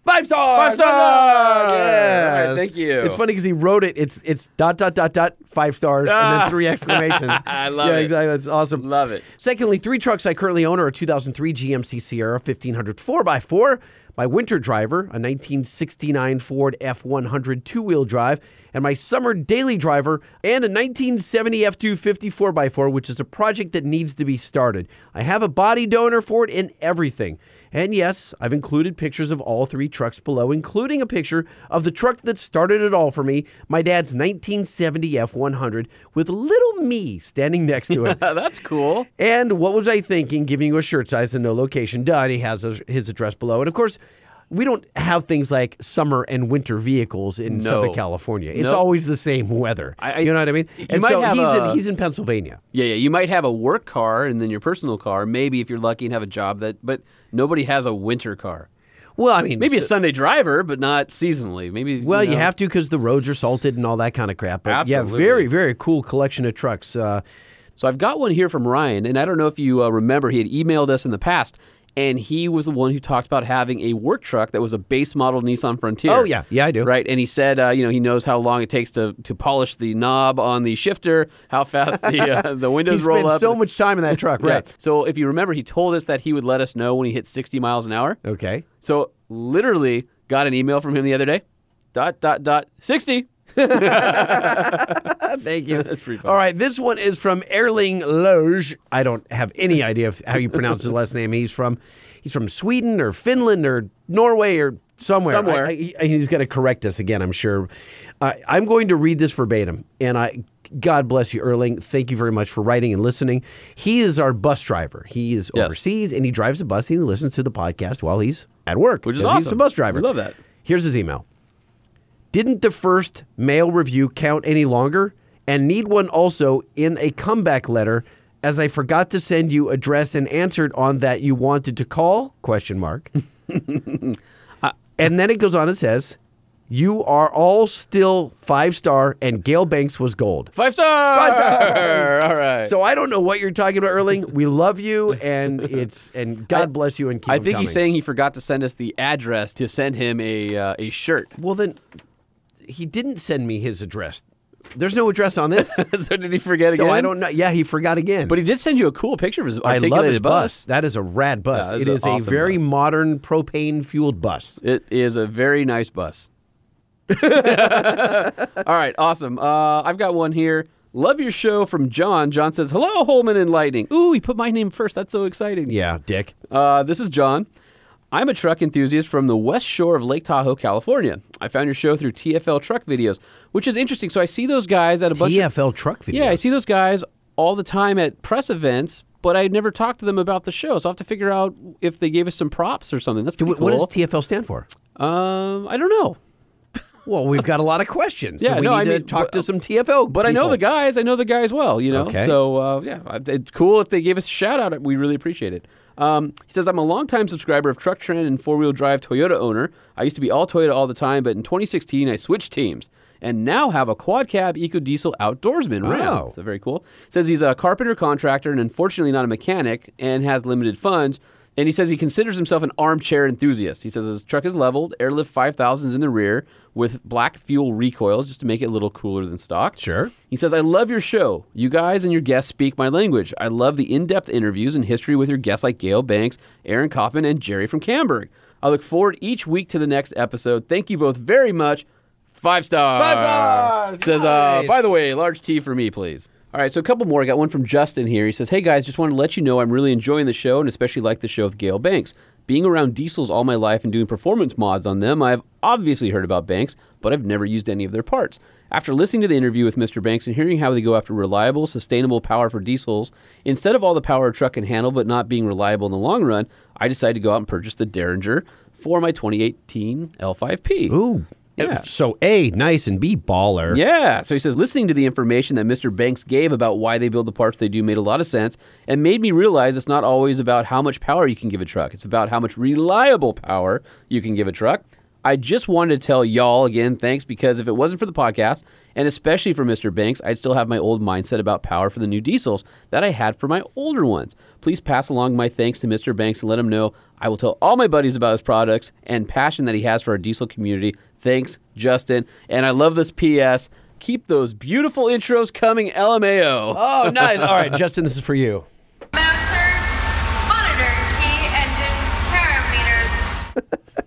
Five stars! Five stars! Yes. All right, thank you. It's funny because he wrote it. It's it's dot dot dot dot five stars and then ah. three exclamations. I love it. yeah, it. exactly. That's awesome. Love it. Secondly, three trucks I currently own are a 2003 GMC Sierra 1500 4x4, my winter driver, a 1969 Ford F100 two wheel drive, and my summer daily driver, and a 1970 F250 4x4, which is a project that needs to be started. I have a body donor for it and everything. And yes, I've included pictures of all three trucks below, including a picture of the truck that started it all for me, my dad's 1970 F100, with little me standing next to it. That's cool. And what was I thinking giving you a shirt size and no location? Done. He has a, his address below. And of course, we don't have things like summer and winter vehicles in No. Southern California. It's always the same weather. I- I- you know what I mean? and so he's a- in he's in Pennsylvania. Yeah, yeah. You might have a work car and then your personal car. Maybe if you're lucky and have a job that, but nobody has a winter car. Well, I mean, Maybe a Sunday driver, but not seasonally. Maybe. well, you know. have to because the roads are salted and all that kind of crap. But yeah, very very cool collection of trucks. Uh, So I've got one here from Ryan, and I don't know if you uh, remember, he had emailed us in the past, and he was the one who talked about having a work truck that was a base model Nissan Frontier. Oh, yeah. Yeah, I do. Right, and he said, uh, you know, he knows how long it takes to, to polish the knob on the shifter, how fast the uh, the windows he roll spent up. so much time in that truck, Yeah. right? So if you remember, he told us that he would let us know when he hit 60 miles an hour. Okay. So literally got an email from him the other day. Dot dot dot 60. Thank you. That's pretty fun. All right, this one is from Erling Loge. I don't have any idea of how you pronounce his last name. He's from he's from Sweden or Finland or Norway or somewhere. Somewhere. I- I- he's going to correct us again, I'm sure. Uh, I'm going to read this verbatim, and I. God bless you, Erling. Thank you very much for writing and listening. He is our bus driver. He is Yes. overseas and he drives a bus and he listens to the podcast while he's at work. Which is 'cause He's a bus driver. We love that. Here's his email. Didn't the first mail review count any longer? And need one also in a comeback letter as I forgot to send you address and answered on that you wanted to call? Question mark. and then it goes on and says, You are all still five star and Gale Banks was gold. Five star. Five stars. All right. So I don't know what you're talking about, Erling. We love you and it's and God bless you and keep I think he's saying he forgot to send us the address to send him a uh, a shirt. Well then he didn't send me his address. There's no address on this. so did he forget so again? I don't know. Yeah, he forgot again. But he did send you a cool picture of his I articulated love his bus. bus. That is a rad bus. Yeah, it is awesome a very bus. modern propane fueled bus. It is a very nice bus. All right, awesome. Uh, I've got one here. Love your show from John. John says, "Hello, Holman and Lightning." Ooh, he put my name first. That's so exciting. Yeah, Dick. Uh, this is John. I'm a truck enthusiast from the west shore of Lake Tahoe, California. I found your show through TFL truck videos, which is interesting. So I see those guys at a bunch of TFL truck videos. Yeah, I see those guys all the time at press events, but I never talked to them about the show. So I have to figure out if they gave us some props or something. That's pretty What cool. does TFL stand for? um, I don't know. Well, we've got a lot of questions. Yeah, so we no, need I to mean, talk to some TFL. But I know the guys. I know the guys well, you know. Okay. So uh, yeah, it's cool if they gave us a shout out. We really appreciate it. Um, he says, I'm a longtime subscriber of Truck Trend and four wheel drive Toyota owner. I used to be all Toyota all the time, but in 2016 I switched teams and now have a quad cab eco diesel outdoorsman. Wow. Ram. So very cool. Says he's a carpenter contractor and unfortunately not a mechanic and has limited funds. And he says he considers himself an armchair enthusiast. He says his truck is leveled, airlift 5000s in the rear with black fuel recoils just to make it a little cooler than stock. Sure. He says, I love your show. You guys and your guests speak my language. I love the in depth interviews and history with your guests like Gale Banks, Aaron Kaufman, and Jerry from Camburg. I look forward each week to the next episode. Thank you both very much. Five stars. Five stars. Says, uh, by the way, large T for me, please. All right, so a couple more. I got one from Justin here. He says, Hey guys, just wanted to let you know I'm really enjoying the show and especially like the show with Gale Banks. Being around diesels all my life and doing performance mods on them, I've obviously heard about Banks, but I've never used any of their parts. After listening to the interview with Mr. Banks and hearing how they go after reliable, sustainable power for diesels, instead of all the power a truck can handle but not being reliable in the long run, I decided to go out and purchase the Derringer for my 2018 L5P. Ooh. Yeah. So A, nice, and B, baller. Yeah. So he says, listening to the information that Mr. Banks gave about why they build the parts they do made a lot of sense and made me realize it's not always about how much power you can give a truck. It's about how much reliable power you can give a truck. I just wanted to tell y'all again, thanks, because if it wasn't for the podcast, and especially for Mr. Banks, I'd still have my old mindset about power for the new diesels that I had for my older ones. Please pass along my thanks to Mr. Banks and let him know I will tell all my buddies about his products and passion that he has for our diesel community. Thanks, Justin. And I love this PS. Keep those beautiful intros coming, LMAO. Oh, nice. All right, Justin, this is for you. Bouncer, monitor key engine parameters.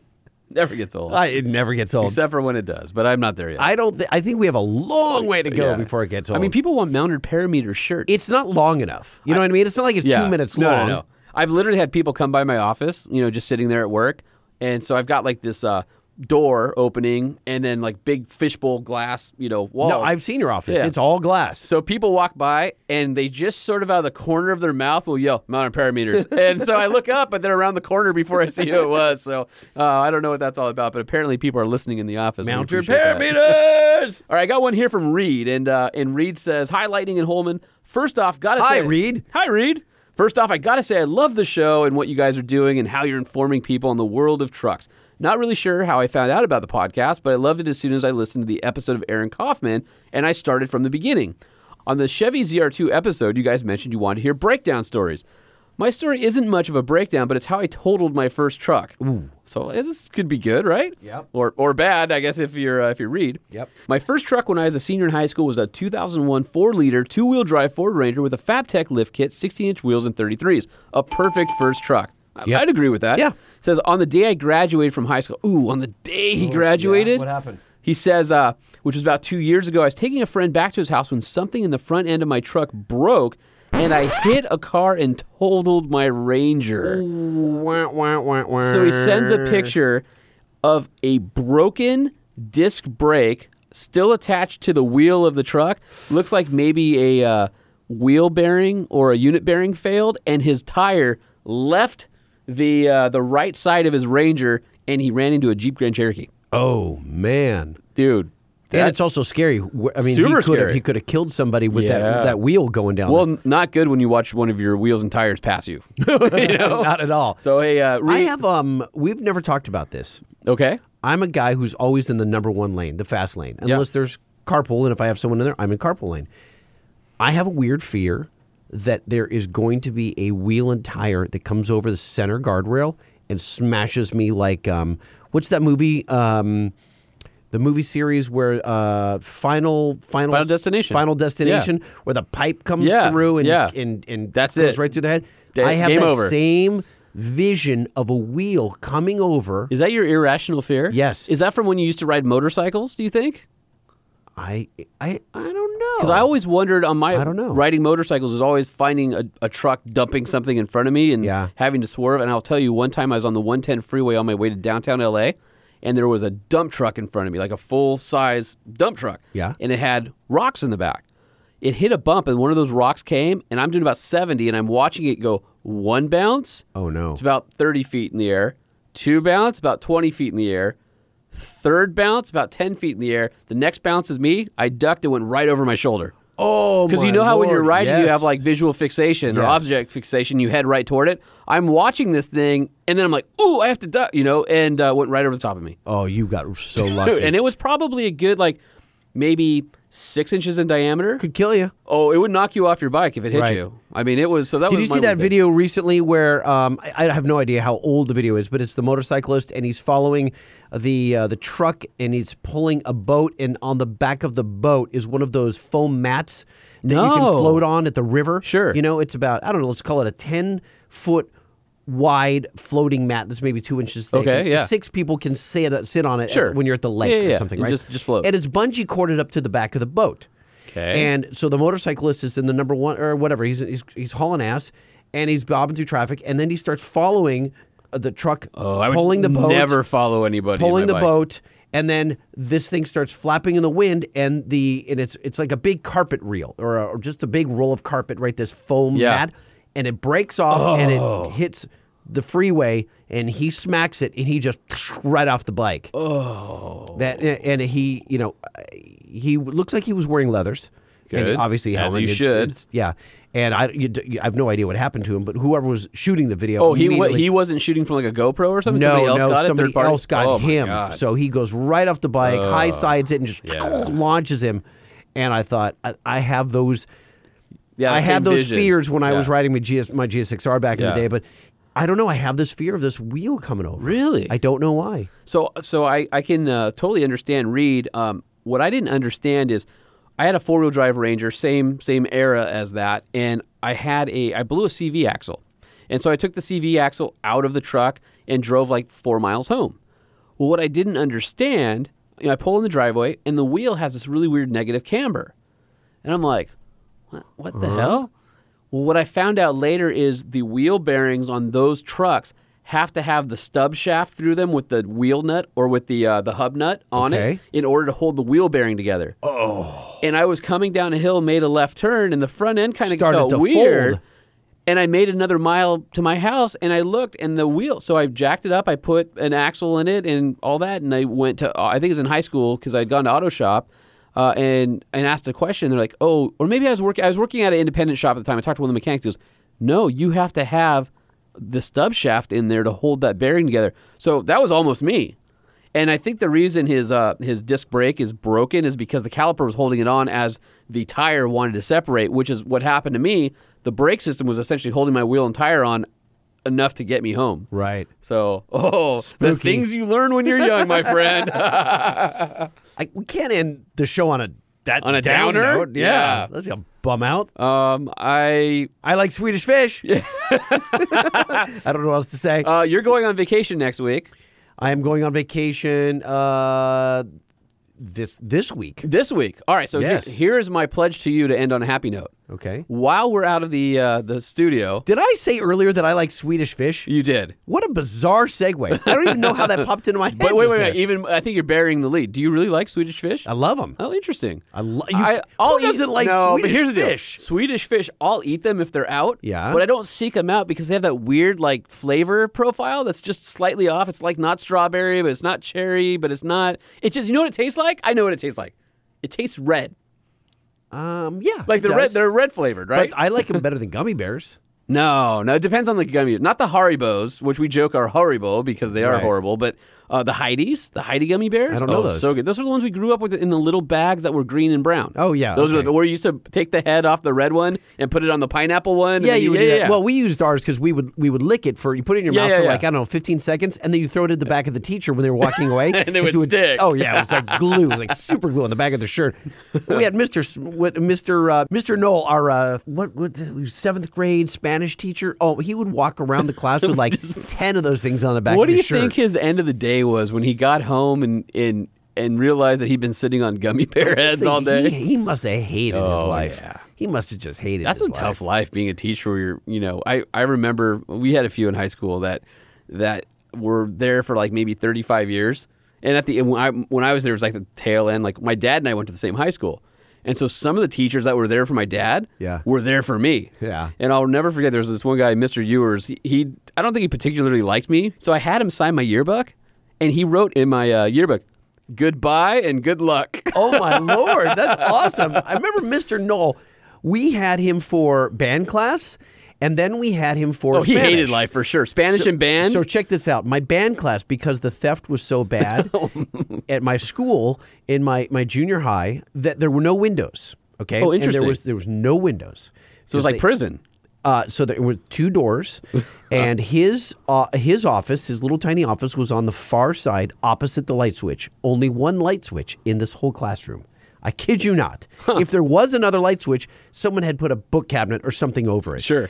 Never gets old. I, it never gets old. Except for when it does, but I'm not there yet. I don't. Th- I think we have a long way to go Yeah. before it gets old. I mean, people want mounted parameter shirts. it's not long enough. You know what I mean? It's not like it's Yeah. two minutes no, long. No, no, I've literally had people come by my office, you know, just sitting there at work, and so I've got like this uh, door opening, and then like big fishbowl glass, you know, walls. No, I've seen your office. Yeah. It's all glass. So people walk by and they just sort of out of the corner of their mouth will yell mounted parameters, and so I look up, but they're around the corner before I see who it was. So uh, I don't know what that's all about, but apparently people are listening in the office. and we Mounted appreciate that. parameters. All right, I got one here from Reed, and uh, and Reed says, "Hi, Lightning and Holman. First off, gotta Hi, say, Reed. Hi, Reed. First off, I gotta say, I love the show and what you guys are doing and how you're informing people on the world of trucks. Not really sure how I found out about the podcast, but I loved it as soon as I listened to the episode of Aaron Kaufman, and I started from the beginning. On the Chevy ZR2 episode, you guys mentioned you wanted to hear breakdown stories. My story isn't much of a breakdown, but it's how I totaled my first truck. Ooh. So eh, this could be good, right? Yep. Or or bad, I guess if you're uh, if you read. Yep. My first truck when I was a senior in high school was a 2001 four-liter two-wheel drive Ford Ranger with a FabTech lift kit, 16-inch wheels and 33s. A perfect first truck. Yep. I'd agree with that. Yeah. Says on the day I graduated from high school. Ooh, on the day he graduated. What happened? He says, uh, which was about two years ago, I was taking a friend back to his house when something in the front end of my truck broke, and I hit a car and totaled my Ranger. So he sends a picture of a broken disc brake still attached to the wheel of the truck. Looks like maybe a uh, wheel bearing or a unit bearing failed, and his tire left the uh, the right side of his Ranger, and he ran into a Jeep Grand Cherokee. Oh man. Dude, And it's also scary. I mean, Super he could have scary. he could have killed somebody with Yeah. that that wheel going down. well, n- not good when you watch one of your wheels and tires pass you. you know? not at all. So hey, uh, I have um. We've never talked about this. okay. I'm a guy who's always in the number one lane, the fast lane, unless there's carpool, and if I have someone in there, I'm in carpool lane. I have a weird fear that there is going to be a wheel and tire that comes over the center guardrail and smashes me like um, what's that movie? Um, the movie series where uh, final final Final Destination. final destination where the pipe comes Yeah, through and yeah. and and That's goes it. right through the head. Da- I have that over. same vision of a wheel coming over. Is that your irrational fear? Yes. Is that from when you used to ride motorcycles? Do you think? I I I don't know. Because I always wondered on my I don't know. riding motorcycles is always finding a, a truck dumping something in front of me and Yeah. having to swerve. And I'll tell you, one time I was on the 110 freeway on my way to downtown LA, and there was a dump truck in front of me, like a full size dump truck. Yeah. And it had rocks in the back. It hit a bump, and one of those rocks came, and I'm doing about 70, and I'm watching it go one bounce. Oh no. It's about 30 feet in the air. Two bounce, about 20 feet in the air. Third bounce, about 10 feet in the air. The next bounce is me. I ducked and went right over my shoulder. Oh, Because you know how when you're Lord, riding, you have like visual fixation or Yes. object fixation. You head right toward it. I'm watching this thing, and then I'm like, "Ooh, I have to duck," you know, and uh, went right over the top of me. Oh, you got so lucky. and it was probably a good like maybe six inches in diameter. Could kill you. oh, it would knock you off your bike if it hit Right. you. I mean, it was so that Did was you my see that video recently where um, I, I have no idea how old the video is, but it's the motorcyclist and he's following the uh, the truck and he's pulling a boat, and on the back of the boat is one of those foam mats that you can No. float on at the river. Sure. you know it's about I don't know, let's call it a ten foot wide floating mat that's maybe two inches thick. Okay, yeah. Six people can sit sit on it at- when you're at the lake Yeah, or yeah, something, right? just- just float. And it's bungee corded up to the back of the boat. Okay. And so the motorcyclist is in the number one or whatever. He's he's, he's hauling ass, and he's bobbing through traffic, and then he starts following the truck, Oh, I would pulling the boat, Never follow anybody. pulling the bike. boat, and then this thing starts flapping in the wind, and the and it's it's like a big carpet reel or, a, or just a big roll of carpet, right? This foam Yeah. mat, and it breaks off and Oh. it hits the freeway, and he smacks it, and he just right off the bike. Oh, that and he, you know, he looks like he was wearing leathers. And obviously, As helmet. he It's- should. it's- yeah, and I, you, I have no idea what happened to him, but whoever was shooting the video, Oh, he immediately- he wasn't shooting from like a GoPro or something. no, somebody else no, got somebody party? else got oh, him. So he goes right off the bike, high sides it, and just Yeah. launches him. And I thought, I, I have those. yeah, I had those vision. fears when I was riding my, GS, my GSXR back in the day, but I don't know. I have this fear of this wheel coming over. Really? I don't know why. So, so I, I can uh, totally understand Reed. Um, what I didn't understand is I had a four wheel drive Ranger, same same era as that, and I had a I blew a CV axle, and so I took the CV axle out of the truck and drove like four miles home. Well, what I didn't understand, you know, I pull in the driveway and the wheel has this really weird negative camber, and I'm like, what, what the hell? Well, what I found out later is the wheel bearings on those trucks have to have the stub shaft through them with the wheel nut or with the uh, the hub nut on Okay. it in order to hold the wheel bearing together. Oh. And I was coming down a hill, made a left turn, and the front end kind of to weird. fold. And I made another mile to my house, and I looked, and the wheel. So I jacked it up. I put an axle in it, and all that. And I went to. I think it was in high school because I'd gone to auto shop, uh, and and asked a question. They're like, "Oh, or maybe I was working. I was working at an independent shop at the time. I talked to one of the mechanics. He goes, "No, you have to have the stub shaft in there to hold that bearing together." So that was almost me. And I think the reason his uh, his disc brake is broken is because the caliper was holding it on as the tire wanted to separate, which is what happened to me. The brake system was essentially holding my wheel and tire on enough to get me home. Right. So, oh, the things you learn when you're young, my friend. I, we can't end the show on a that On a down downer? note. Yeah, Yeah. that's a bum out. um, I I like Swedish fish. I don't know what else to say. uh, you're going on vacation next week. I am going on vacation uh, this this week. This week. All right. So Yes. here is my pledge to you to end on a happy note. Okay. While we're out of the uh, the studio, Did I say earlier that I like Swedish fish? you did. What a bizarre segue. I don't even know how that popped into my head. But wait, just wait, there. wait. Even I think you're burying the lead. Do you really like Swedish fish? I love them. Oh, interesting. I love you- I, who I'll eat- doesn't like no, Swedish but here's the deal. fish? Swedish fish, I'll eat them if they're out. Yeah. But I don't seek them out because they have that weird like flavor profile that's just slightly off. It's like not strawberry, but it's not cherry, but it's not. It just you know what it tastes like? I know what it tastes like. It tastes red, Um, yeah, like it the red. They're red flavored, right? But I like them better than gummy bears. No, no, it depends on the gummy. Not the Haribos, which we joke are horrible because they are Right. horrible, but uh, the Heidi's, the Heidi gummy bears. I don't know oh, those. So good. Those are the ones we grew up with in the little bags that were green and brown. Oh, yeah, those are the, where you used to take the head off the red one and put it on the pineapple one. Yeah, you would do yeah, that. yeah. Well, we used ours because we would we would lick it for you put it in your Yeah, mouth yeah, for yeah. like I don't know 15 seconds, and then you throw it in the back of the teacher when they were walking away, And they would it stick. Oh yeah, it was like glue. It was like super glue on the back of the shirt. we had what Mister uh, Mister Knoll, our uh, what what seventh grade Spanish teacher. Oh, he would walk around the class with like 10 of those things on the back. what of do you shirt. think his end of the day was when he got home and and and realized that he'd been sitting on gummy bear heads all day? He, he must have hated his Oh, life. yeah. He must have just hated. That's his a tough life. life being a teacher. Where you're, you know, I I remember we had a few in high school that that were there for like maybe 35 years, and at the when I when I was there it was like the tail end. Like my dad and I went to the same high school, and so some of the teachers that were there for my dad, Yeah. were there for me. Yeah. and I'll never forget. There was this one guy, Mr. Ewers. He, he I don't think he particularly liked me, so I had him sign my yearbook, and he wrote in my uh, yearbook, "Goodbye and good luck." Oh my lord, that's awesome! I remember Mr. Knoll. We had him for band class, And then we had him for Oh, he hated life for sure. Spanish So- and band. So check this out. My band class, because the theft was so bad at my school in my, my junior high, that there were no windows. Okay. Oh, And interesting. there was there was no windows. so it was like they- prison. Uh, so there were two doors, and his uh, his office, his little tiny office, was on the far side, opposite the light switch. Only one light switch in this whole classroom. I kid you not. If there was another light switch, someone had put a book cabinet or something over it. Sure.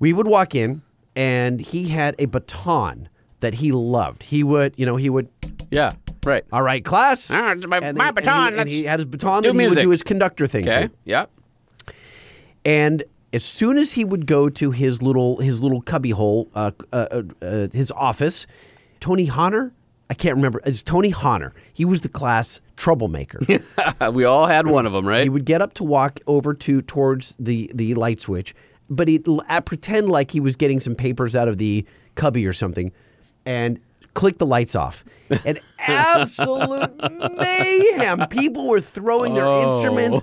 We would walk in, and he had a baton that he loved. He would, you know, he would. Yeah. Right. All right, class. My- And my he- and he- baton, And he had his baton do that he would do his conductor thing. Okay. Yep. And as soon as he would go to his little his little cubby hole, uh, uh, uh, uh, his office, Tony Honor, I can't remember. It's Tony Honor. He was the class troublemaker. we all had one of them, right? he would get up to walk over to towards the the light switch, but he'd uh, pretend like he was getting some papers out of the cubby or something, and click the lights off. And absolute mayhem. People were throwing their oh. instruments.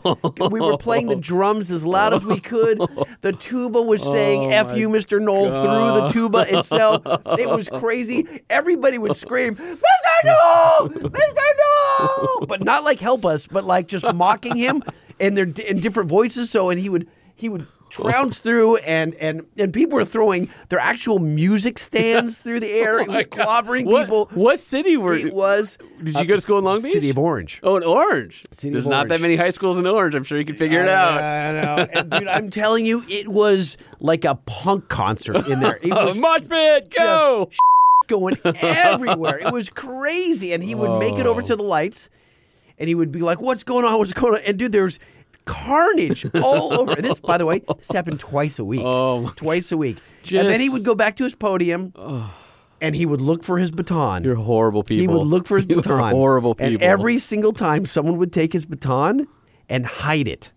We were playing the drums as loud as we could. The tuba was saying oh "F you, Mr. Knoll" through the tuba itself. It was crazy. Everybody would scream, "Mr. Knoll, Mr. Knoll!" But not like help us, but like just mocking him and they're in different voices. So and he would he would trounce through and and and people were throwing their actual music stands through the air. Oh it was clobbering what, people. What city were It was. Did you go to school in Long Beach? City of Orange. Oh, in Orange. City There's of not that Orange. many high schools in Orange. I'm sure you can figure it out. I know. And, dude, I'm telling you, it was like a punk concert in there. It Oh, was mosh pit, go! going everywhere. It was crazy. And he would make it over to oh. the lights and he would be like, What's going on? What's going on? And dude, there's carnage all over. This, by the way, this happened twice a week. Oh, twice a week. and then he would go back to his podium and he would look for his baton. You're horrible people. He would look for his You baton. horrible people. And every single time someone would take his baton and hide it.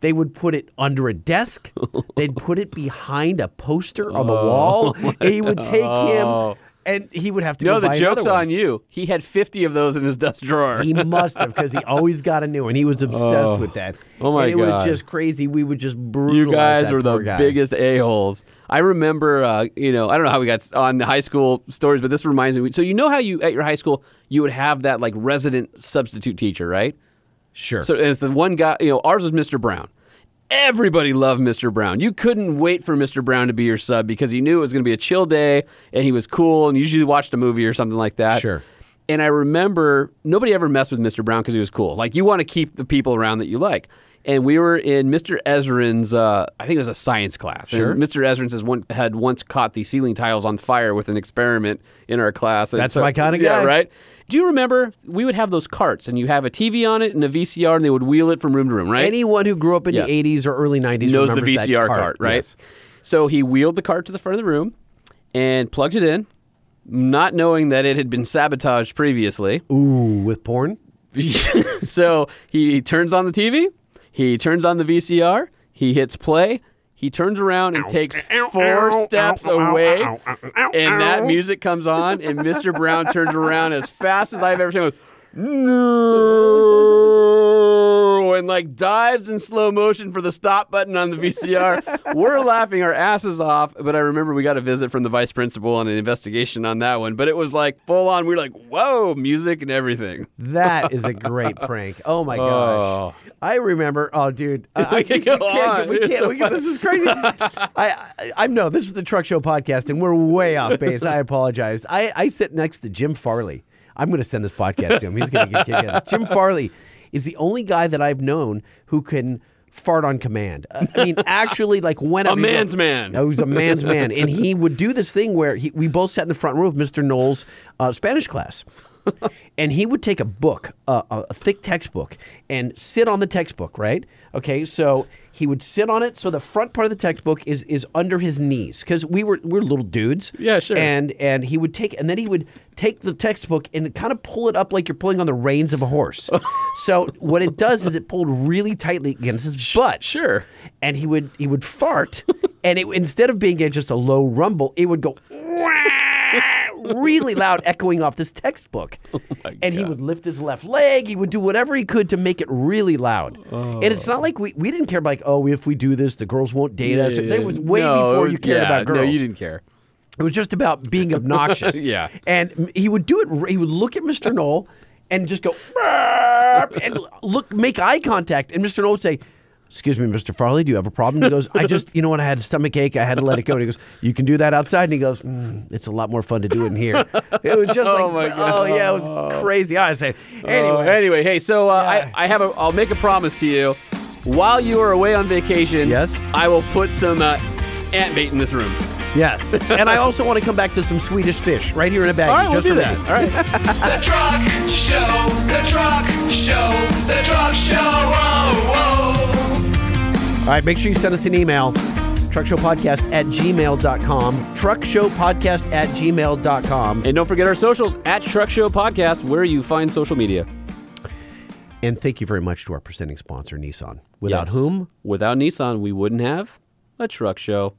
They would put it under a desk. They'd put it behind a poster on the oh wall. And he would take him oh. And he would have to no, the joke's on you. He had 50 of those in his desk drawer. He must have because he always got a new one. He was obsessed with that. Oh, my and it was God. just crazy. We would just brutalize You guys were the guy. biggest a-holes. I remember, uh, you know, I don't know how we got on the high school stories, but this reminds me. So you know how you, at your high school, you would have that like resident substitute teacher, right? Sure. So it's the one guy, you know, ours was Mr. Brown. Everybody loved Mr. Brown. You couldn't wait for Mr. Brown to be your sub because he knew it was going to be a chill day and he was cool and usually watched a movie or something like that. Sure. And I remember nobody ever messed with Mr. Brown because he was cool. Like you want to keep the people around that you like. And we were in Mr. Ezrin's, uh, I think it was a science class. Sure. And Mr. Ezrin has one, had once caught the ceiling tiles on fire with an experiment in our class. And That's my kinda yeah, guy. right? Do you remember we would have those carts and you have a TV on it and a VCR and they would wheel it from room to room, right? Anyone who grew up in Yeah. the 80s or early 90s knows the VCR cart, right? Yes. So he wheeled the cart to the front of the room and plugged it in, not knowing that it had been sabotaged previously. Ooh, with porn? so he turns on the TV, he turns on the VCR, he hits play, he turns around and takes four steps away, and that music comes on, and Mr. Brown turns around as fast as I've ever seen. Goes, no, and like dives in slow motion for the stop button on the VCR. We're laughing our asses off, but I remember we got a visit from the vice principal on an investigation on that one. But it was like full on. We were like, "Whoa!" Music and everything. That is a great prank. Oh my oh. gosh. I remember. Oh, dude. I, I- We can go can't, on. We can't. so we can't this is crazy. I, I, I know this is the Truck Show podcast, and we're way off base. I apologize. I, I sit next to Jim Farley. I'm going to send this podcast to him. He's going to get kicked out. Jim Farley is the only guy that I've known who can fart on command. Uh, I mean, actually, like when A man's man. He was a man's man, and he would do this thing where he, we both sat in the front row of Mr. Knoll's uh, Spanish class. and he would take a book, uh, a thick textbook, and sit on the textbook. Right? Okay, so he would sit on it. So the front part of the textbook is is under his knees because we were we are little dudes. Yeah, sure. And and he would take and then he would take the textbook and kind of pull it up like you're pulling on the reins of a horse. so what it does is it pulled really tightly against his butt. Sure. And he would he would fart, and it instead of being just a low rumble, it would go really loud, echoing off this textbook. Oh and he would lift his left leg. He would do whatever he could to make it really loud. Oh. And it's not like we, we didn't care about like, oh, if we do this, the girls won't date us. It was way No, before you cared yeah, about girls. No, you didn't care. It was just about being obnoxious. Yeah. And he would do it. He would look at Mr. Knoll and just go and look, make eye contact. And Mr. Knoll would say, "Excuse me, Mr. Farley, do you have a problem?" He goes, "I just, you know what? I had a stomach ache. I had to let it go." And he goes, "You can do that outside." And he goes, mm, "It's a lot more fun to do it in here." It was just Oh, like, my oh yeah, it was crazy. I say, anyway, Uh, anyway, hey, so uh, Yeah. I, I have a. I'll make a promise to you. While you are away on vacation, Yes? I will put some uh, ant bait in this room. yes. and I also want to come back to some Swedish fish right here in a bag. All right, we'll do for that. me. All right. The truck show, the truck show, the truck show. Oh, All right, make sure you send us an email. Truckshowpodcast at gmail.com. Truckshowpodcast at gmail.com. and don't forget our socials at Truck Show Podcast, where you find social media. And thank you very much to our presenting sponsor, Nissan. Without Yes. whom? Without Nissan, we wouldn't have a truck show.